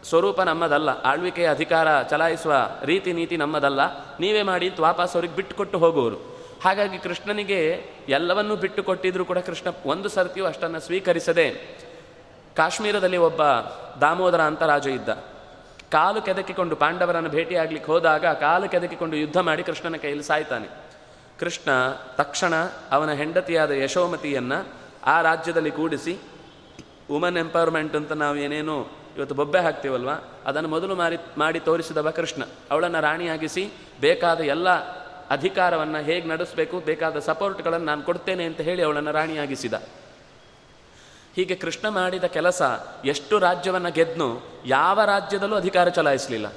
ಸ್ವರೂಪ ನಮ್ಮದಲ್ಲ, ಆಳ್ವಿಕೆಯ ಅಧಿಕಾರ ಚಲಾಯಿಸುವ ರೀತಿ ನೀತಿ ನಮ್ಮದಲ್ಲ, ನೀವೇ ಮಾಡಿ ಅಂತ ವಾಪಸ್ ಅವ್ರಿಗೆ ಬಿಟ್ಟುಕೊಟ್ಟು ಹೋಗುವರು ಹಾಗಾಗಿ ಕೃಷ್ಣನಿಗೆ ಎಲ್ಲವನ್ನೂ ಬಿಟ್ಟು ಕೊಟ್ಟಿದ್ರು ಕೂಡ ಕೃಷ್ಣ ಒಂದು ಸರ್ತಿಯೂ ಅಷ್ಟನ್ನು ಸ್ವೀಕರಿಸದೆ, ಕಾಶ್ಮೀರದಲ್ಲಿ ಒಬ್ಬ ದಾಮೋದರ ಅಂತ ರಾಜ ಇದ್ದ. ಕಾಲು ಕೆದಕಿಕೊಂಡು ಪಾಂಡವರನ್ನು ಭೇಟಿಯಾಗ್ಲಿಕ್ಕೆ ಹೋದಾಗ, ಕಾಲು ಕೆದಕಿಕೊಂಡು ಯುದ್ಧ ಮಾಡಿ ಕೃಷ್ಣನ ಕೈಯಲ್ಲಿ ಸಾಯ್ತಾನೆ. ಕೃಷ್ಣ ತಕ್ಷಣ ಅವನ ಹೆಂಡತಿಯಾದ ಯಶೋಮತಿಯನ್ನು ಆ ರಾಜ್ಯದಲ್ಲಿ ಕೂಡಿಸಿ ವುಮನ್ ಎಂಪವರ್ಮೆಂಟ್ ಅಂತ ನಾವು ಏನೇನು ಇವತ್ತು ಬೊಬ್ಬೆ ಹಾಕ್ತೀವಲ್ವ? ಅದನ್ನು ಮೊದಲು ಮಾಡಿ ಮಾಡಿ ತೋರಿಸಿದವ ಕೃಷ್ಣ. ಅವಳನ್ನು ರಾಣಿಯಾಗಿಸಿ, ಬೇಕಾದ ಎಲ್ಲ ಅಧಿಕಾರವನ್ನು ಹೇಗೆ ನಡೆಸಬೇಕು, ಬೇಕಾದ ಸಪೋರ್ಟ್ಗಳನ್ನು ನಾನು ಕೊಡ್ತೇನೆ ಅಂತ ಹೇಳಿ ಅವಳನ್ನು ರಾಣಿಯಾಗಿಸಿದ. ಹೀಗೆ ಕೃಷ್ಣ ಮಾಡಿದ ಕೆಲಸ, ಎಷ್ಟು ರಾಜ್ಯವನ್ನು ಗೆದ್ನು, ಯಾವ ರಾಜ್ಯದಲ್ಲೂ ಅಧಿಕಾರ ಚಲಾಯಿಸಲಿಲ್ಲ.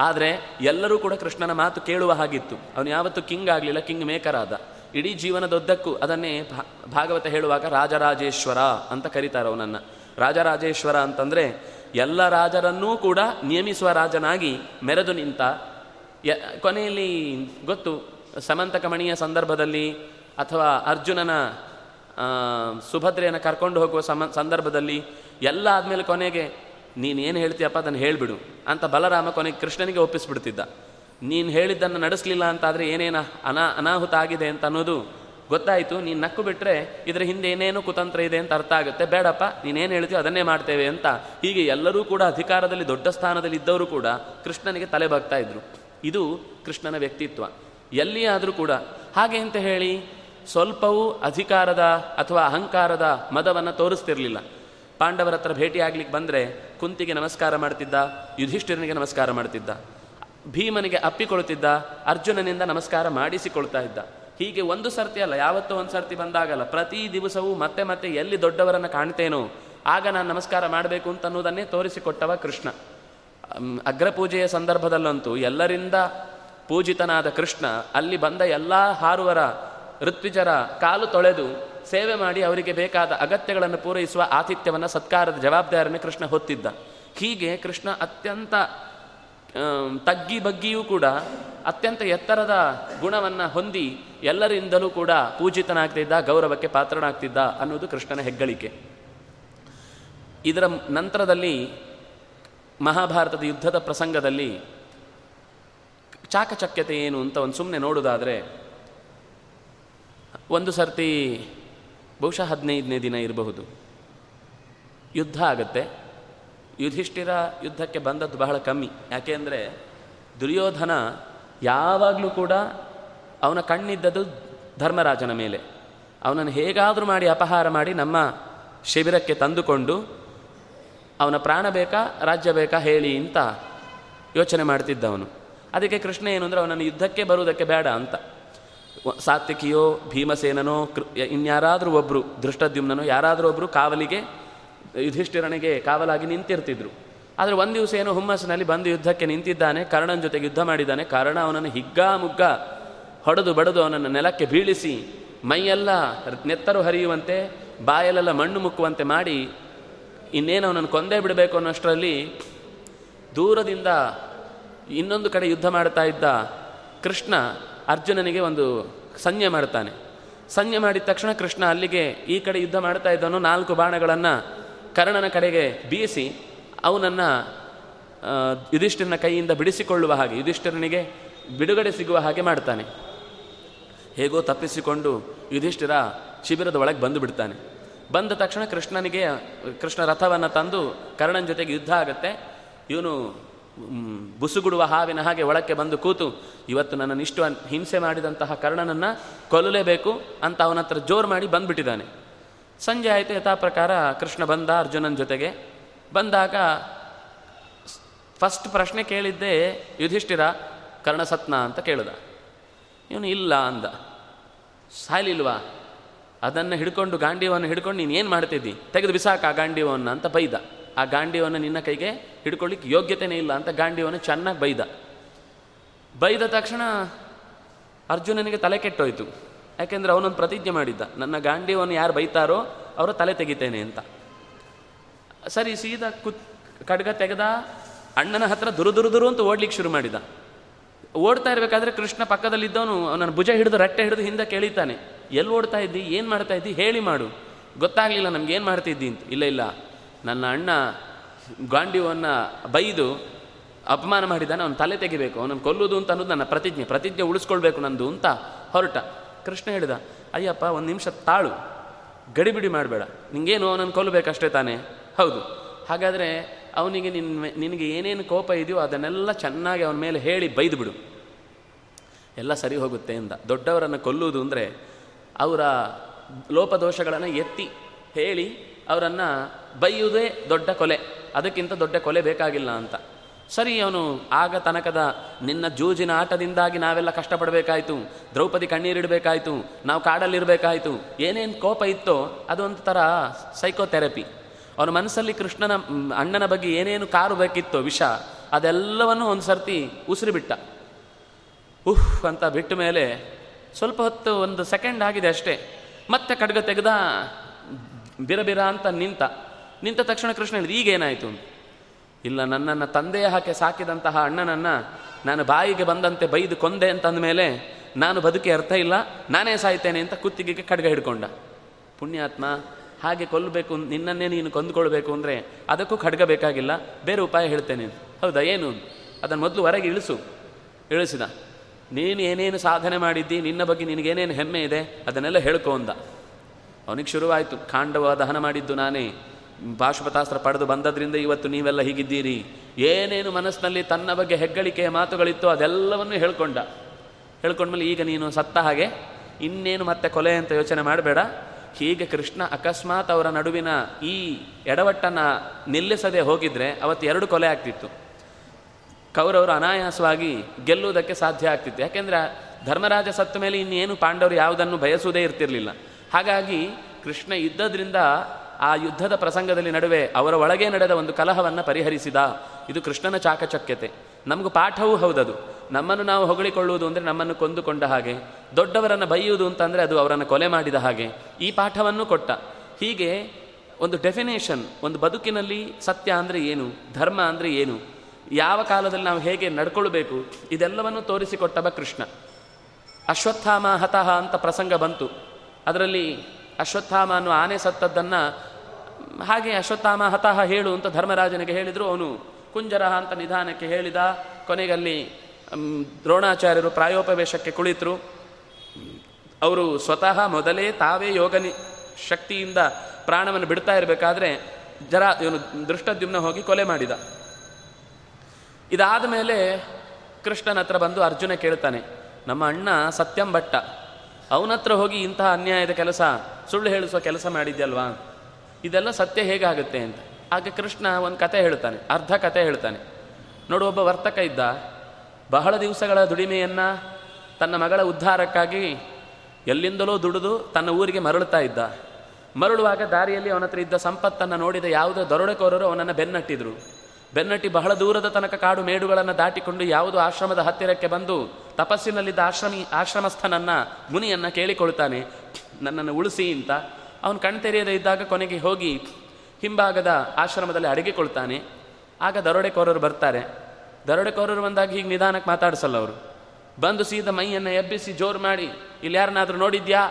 ಆದರೆ ಎಲ್ಲರೂ ಕೂಡ ಕೃಷ್ಣನ ಮಾತು ಕೇಳುವ ಹಾಗಿತ್ತು. ಅವನು ಯಾವತ್ತೂ ಕಿಂಗ್ ಆಗಲಿಲ್ಲ, ಕಿಂಗ್ ಮೇಕರ್ ಆದ. ಇಡೀ ಜೀವನದೊದ್ದಕ್ಕೂ ಅದನ್ನೇ ಭಾಗವತ ಹೇಳುವಾಗ ರಾಜರಾಜೇಶ್ವರ ಅಂತ ಕರೀತಾರೆ ಅವನನ್ನು. ರಾಜರಾಜೇಶ್ವರ ಅಂತಂದರೆ ಎಲ್ಲ ರಾಜರನ್ನೂ ಕೂಡ ನಿಯಮಿಸುವ ರಾಜನಾಗಿ ಮೆರೆದು ನಿಂತ, ಯ, ಕೊನೆಯಲ್ಲಿ ಗೊತ್ತು ಸಮಂತಕಮಣಿಯ ಸಂದರ್ಭದಲ್ಲಿ ಅಥವಾ ಅರ್ಜುನನ ಸುಭದ್ರೆಯನ್ನು ಕರ್ಕೊಂಡು ಹೋಗುವ ಸಮ, ಸಂದರ್ಭದಲ್ಲಿ ಎಲ್ಲ ಆದಮೇಲೆ ಕೊನೆಗೆ ನೀನು ಏನು ಹೇಳ್ತೀಯಪ್ಪ ಅದನ್ನು ಹೇಳಿಬಿಡು ಅಂತ ಬಲರಾಮ ಕೊನೆಗೆ ಕೃಷ್ಣನಿಗೆ ಒಪ್ಪಿಸ್ಬಿಡ್ತಿದ್ದ. ನೀನು ಹೇಳಿದ್ದನ್ನು ನಡೆಸಲಿಲ್ಲ ಅಂತಾದರೆ ಏನೇನು ಅನಾ ಅನಾಹುತ ಆಗಿದೆ ಅಂತ ಅನ್ನೋದು ಗೊತ್ತಾಯಿತು. ನೀನು ನಕ್ಕು ಬಿಟ್ಟರೆ ಇದರ ಹಿಂದೆ ಏನೇನು ಕುತಂತ್ರ ಇದೆ ಅಂತ ಅರ್ಥ ಆಗುತ್ತೆ. ಬೇಡಪ್ಪ ನೀನೇನು ಹೇಳ್ತೀಯೋ ಅದನ್ನೇ ಮಾಡ್ತೇವೆ ಅಂತ. ಹೀಗೆ ಎಲ್ಲರೂ ಕೂಡ ಅಧಿಕಾರದಲ್ಲಿ ದೊಡ್ಡ ಸ್ಥಾನದಲ್ಲಿ ಇದ್ದವರು ಕೂಡ ಕೃಷ್ಣನಿಗೆ ತಲೆ ಬಾಗ್ತಾ ಇದ್ರು. ಇದು ಕೃಷ್ಣನ ವ್ಯಕ್ತಿತ್ವ. ಎಲ್ಲಿಯಾದರೂ ಕೂಡ. ಹಾಗೆ ಅಂತ ಹೇಳಿ ಸ್ವಲ್ಪವೂ ಅಧಿಕಾರದ ಅಥವಾ ಅಹಂಕಾರದ ಮದವನ್ನು ತೋರಿಸ್ತಿರಲಿಲ್ಲ. ಪಾಂಡವರ ಹತ್ರ ಭೇಟಿಯಾಗ್ಲಿಕ್ಕೆ ಬಂದರೆ ಕುಂತಿಗೆ ನಮಸ್ಕಾರ ಮಾಡ್ತಿದ್ದ, ಯುಧಿಷ್ಠಿರನಿಗೆ ನಮಸ್ಕಾರ ಮಾಡ್ತಿದ್ದ, ಭೀಮನಿಗೆ ಅಪ್ಪಿಕೊಳ್ತಿದ್ದ, ಅರ್ಜುನನಿಂದ ನಮಸ್ಕಾರ ಮಾಡಿಸಿಕೊಳ್ತಾ ಇದ್ದ. ಹೀಗೆ ಒಂದು ಸರ್ತಿ ಅಲ್ಲ, ಯಾವತ್ತೂ ಒಂದು ಸರ್ತಿ ಬಂದಾಗಲ್ಲ, ಪ್ರತಿ ದಿವಸವೂ ಮತ್ತೆ ಮತ್ತೆ ಎಲ್ಲಿ ದೊಡ್ಡವರನ್ನು ಕಾಣ್ತೇನೋ, ಆಗ ನಾನು ನಮಸ್ಕಾರ ಮಾಡಬೇಕು ಅಂತ ಅನ್ನೋದನ್ನೇ ತೋರಿಸಿಕೊಟ್ಟವ ಕೃಷ್ಣ. ಅಗ್ರಪೂಜೆಯ ಸಂದರ್ಭದಲ್ಲಂತೂ ಎಲ್ಲರಿಂದ ಪೂಜಿತನಾದ ಕೃಷ್ಣ ಅಲ್ಲಿ ಬಂದ ಎಲ್ಲ ಹಾರುವರ, ಋತ್ವಿಜರ ಕಾಲು ತೊಳೆದು ಸೇವೆ ಮಾಡಿ ಅವರಿಗೆ ಬೇಕಾದ ಅಗತ್ಯಗಳನ್ನು ಪೂರೈಸುವ ಆತಿಥ್ಯವನ್ನು ಸತ್ಕಾರದ ಜವಾಬ್ದಾರಿಯನ್ನು ಕೃಷ್ಣ ಹೊತ್ತಿದ್ದ. ಹೀಗೆ ಕೃಷ್ಣ ಅತ್ಯಂತ ತಗ್ಗಿ ಬಗ್ಗಿಯೂ ಕೂಡ ಅತ್ಯಂತ ಎತ್ತರದ ಗುಣವನ್ನು ಹೊಂದಿ ಎಲ್ಲರಿಂದಲೂ ಕೂಡ ಪೂಜಿತನಾಗ್ತಿದ್ದ, ಗೌರವಕ್ಕೆ ಪಾತ್ರನಾಗ್ತಿದ್ದ ಅನ್ನೋದು ಕೃಷ್ಣನ ಹೆಗ್ಗಳಿಕೆ. ಇದರ ನಂತರದಲ್ಲಿ ಮಹಾಭಾರತದ ಯುದ್ಧದ ಪ್ರಸಂಗದಲ್ಲಿ ಚಾಕಚಕ್ಯತೆ ಏನು ಅಂತ ಒಂದು ಸುಮ್ಮನೆ ನೋಡೋದಾದರೆ, ಒಂದು ಸರ್ತಿ ಬಹುಶಃ ಹದಿನೈದನೇ ದಿನ ಇರಬಹುದು. ಯುದ್ಧ ಆಗತ್ತೆ. ಯುಧಿಷ್ಠಿರ ಯುದ್ಧಕ್ಕೆ ಬಂದದ್ದು ಬಹಳ ಕಮ್ಮಿ. ಯಾಕೆಂದರೆ ದುರ್ಯೋಧನ ಯಾವಾಗಲೂ ಕೂಡ ಅವನ ಕಣ್ಣಿದ್ದದ್ದು ಧರ್ಮರಾಜನ ಮೇಲೆ. ಅವನನ್ನು ಹೇಗಾದರೂ ಮಾಡಿ ಅಪಹಾರ ಮಾಡಿ ನಮ್ಮ ಶಿಬಿರಕ್ಕೆ ತಂದುಕೊಂಡು ಅವನ ಪ್ರಾಣ ಬೇಕಾ, ರಾಜ್ಯ ಬೇಕಾ ಹೇಳಿ ಅಂತ ಯೋಚನೆ ಮಾಡ್ತಿದ್ದವನು. ಅದಕ್ಕೆ ಕೃಷ್ಣ ಏನು ಅಂದರೆ ಅವನನ್ನು ಯುದ್ಧಕ್ಕೆ ಬರುವುದಕ್ಕೆ ಬೇಡ ಅಂತ. ಸಾತ್ವಿಕಿಯೋ, ಭೀಮಸೇನನೋ ಇನ್ಯಾರಾದರೂ ಒಬ್ಬರು ದೃಷ್ಟದ್ಯುಮ್ನನೋ ಯಾರಾದರೂ ಒಬ್ಬರು ಕಾವಲಿಗೆ, ಯುಧಿಷ್ಠಿರನಿಗೆ ಕಾವಲಾಗಿ ನಿಂತಿರ್ತಿದ್ರು. ಆದರೆ ಒಂದು ದಿವಸ ಏನೋ ಹುಮ್ಮಸ್ಸಿನಲ್ಲಿ ಬಂದು ಯುದ್ಧಕ್ಕೆ ನಿಂತಿದ್ದಾನೆ, ಕರ್ಣನ ಜೊತೆಗೆ ಯುದ್ಧ ಮಾಡಿದ್ದಾನೆ, ಕರ್ಣ ಅವನನ್ನು ಹಿಗ್ಗಾ ಮುಗ್ಗ ಹೊಡೆದು ಬಡದು ಅವನನ್ನು ನೆಲಕ್ಕೆ ಬೀಳಿಸಿ, ಮೈಯೆಲ್ಲ ನೆತ್ತರು ಹರಿಯುವಂತೆ, ಬಾಯಲೆಲ್ಲ ಮಣ್ಣು ಮುಕ್ಕುವಂತೆ ಮಾಡಿ, ಇನ್ನೇನು ಅವನನ್ನು ಕೊಂದೇ ಬಿಡಬೇಕು ಅನ್ನೋಷ್ಟರಲ್ಲಿ ದೂರದಿಂದ ಇನ್ನೊಂದು ಕಡೆ ಯುದ್ಧ ಮಾಡ್ತಾ ಇದ್ದ ಕೃಷ್ಣ ಅರ್ಜುನನಿಗೆ ಒಂದು ಸಂಜೆ ಮಾಡ್ತಾನೆ ಸಂಜೆ ಮಾಡಿದ ತಕ್ಷಣ ಕೃಷ್ಣ ಅಲ್ಲಿಗೆ ಈ ಕಡೆ ಯುದ್ಧ ಮಾಡ್ತಾ ಇದ್ದವನು ನಾಲ್ಕು ಬಾಣಗಳನ್ನು ಕರ್ಣನ ಕಡೆಗೆ ಬೀಸಿ ಅವನನ್ನು ಯುಧಿಷ್ಠಿರನ ಕೈಯಿಂದ ಬಿಡಿಸಿಕೊಳ್ಳುವ ಹಾಗೆ, ಯುಧಿಷ್ಠಿರನಿಗೆ ಬಿಡುಗಡೆ ಸಿಗುವ ಹಾಗೆ ಮಾಡ್ತಾನೆ. ಹೇಗೋ ತಪ್ಪಿಸಿಕೊಂಡು ಯುಧಿಷ್ಠಿರ ಶಿಬಿರದ ಒಳಗೆ ಬಂದು ಬಿಡ್ತಾನೆ. ಬಂದ ತಕ್ಷಣ ಕೃಷ್ಣನಿಗೆ, ಕೃಷ್ಣ ರಥವನ್ನು ತಂದು ಕರ್ಣನ ಜೊತೆಗೆ ಯುದ್ಧ ಆಗುತ್ತೆ. ಇವನು ಬುಸುಗುಡುವ ಹಾವಿನ ಹಾಗೆ ಒಳಕ್ಕೆ ಬಂದು ಕೂತು, ಇವತ್ತು ನನ್ನನ್ನು ಇಷ್ಟು ಹಿಂಸೆ ಮಾಡಿದಂತಹ ಕರ್ಣನನ್ನು ಕೊಲ್ಲಲೇಬೇಕು ಅಂತ ಅವನ ಹತ್ರ ಜೋರು ಮಾಡಿ ಬಂದುಬಿಟ್ಟಿದ್ದಾನೆ. ಸಂಜೆ ಆಯಿತು ಯಥಾ ಪ್ರಕಾರ ಕೃಷ್ಣ ಬಂದ ಅರ್ಜುನನ ಜೊತೆಗೆ. ಬಂದಾಗ ಫಸ್ಟ್ ಪ್ರಶ್ನೆ ಕೇಳಿದ್ದೆ, ಯುಧಿಷ್ಠಿರ, ಕರ್ಣಸತ್ನ ಅಂತ ಕೇಳಿದ. ಇವನು ಇಲ್ಲ ಅಂದ. ಸಾಯ್ಲಿಲ್ವಾ? ಅದನ್ನು ಹಿಡ್ಕೊಂಡು ಗಾಂಡೀವನ್ನು ಹಿಡ್ಕೊಂಡು ನೀನು ಏನು ಮಾಡ್ತಿದ್ದಿ? ತೆಗೆದು ಬಿಸಾಕ ಗಾಂಡೀವನ್ನ ಅಂತ ಬೈದ. ಆ ಗಾಂಡಿಯವನ್ನು ನಿನ್ನ ಕೈಗೆ ಹಿಡ್ಕೊಳ್ಳಿಕ್ಕೆ ಯೋಗ್ಯತೆಯೇ ಇಲ್ಲ ಅಂತ ಗಾಂಡಿಯವನ್ನು ಚೆನ್ನಾಗಿ ಬೈದ. ಬೈದ ತಕ್ಷಣ ಅರ್ಜುನನಿಗೆ ತಲೆ ಕೆಟ್ಟೋಯ್ತು. ಯಾಕೆಂದರೆ ಅವನೊಂದು ಪ್ರತಿಜ್ಞೆ ಮಾಡಿದ್ದ. ನನ್ನ ಗಾಂಡಿಯವನ್ನು ಯಾರು ಬೈತಾರೋ ಅವರ ತಲೆ ತೆಗಿತೇನೆ ಅಂತ. ಸರಿ, ಸೀದಾ ಕುತ್ ಖಡ್ಗ ತೆಗೆದ, ಅಣ್ಣನ ಹತ್ರ ದುರು ದುರು ದುರು ಅಂತ ಓಡ್ಲಿಕ್ಕೆ ಶುರು ಮಾಡಿದ. ಓಡ್ತಾ ಇರಬೇಕಾದ್ರೆ ಕೃಷ್ಣ ಪಕ್ಕದಲ್ಲಿದ್ದವನು ಅವನನ್ನು ಭುಜ ಹಿಡಿದು ರಟ್ಟೆ ಹಿಡಿದು ಹಿಂದೆ ಕೇಳಿತಾನೆ. ಎಲ್ಲಿ ಓಡ್ತಾ ಇದ್ದಿ, ಏನು ಮಾಡ್ತಾ ಇದ್ದಿ ಹೇಳಿ ಮಾಡು. ಗೊತ್ತಾಗಲಿಲ್ಲ ನಮ್ಗೆ ಏನು ಅಂತ. ಇಲ್ಲ ಇಲ್ಲ. ನನ್ನ ಅಣ್ಣ ಗಾಂಡಿವನ್ನು ಬೈದು ಅಪಮಾನ ಮಾಡಿದ್ದಾನೆ, ಅವನು ತಲೆ ತೆಗಿಬೇಕು, ಅವನನ್ನು ಕೊಲ್ಲುವುದು ಅಂತ ಅನ್ನೋದು ನನ್ನ ಪ್ರತಿಜ್ಞೆ. ಪ್ರತಿಜ್ಞೆ ಉಳಿಸ್ಕೊಳ್ಬೇಕು ನಂದು ಅಂತ ಹೊರಟ. ಕೃಷ್ಣ ಹೇಳಿದ, ಅಯ್ಯಪ್ಪ, ಒಂದು ನಿಮಿಷ ತಾಳು. ಗಡಿಬಿಡಿ ಮಾಡಬೇಡ. ನಿಂಗೇನು ಅವನನ್ನು ಕೊಲ್ಲಬೇಕಷ್ಟೇ ತಾನೇ? ಹೌದು. ಹಾಗಾದರೆ ಅವನಿಗೆ ನಿನ್ನ ನಿನಗೆ ಏನೇನು ಕೋಪ ಇದೆಯೋ ಅದನ್ನೆಲ್ಲ ಚೆನ್ನಾಗಿ ಅವನ ಮೇಲೆ ಹೇಳಿ ಬೈದು ಬಿಡು. ಎಲ್ಲ ಸರಿ ಹೋಗುತ್ತೆ ಎಂದ. ದೊಡ್ಡವರನ್ನು ಕೊಲ್ಲುವುದು ಅಂದರೆ ಅವರ ಲೋಪದೋಷಗಳನ್ನು ಎತ್ತಿ ಹೇಳಿ ಅವರನ್ನು ಬೈಯುವುದೇ ದೊಡ್ಡ ಕೊಲೆ. ಅದಕ್ಕಿಂತ ದೊಡ್ಡ ಕೊಲೆ ಬೇಕಾಗಿಲ್ಲ ಅಂತ. ಸರಿ, ಅವನು ಆಗ ತನಕದ ನಿನ್ನ ಜೂಜಿನ ಆಟದಿಂದಾಗಿ ನಾವೆಲ್ಲ ಕಷ್ಟಪಡಬೇಕಾಯ್ತು. ದ್ರೌಪದಿ ಕಣ್ಣೀರಿಡಬೇಕಾಯ್ತು. ನಾವು ಕಾಡಲ್ಲಿರಬೇಕಾಯಿತು. ಏನೇನು ಕೋಪ ಇತ್ತೋ ಅದೊಂದು ಥರ ಸೈಕೋಥೆರಪಿ ಅವನ ಮನಸ್ಸಲ್ಲಿ ಕೃಷ್ಣನ ಅಣ್ಣನ ಬಗ್ಗೆ ಏನೇನು ಕಾರು ಬೇಕಿತ್ತೋ ವಿಷ, ಅದೆಲ್ಲವನ್ನೂ ಒಂದು ಸರ್ತಿ ಉಸಿರುಬಿಟ್ಟ. ಉಹ್ ಅಂತ ಬಿಟ್ಟ ಮೇಲೆ ಸ್ವಲ್ಪ ಹೊತ್ತು ಒಂದು ಸೆಕೆಂಡ್ ಆಗಿದೆ ಅಷ್ಟೇ. ಮತ್ತೆ ಖಡ್ಗ ತೆಗೆದ ಬಿರಬಿರ ಅಂತ ನಿಂತ. ನಿಂತ ತಕ್ಷಣ ಕೃಷ್ಣ ಹೇಳಿದ ಈಗೇನಾಯಿತು ಇಲ್ಲ, ನನ್ನನ್ನು ತಂದೆಯ ಹಾಕಿ ಸಾಕಿದಂತಹ ಅಣ್ಣನನ್ನು ನಾನು ಬಾಯಿಗೆ ಬಂದಂತೆ ಬೈದು ಕೊಂದೆ ಅಂತಂದ ಮೇಲೆ ನಾನು ಬದುಕಿ ಅರ್ಥ ಇಲ್ಲ, ನಾನೇ ಸಾಯ್ತೇನೆ ಅಂತ ಕುತ್ತಿಗೆಗೆ ಖಡ್ಗ ಹಿಡ್ಕೊಂಡ. ಪುಣ್ಯಾತ್ಮ, ಹಾಗೆ ಕೊಲ್ಲಬೇಕು ನಿನ್ನನ್ನೇ ನೀನು ಕೊಂದುಕೊಳ್ಬೇಕು ಅಂದರೆ ಅದಕ್ಕೂ ಖಡ್ಗ ಬೇಕಾಗಿಲ್ಲ, ಬೇರೆ ಉಪಾಯ ಹೇಳ್ತೇನೆ ಹೌದಾ, ಏನು? ಅದನ್ನು ಮೊದಲು ಹೊರಗೆ ಇಳಿಸು. ಇಳಿಸಿದ? ನೀನು ಏನೇನು ಸಾಧನೆ ಮಾಡಿದ್ದಿ, ನಿನ್ನ ಬಗ್ಗೆ ನಿನಗೇನೇನು ಹೆಮ್ಮೆ ಇದೆ, ಅದನ್ನೆಲ್ಲ ಹೇಳ್ಕೊ ಅಂದ. ಅವನಿಗೆ ಶುರುವಾಯಿತು ಕಾಂಡವ ದಹನ ಮಾಡಿದ್ದು ನಾನೇ. ಪಾಶುಪತಾಸ್ತ್ರ ಪಡೆದು ಬಂದದ್ರಿಂದ ಇವತ್ತು ನೀವೆಲ್ಲ ಹೀಗಿದ್ದೀರಿ? ಏನೇನು ಮನಸ್ಸಿನಲ್ಲಿ ತನ್ನ ಬಗ್ಗೆ ಹೆಗ್ಗಳಿಕೆಯ ಮಾತುಗಳಿತ್ತು ಅದೆಲ್ಲವನ್ನು ಹೇಳ್ಕೊಂಡ. ಹೇಳ್ಕೊಂಡ್ಮೇಲೆ ಈಗ ನೀನು ಸತ್ತ ಹಾಗೆ ಇನ್ನೇನು ಮತ್ತೆ ಕೊಲೆ ಅಂತ ಯೋಚನೆ ಮಾಡಬೇಡ. ಹೀಗೆ ಕೃಷ್ಣ ಅಕಸ್ಮಾತ್ ಅವರ ನಡುವಿನ ಈ ಎಡವಟ್ಟನ್ನು ನಿಲ್ಲಿಸದೆ ಹೋಗಿದ್ರೆ ಅವತ್ತು ಎರಡು ಕೊಲೆ ಆಗ್ತಿತ್ತು. ಕೌರವರು ಅನಾಯಾಸವಾಗಿ ಗೆಲ್ಲುವುದಕ್ಕೆ ಸಾಧ್ಯ ಆಗ್ತಿತ್ತು. ಯಾಕೆಂದ್ರೆ ಧರ್ಮರಾಜ ಸತ್ತ ಮೇಲೆ ಇನ್ನೇನು ಪಾಂಡವರು ಯಾವುದನ್ನು ಬಯಸುವುದೇ ಇರ್ತಿರಲಿಲ್ಲ. ಹಾಗಾಗಿ ಕೃಷ್ಣ ಇದ್ದದ್ರಿಂದ ಆ ಯುದ್ಧದ ಪ್ರಸಂಗದಲ್ಲಿ ನಡುವೆ ಅವರ ಒಳಗೆ ನಡೆದ ಒಂದು ಕಲಹವನ್ನು ಪರಿಹರಿಸಿದ. ಇದು ಕೃಷ್ಣನ ಚಾಕಚಕ್ಯತೆ. ನಮಗೆ ಪಾಠವೂ ಹೌದದು. ನಮ್ಮನ್ನು ನಾವು ಹೊಗಳಿಕೊಳ್ಳುವುದು ಅಂದರೆ ನಮ್ಮನ್ನು ಕೊಂದುಕೊಂಡ ಹಾಗೆ. ದೊಡ್ಡವರನ್ನು ಬೈಯುವುದು ಅಂತಂದರೆ ಅದು ಅವರನ್ನು ಕೊಲೆ ಮಾಡಿದ ಹಾಗೆ. ಈ ಪಾಠವನ್ನು ಕೊಟ್ಟ. ಹೀಗೆ ಒಂದು ಡೆಫಿನೇಷನ್ ಒಂದು ಬದುಕಿನಲ್ಲಿ ಸತ್ಯ ಅಂದರೆ ಏನು? ಧರ್ಮ ಅಂದರೆ ಏನು? ಯಾವ ಕಾಲದಲ್ಲಿ ನಾವು ಹೇಗೆ ನಡ್ಕೊಳ್ಬೇಕು? ಇದೆಲ್ಲವನ್ನು ತೋರಿಸಿಕೊಟ್ಟವ ಕೃಷ್ಣ. ಅಶ್ವತ್ಥಾಮ ಹತಃ ಅಂತ ಪ್ರಸಂಗ ಬಂತು. ಅದರಲ್ಲಿ ಅಶ್ವತ್ಥಾಮ ಅನ್ನೋ ಆನೆ ಸತ್ತದ್ದನ್ನು, ಹಾಗೆ ಅಶ್ವತ್ಥಾಮ ಹತಃ ಹೇಳು ಅಂತ ಧರ್ಮರಾಜನಿಗೆ ಹೇಳಿದರು. ಅವನು ಕುಂಜರಹ ಅಂತ ನಿಧಾನಕ್ಕೆ ಹೇಳಿದ. ಕೊನೆಗಲ್ಲಿ ದ್ರೋಣಾಚಾರ್ಯರು ಪ್ರಾಯೋಪವೇಶಕ್ಕೆ ಕುಳಿತರು. ಅವರು ಸ್ವತಃ ಮೊದಲೇ ತಾವೇ ಯೋಗನಿ ಶಕ್ತಿಯಿಂದ ಪ್ರಾಣವನ್ನು ಬಿಡ್ತಾ ಇರಬೇಕಾದ್ರೆ ಜರ ಇವನು ದೃಷ್ಟದ್ಯುಮ್ನ ಹೋಗಿ ಕೊಲೆ ಮಾಡಿದ. ಇದಾದ ಮೇಲೆ ಕೃಷ್ಣನ ಹತ್ರ ಬಂದು ಅರ್ಜುನ ಕೇಳ್ತಾನೆ, ನಮ್ಮ ಅಣ್ಣ ಸತ್ಯಂ ಭಟ್ಟ. ಅವನ ಹತ್ರ ಹೋಗಿ ಇಂತಹ ಅನ್ಯಾಯದ ಕೆಲಸ, ಸುಳ್ಳು ಹೇಳಿಸುವ ಕೆಲಸ ಮಾಡಿದ್ಯಲ್ವಾ? ಇದೆಲ್ಲ ಸತ್ಯ ಹೇಗಾಗುತ್ತೆ ಅಂತ. ಆಗ ಕೃಷ್ಣ ಒಂದು ಕತೆ ಹೇಳ್ತಾನೆ ಅರ್ಧ ಕತೆ ಹೇಳ್ತಾನೆ. ನೋಡು, ಒಬ್ಬ ವರ್ತಕ ಇದ್ದ. ಬಹಳ ದಿವಸಗಳ ದುಡಿಮೆಯನ್ನು ತನ್ನ ಮಗಳ ಉದ್ಧಾರಕ್ಕಾಗಿ ಎಲ್ಲಿಂದಲೋ ದುಡಿದು ತನ್ನ ಊರಿಗೆ ಮರಳುತ್ತಾ ಇದ್ದ. ಮರಳುವಾಗ ದಾರಿಯಲ್ಲಿ ಅವನತ್ರ ಇದ್ದ ಸಂಪತ್ತನ್ನು ನೋಡಿದ ಯಾವುದೇ ದರೋಡೆಕೋರರು ಅವನನ್ನು ಬೆನ್ನಟ್ಟಿದ್ರು. ಬೆನ್ನಟ್ಟಿ ಬಹಳ ದೂರದ ತನಕ ಕಾಡು ಮೇಡುಗಳನ್ನು ದಾಟಿಕೊಂಡು ಯಾವುದೋ ಆಶ್ರಮದ ಹತ್ತಿರಕ್ಕೆ ಬಂದು ತಪಸ್ಸಿನಲ್ಲಿದ್ದ ಆಶ್ರಮಿ, ಆಶ್ರಮಸ್ಥನನ್ನ, ಮುನಿಯನ್ನ ಕೇಳಿಕೊಳ್ತಾನೆ ನನ್ನನ್ನು ಉಳಿಸಿ ಅಂತ. ಅವನು ಕಣ್ತೆರೆಯದೇ ಇದ್ದಾಗ ಕೊನೆಗೆ ಹೋಗಿ ಹಿಂಭಾಗದ ಆಶ್ರಮದಲ್ಲಿ ಅಡಗಿಕೊಳ್ತಾನೆ ಆಗ ದರೋಡೆಕೋರರು ಬರ್ತಾರೆ. ದರೋಡೆಕೋರರು ಬಂದಾಗ ಹೀಗೆ ನಿಧಾನಕ್ಕೆ ಮಾತಾಡಿಸಲ್ಲ ಅವರು. ಬಂದು ಸೀದಾ ಮೈಯನ್ನು ಎಬ್ಬಿಸಿ ಜೋರು ಮಾಡಿ, ಇಲ್ಲಿ ಯಾರನ್ನಾದರೂ ನೋಡಿದ್ಯಾ?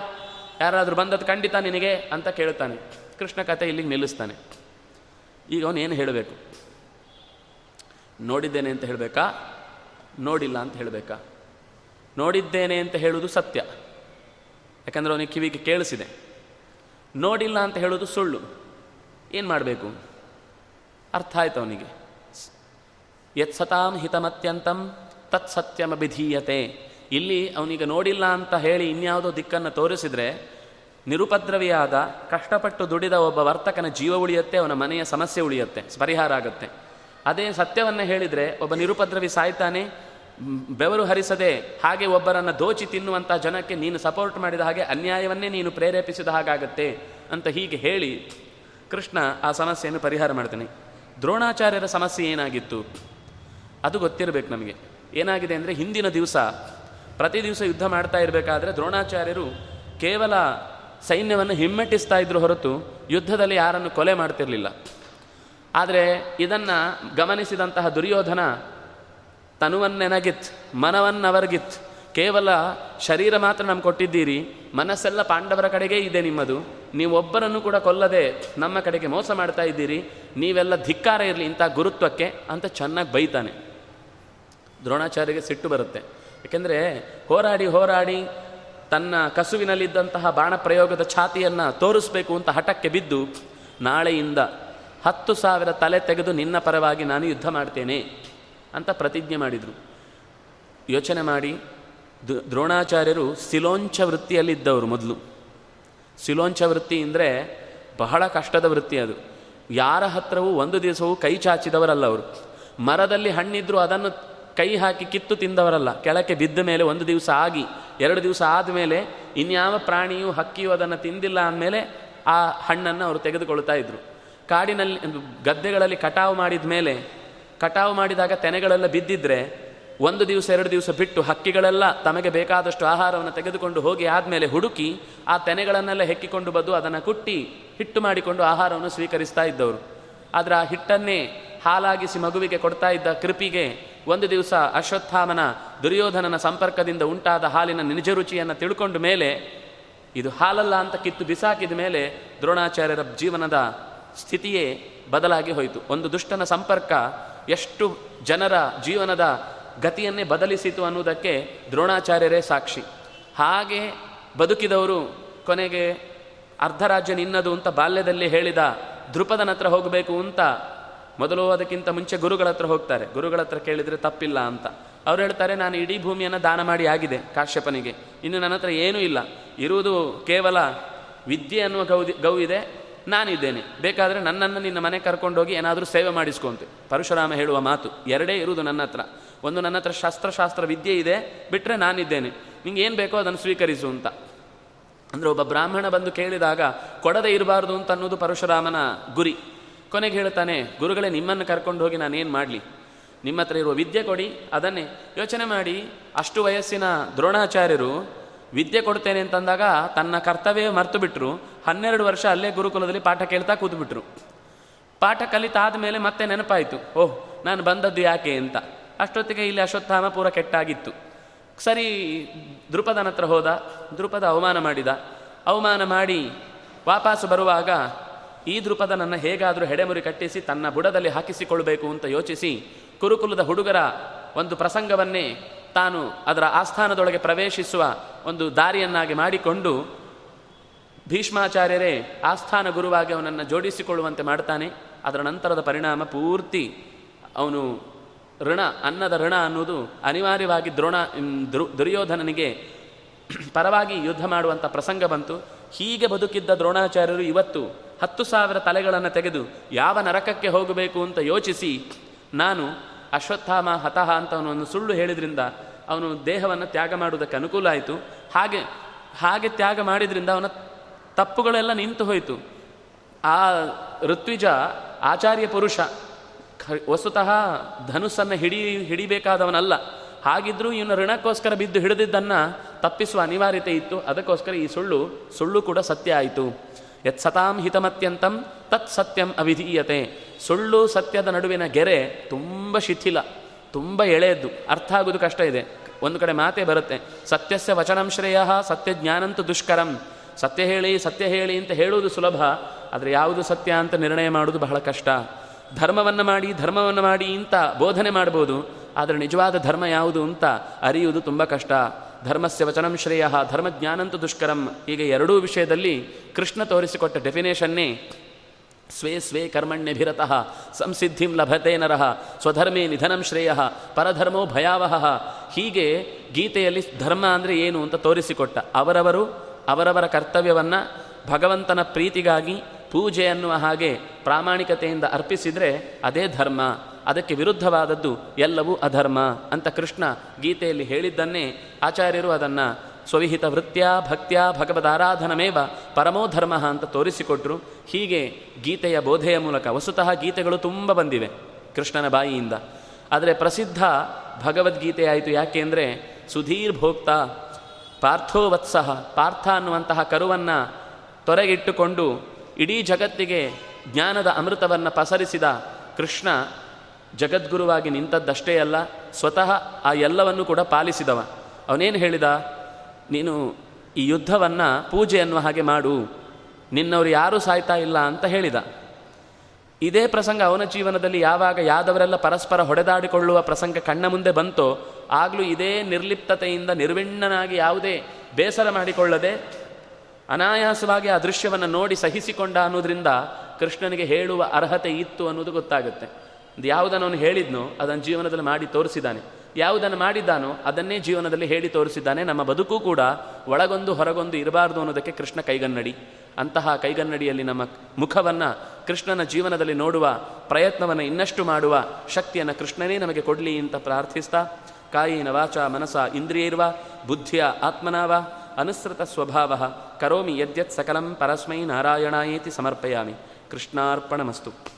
ಯಾರಾದರೂ ಬಂದದ್ದು ಖಂಡಿತ ನಿನಗೆ? ಅಂತ ಕೇಳ್ತಾನೆ ಕೃಷ್ಣ ಕಥೆ ಇಲ್ಲಿಗೆ ನಿಲ್ಲಿಸ್ತಾನೆ. ಈಗ ಅವನು ಏನು ಹೇಳಬೇಕು? ನೋಡಿದ್ದೇನೆ ಅಂತ ಹೇಳಬೇಕಾ? ನೋಡಿಲ್ಲ ಅಂತ ಹೇಳಬೇಕಾ? ನೋಡಿದ್ದೇನೆ ಅಂತ ಹೇಳುವುದು ಸತ್ಯ. ಯಾಕಂದರೆ ಅವನಿಗೆ ಕಿವಿಗೆ ಕೇಳಿಸಿದೆ. ನೋಡಿಲ್ಲ ಅಂತ ಹೇಳೋದು ಸುಳ್ಳು. ಏನು ಮಾಡಬೇಕು? ಅರ್ಥ ಆಯ್ತು ಅವನಿಗೆ. ಯತ್ ಸತಾಂ ಹಿತಮತ್ಯಂತಂ, ತತ್ ಸತ್ಯಮಭಿಧೀಯತೆ. ಇಲ್ಲಿ ಅವನಿಗೆ ನೋಡಿಲ್ಲ ಅಂತ ಹೇಳಿ ಇನ್ಯಾವುದೋ ದಿಕ್ಕನ್ನು ತೋರಿಸಿದ್ರೆ, ನಿರುಪದ್ರವಿಯಾದ, ಕಷ್ಟಪಟ್ಟು ದುಡಿದ ಒಬ್ಬ ವರ್ತಕನ ಜೀವ ಉಳಿಯುತ್ತೆ, ಅವನ ಮನೆಯ ಸಮಸ್ಯೆ ಉಳಿಯುತ್ತೆ, ಪರಿಹಾರ ಆಗುತ್ತೆ. ಅದೇ ಸತ್ಯವನ್ನು ಹೇಳಿದರೆ ಒಬ್ಬ ನಿರುಪದ್ರವಿ ಸಾಯ್ತಾನೆ ಬೆವರು ಹರಿಸದೆ ಹಾಗೆ ಒಬ್ಬರನ್ನು ದೋಚಿ ತಿನ್ನುವಂಥ ಜನಕ್ಕೆ ನೀನು ಸಪೋರ್ಟ್ ಮಾಡಿದ ಹಾಗೆ ಅನ್ಯಾಯವನ್ನೇ ನೀನು ಪ್ರೇರೇಪಿಸಿದ ಹಾಗಾಗತ್ತೆ ಅಂತ ಹೀಗೆ ಹೇಳಿ ಕೃಷ್ಣ ಆ ಸಮಸ್ಯೆಯನ್ನು ಪರಿಹಾರ ಮಾಡ್ತಾನೆ. ದ್ರೋಣಾಚಾರ್ಯರ ಸಮಸ್ಯೆ ಏನಾಗಿತ್ತು? ಅದು ಗೊತ್ತಿರಬೇಕು ನಮಗೆ. ಏನಾಗಿದೆ ಅಂದರೆ ಹಿಂದಿನ ದಿವಸ, ಪ್ರತಿ ದಿವಸ ಯುದ್ಧ ಮಾಡ್ತಾ ಇರಬೇಕಾದ್ರೆ ದ್ರೋಣಾಚಾರ್ಯರು ಕೇವಲ ಸೈನ್ಯವನ್ನು ಹಿಮ್ಮೆಟ್ಟಿಸ್ತಾ ಇದ್ರು ಹೊರತು ಯುದ್ಧದಲ್ಲಿ ಯಾರನ್ನು ಕೊಲೆ ಮಾಡ್ತಿರಲಿಲ್ಲ. ಆದರೆ ಇದನ್ನು ಗಮನಿಸಿದಂತಹ ದುರ್ಯೋಧನ ತನುವನ್ನೆನಗಿತ್, ಮನವನ್ನವರ್ಗಿತ್. ಕೇವಲ ಶರೀರ ಮಾತ್ರ ನಮ್ಗೆ ಕೊಟ್ಟಿದ್ದೀರಿ, ಮನಸ್ಸೆಲ್ಲ ಪಾಂಡವರ ಕಡೆಗೇ ಇದೆ ನಿಮ್ಮದು. ನೀವೊಬ್ಬರನ್ನು ಕೂಡ ಕೊಲ್ಲದೆ ನಮ್ಮ ಕಡೆಗೆ ಮೋಸ ಮಾಡ್ತಾ ಇದ್ದೀರಿ. ನೀವೆಲ್ಲ ಧಿಕ್ಕಾರ ಇರಲಿ ಇಂಥ ಗುರುತ್ವಕ್ಕೆ ಅಂತ ಚೆನ್ನಾಗಿ ಬೈತಾನೆ. ದ್ರೋಣಾಚಾರ್ಯಗೆ ಸಿಟ್ಟು ಬರುತ್ತೆ. ಏಕೆಂದರೆ ಹೋರಾಡಿ ಹೋರಾಡಿ ತನ್ನ ಕಸುವಿನಲ್ಲಿದ್ದಂತಹ ಬಾಣ ಪ್ರಯೋಗದ ಛಾತಿಯನ್ನು ತೋರಿಸ್ಬೇಕು ಅಂತ ಹಠಕ್ಕೆ ಬಿದ್ದು ನಾಳೆಯಿಂದ ಹತ್ತು ಸಾವಿರ ತಲೆ ತೆಗೆದು ನಿನ್ನ ಪರವಾಗಿ ನಾನು ಯುದ್ಧ ಮಾಡ್ತೇನೆ ಅಂತ ಪ್ರತಿಜ್ಞೆ ಮಾಡಿದರು. ಯೋಚನೆ ಮಾಡಿ ದ್ರೋಣಾಚಾರ್ಯರು ಸಿಲೋಂಚ ವೃತ್ತಿಯಲ್ಲಿದ್ದವರು ಮೊದಲು. ಸಿಲೋಂಚ ವೃತ್ತಿ ಅಂದರೆ ಬಹಳ ಕಷ್ಟದ ವೃತ್ತಿ ಅದು. ಯಾರ ಹತ್ರವೂ ಒಂದು ದಿವಸವೂ ಕೈ ಚಾಚಿದವರಲ್ಲ ಅವರು. ಮರದಲ್ಲಿ ಹಣ್ಣಿದ್ರು ಅದನ್ನು ಕೈ ಹಾಕಿ ಕಿತ್ತು ತಿಂದವರಲ್ಲ. ಕೆಳಕ್ಕೆ ಬಿದ್ದ ಮೇಲೆ ಒಂದು ದಿವಸ ಆಗಿ, ಎರಡು ದಿವಸ ಆದಮೇಲೆ ಇನ್ಯಾವ ಪ್ರಾಣಿಯೂ ಹಕ್ಕಿಯು ಅದನ್ನು ತಿಂದಿಲ್ಲ ಅಂದಮೇಲೆ ಆ ಹಣ್ಣನ್ನು ಅವರು ತೆಗೆದುಕೊಳ್ತಾ ಇದ್ರು. ಕಾಡಿನಲ್ಲಿ ಗದ್ದೆಗಳಲ್ಲಿ ಕಟಾವು ಮಾಡಿದ ಮೇಲೆ, ಕಟಾವು ಮಾಡಿದಾಗ ತೆನೆಗಳೆಲ್ಲ ಬಿದ್ದಿದ್ರೆ ಒಂದು ದಿವಸ, ಎರಡು ದಿವಸ ಬಿಟ್ಟು ಹಕ್ಕಿಗಳೆಲ್ಲ ತಮಗೆ ಬೇಕಾದಷ್ಟು ಆಹಾರವನ್ನು ತೆಗೆದುಕೊಂಡು ಹೋಗಿ ಆದಮೇಲೆ ಹುಡುಕಿ ಆ ತೆನೆಗಳನ್ನೆಲ್ಲ ಹೆಕ್ಕಿಕೊಂಡು ಬಂದು ಅದನ್ನು ಕುಟ್ಟಿ ಹಿಟ್ಟು ಮಾಡಿಕೊಂಡು ಆಹಾರವನ್ನು ಸ್ವೀಕರಿಸ್ತಾ ಇದ್ದವರು. ಆದರೆ ಆ ಹಿಟ್ಟನ್ನೇ ಹಾಲಾಗಿಸಿ ಮಗುವಿಗೆ ಕೊಡ್ತಾ ಇದ್ದ ಕೃಪಿಗೆ ಒಂದು ದಿವಸ ಅಶ್ವತ್ಥಾಮನ ದುರ್ಯೋಧನನ ಸಂಪರ್ಕದಿಂದ ಉಂಟಾದ ಹಾಲಿನ ನಿಜ ರುಚಿಯನ್ನು ತಿಳ್ಕೊಂಡ ಮೇಲೆ, ಇದು ಹಾಲಲ್ಲ ಅಂತ ಕಿತ್ತು ಬಿಸಾಕಿದ ಮೇಲೆ ದ್ರೋಣಾಚಾರ್ಯರ ಜೀವನದ ಸ್ಥಿತಿಯೇ ಬದಲಾಗಿ ಹೋಯಿತು. ಒಂದು ದುಷ್ಟನ ಸಂಪರ್ಕ ಎಷ್ಟು ಜನರ ಜೀವನದ ಗತಿಯನ್ನೇ ಬದಲಿಸಿತು ಅನ್ನುವುದಕ್ಕೆ ದ್ರೋಣಾಚಾರ್ಯರೇ ಸಾಕ್ಷಿ. ಹಾಗೆ ಬದುಕಿದವರು ಕೊನೆಗೆ ಅರ್ಧರಾಜ್ಯ ನಿನ್ನದು ಅಂತ ಬಾಲ್ಯದಲ್ಲಿ ಹೇಳಿದ ದೃಪದನ ಹತ್ರ ಹೋಗಬೇಕು ಅಂತ ಮೊದಲು ಅದಕ್ಕಿಂತ ಮುಂಚೆ ಗುರುಗಳ ಹತ್ರ ಹೋಗ್ತಾರೆ. ಗುರುಗಳ ಹತ್ರ ಕೇಳಿದರೆ ತಪ್ಪಿಲ್ಲ ಅಂತ. ಅವ್ರು ಹೇಳ್ತಾರೆ, ನಾನು ಇಡೀ ಭೂಮಿಯನ್ನು ದಾನ ಮಾಡಿ ಆಗಿದೆ ಕಾಶ್ಯಪನಿಗೆ. ಇನ್ನು ನನ್ನ ಹತ್ರ ಏನೂ ಇಲ್ಲ. ಇರುವುದು ಕೇವಲ ವಿದ್ಯೆ ಅನ್ನುವ ಗೌದಿ ಗೌ ಇದೆ. ನಾನಿದ್ದೇನೆ. ಬೇಕಾದರೆ ನನ್ನನ್ನು ನಿನ್ನ ಮನೆ ಕರ್ಕೊಂಡೋಗಿ ಏನಾದರೂ ಸೇವೆ ಮಾಡಿಸ್ಕೊಂತೆ ಪರಶುರಾಮ ಹೇಳುವ ಮಾತು, ಎರಡೇ ಇರುವುದು ನನ್ನ ಹತ್ರ. ಒಂದು ನನ್ನ ಹತ್ರ ಶಸ್ತ್ರಶಾಸ್ತ್ರ ವಿದ್ಯೆ ಇದೆ ಬಿಟ್ಟರೆ ನಾನಿದ್ದೇನೆ. ನಿಂಗೆ ಏನು ಬೇಕೋ ಅದನ್ನು ಸ್ವೀಕರಿಸು ಅಂತ. ಅಂದರೆ ಒಬ್ಬ ಬ್ರಾಹ್ಮಣ ಬಂದು ಕೇಳಿದಾಗ, ಕೊಡದೆ ಇರಬಾರ್ದು ಅಂತ ಅನ್ನೋದು ಪರಶುರಾಮನ ಗುರಿ. ಕೊನೆಗೆ ಹೇಳ್ತಾನೆ, ಗುರುಗಳೇ, ನಿಮ್ಮನ್ನು ಕರ್ಕೊಂಡು ಹೋಗಿ ನಾನೇನು ಮಾಡಲಿ? ನಿಮ್ಮ ಹತ್ರ ಇರುವ ವಿದ್ಯೆ ಕೊಡಿ, ಅದನ್ನೇ. ಯೋಚನೆ ಮಾಡಿ, ಅಷ್ಟು ವಯಸ್ಸಿನ ದ್ರೋಣಾಚಾರ್ಯರು ವಿದ್ಯೆ ಕೊಡ್ತೇನೆ ಅಂತಂದಾಗ ತನ್ನ ಕರ್ತವ್ಯ ಮರೆತು ಬಿಟ್ಟರು ಹನ್ನೆರಡು ವರ್ಷ ಅಲ್ಲೇ ಗುರುಕುಲದಲ್ಲಿ ಪಾಠ ಕೇಳ್ತಾ ಕೂತ್ಬಿಟ್ರು. ಪಾಠ ಕಲಿತಾದ ಮೇಲೆ ಮತ್ತೆ ನೆನಪಾಯಿತು. ಓಹ್, ನಾನು ಬಂದದ್ದು ಯಾಕೆ ಅಂತ. ಅಷ್ಟೊತ್ತಿಗೆ ಇಲ್ಲಿ ಅಶ್ವತ್ಥಾಮ ಪೂರ ಕೆಟ್ಟಾಗಿತ್ತು. ಸರಿ ದೃಪದನ ಹತ್ರ ಹೋದ. ದೃಪದ ಅವಮಾನ ಮಾಡಿದ. ಅವಮಾನ ಮಾಡಿ ವಾಪಸ್ಸು ಬರುವಾಗ ಈ ದೃಪದನನ್ನು ಹೇಗಾದರೂ ಹೆಡೆಮುರಿ ಕಟ್ಟಿಸಿ ತನ್ನ ಬುಡದಲ್ಲಿ ಹಾಕಿಸಿಕೊಳ್ಬೇಕು ಅಂತ ಯೋಚಿಸಿ ಕುರುಕುಲದ ಹುಡುಗರ ಒಂದು ಪ್ರಸಂಗವನ್ನೇ ತಾನು ಅದರ ಆಸ್ಥಾನದೊಳಗೆ ಪ್ರವೇಶಿಸುವ ಒಂದು ದಾರಿಯನ್ನಾಗಿ ಮಾಡಿಕೊಂಡು ಭೀಷ್ಮಾಚಾರ್ಯರೇ ಆಸ್ಥಾನ ಗುರುವಾಗಿ ಅವನನ್ನು ಜೋಡಿಸಿಕೊಳ್ಳುವಂತೆ ಮಾಡ್ತಾನೆ. ಅದರ ನಂತರದ ಪರಿಣಾಮ ಪೂರ್ತಿ ಅವನು ಋಣ, ಅನ್ನದ ಋಣ ಅನ್ನೋದು ಅನಿವಾರ್ಯವಾಗಿ ದ್ರೋಣ ದುರ್, ದುರ್ಯೋಧನನಿಗೆ ಪರವಾಗಿ ಯುದ್ಧ ಮಾಡುವಂಥ ಪ್ರಸಂಗ ಬಂತು. ಹೀಗೆ ಬದುಕಿದ್ದ ದ್ರೋಣಾಚಾರ್ಯರು ಇವತ್ತು ಹತ್ತು ಸಾವಿರ ತಲೆಗಳನ್ನು ತೆಗೆದು ಯಾವ ನರಕಕ್ಕೆ ಹೋಗಬೇಕು ಅಂತ ಯೋಚಿಸಿ ನಾನು ಅಶ್ವತ್ಥಾಮ ಹತಃ ಅಂತ ಅವನನ್ನು ಸುಳ್ಳು ಹೇಳಿದ್ರಿಂದ ಅವನು ದೇಹವನ್ನು ತ್ಯಾಗ ಮಾಡುವುದಕ್ಕೆ ಅನುಕೂಲ ಆಯಿತು. ಹಾಗೆ ಹಾಗೆ ತ್ಯಾಗ ಮಾಡಿದ್ರಿಂದ ಅವನ ತಪ್ಪುಗಳೆಲ್ಲ ನಿಂತು ಹೋಯಿತು. ಆ ಋತ್ವಿಜ, ಆಚಾರ್ಯ ಪುರುಷ ವಸ್ತುತಃ ಧನುಸ್ಸನ್ನು ಹಿಡಿ, ಹಿಡಿಬೇಕಾದವನಲ್ಲ. ಹಾಗಿದ್ರೂ ಇವನು ಋಣಕ್ಕೋಸ್ಕರ ಬಿದ್ದು ಹಿಡಿದಿದ್ದನ್ನು ತಪ್ಪಿಸುವ ಅನಿವಾರ್ಯತೆ ಇತ್ತು. ಅದಕ್ಕೋಸ್ಕರ ಈ ಸುಳ್ಳು ಸುಳ್ಳು ಕೂಡ ಸತ್ಯ ಆಯಿತು. ಯತ್ ಸತಾಂ ಹಿತಮತ್ಯಂತಂ, ತತ್ ಸತ್ಯಂ ಅವಿಧೀಯತೆ. ಸುಳ್ಳು ಸತ್ಯದ ನಡುವಿನ ಗೆರೆ ತುಂಬ ಶಿಥಿಲ, ತುಂಬ ಎಳೆಯದ್ದು, ಅರ್ಥ ಆಗೋದು ಕಷ್ಟ ಇದೆ. ಒಂದು ಕಡೆ ಮಾತೇ ಬರುತ್ತೆ, ಸತ್ಯಸ್ಯ ವಚನಂ ಶ್ರೇಯ, ಸತ್ಯ ಜ್ಞಾನಂತೂ ದುಷ್ಕರಂ. ಸತ್ಯ ಹೇಳಿ ಸತ್ಯ ಹೇಳಿ ಅಂತ ಹೇಳುವುದು ಸುಲಭ, ಆದರೆ ಯಾವುದು ಸತ್ಯ ಅಂತ ನಿರ್ಣಯ ಮಾಡುವುದು ಬಹಳ ಕಷ್ಟ. ಧರ್ಮವನ್ನು ಮಾಡಿ ಧರ್ಮವನ್ನು ಮಾಡಿ ಅಂತ ಬೋಧನೆ ಮಾಡ್ಬೋದು, ಆದರೆ ನಿಜವಾದ ಧರ್ಮ ಯಾವುದು ಅಂತ ಅರಿಯುವುದು ತುಂಬ ಕಷ್ಟ. ಧರ್ಮಸ್ಯ ವಚನಂ ಶ್ರೇಯ, ಧರ್ಮಜ್ಞಾನಂತೂ ದುಷ್ಕರಂ. ಹೀಗೆ ಎರಡೂ ವಿಷಯದಲ್ಲಿ ಕೃಷ್ಣ ತೋರಿಸಿಕೊಟ್ಟ ಡೆಫಿನೇಷನ್ನೇ ಸ್ವೇ ಸ್ವೇ ಕರ್ಮಣ್ಯಭಿರತಃ, ಸಂಸಿದ್ಧಿಂ ಲಭತೆ ನರಃ, ಸ್ವಧರ್ಮೇ ನಿಧನಂ ಶ್ರೇಯ, ಪರಧರ್ಮೋ ಭಯಾವಹ. ಹೀಗೆ ಗೀತೆಯಲ್ಲಿ ಧರ್ಮ ಅಂದರೆ ಏನು ಅಂತ ತೋರಿಸಿಕೊಟ್ಟ. ಅವರವರು ಅವರವರ ಕರ್ತವ್ಯವನ್ನು ಭಗವಂತನ ಪ್ರೀತಿಗಾಗಿ ಪೂಜೆ ಅನ್ನುವ ಹಾಗೆ ಪ್ರಾಮಾಣಿಕತೆಯಿಂದ ಅರ್ಪಿಸಿದರೆ ಅದೇ ಧರ್ಮ. ಅದಕ್ಕೆ ವಿರುದ್ಧವಾದದ್ದು ಎಲ್ಲವೂ ಅಧರ್ಮ ಅಂತ ಕೃಷ್ಣ ಗೀತೆಯಲ್ಲಿ ಹೇಳಿದ್ದನ್ನೇ ಆಚಾರ್ಯರು ಅದನ್ನು ಸ್ವವಿಹಿತ ವೃತ್ಯ ಭಕ್ತ್ಯ ಪರಮೋ ಧರ್ಮ ಅಂತ ತೋರಿಸಿಕೊಟ್ರು. ಹೀಗೆ ಗೀತೆಯ ಬೋಧೆಯ ಮೂಲಕ ವಸುತಃ ಗೀತೆಗಳು ತುಂಬ ಬಂದಿವೆ ಕೃಷ್ಣನ ಬಾಯಿಯಿಂದ. ಆದರೆ ಪ್ರಸಿದ್ಧ ಭಗವದ್ಗೀತೆಯಾಯಿತು ಯಾಕೆ ಅಂದರೆ ಸುಧೀರ್ ಭೋಕ್ತ ಪಾರ್ಥೋವತ್ಸಹ, ಪಾರ್ಥ ಅನ್ನುವಂತಹ ಕರುವನ್ನು ತೊರೆಗಿಟ್ಟುಕೊಂಡು ಇಡೀ ಜಗತ್ತಿಗೆ ಜ್ಞಾನದ ಅಮೃತವನ್ನು ಪಸರಿಸಿದ ಕೃಷ್ಣ ಜಗದ್ಗುರುವಾಗಿ ನಿಂತದ್ದಷ್ಟೇ ಅಲ್ಲ, ಸ್ವತಃ ಆ ಎಲ್ಲವನ್ನು ಕೂಡ ಪಾಲಿಸಿದವ. ಅವನೇನು ಹೇಳಿದ? ನೀನು ಈ ಯುದ್ಧವನ್ನು ಪೂಜೆ ಅನ್ನುವ ಹಾಗೆ ಮಾಡು, ನಿನ್ನವರು ಯಾರೂ ಸಾಯ್ತಾ ಇಲ್ಲ ಅಂತ ಹೇಳಿದ. ಇದೇ ಪ್ರಸಂಗ ಅವನ ಜೀವನದಲ್ಲಿ ಯಾವಾಗ ಯಾದವರೆಲ್ಲ ಪರಸ್ಪರ ಹೊಡೆದಾಡಿಕೊಳ್ಳುವ ಪ್ರಸಂಗ ಕಣ್ಣ ಮುಂದೆ ಬಂತೋ, ಆಗಲೂ ಇದೇ ನಿರ್ಲಿಪ್ತತೆಯಿಂದ ನಿರ್ವಿಣ್ಣನಾಗಿ ಯಾವುದೇ ಬೇಸರ ಮಾಡಿಕೊಳ್ಳದೆ ಅನಾಯಾಸವಾಗಿ ಆ ದೃಶ್ಯವನ್ನು ನೋಡಿ ಸಹಿಸಿಕೊಂಡ ಅನ್ನೋದ್ರಿಂದ ಕೃಷ್ಣನಿಗೆ ಹೇಳುವ ಅರ್ಹತೆ ಇತ್ತು ಅನ್ನೋದು ಗೊತ್ತಾಗುತ್ತೆ. ಅದು ಯಾವುದನ್ನು ಅವನು ಹೇಳಿದ್ನೋ ಅದನ್ನು ಜೀವನದಲ್ಲಿ ಮಾಡಿ ತೋರಿಸಿದ್ದಾನೆ. ಯಾವುದನ್ನು ಮಾಡಿದ್ದಾನೋ ಅದನ್ನೇ ಜೀವನದಲ್ಲಿ ಹೇಳಿ ತೋರಿಸಿದ್ದಾನೆ. ನಮ್ಮ ಬದುಕು ಕೂಡ ಒಳಗೊಂದು ಹೊರಗೊಂದು ಇರಬಾರ್ದು ಅನ್ನೋದಕ್ಕೆ ಕೃಷ್ಣ ಕೈಗನ್ನಡಿ. ಅಂತಹ ಕೈಗನ್ನಡಿಯಲ್ಲಿ ನಮ್ಮ ಮುಖವನ್ನು ಕೃಷ್ಣನ ಜೀವನದಲ್ಲಿ ನೋಡುವ, ಪ್ರಯತ್ನವನ್ನು ಇನ್ನಷ್ಟು ಮಾಡುವ ಶಕ್ತಿಯನ್ನು ಕೃಷ್ಣನೇ ನಮಗೆ ಕೊಡಲಿ ಅಂತ ಪ್ರಾರ್ಥಿಸ್ತಾ ಕಾಯಿನ ವಾಚ ಮನಸ ಇಂದ್ರಿಯೈರ್ವ, ಬುದ್ಧಿಯ ಆತ್ಮನಾವ, ಅನುಸೃತ ಸ್ವಭಾವ, ಕರೋಮಿ ಯದ್ಯತ್ ಸಕಲಂ ಪರಸ್ಮೈ ನಾರಾಯಣಾಯೇತಿ ಸಮರ್ಪಯಾಮಿ. ಕೃಷ್ಣಾರ್ಪಣಮಸ್ತು.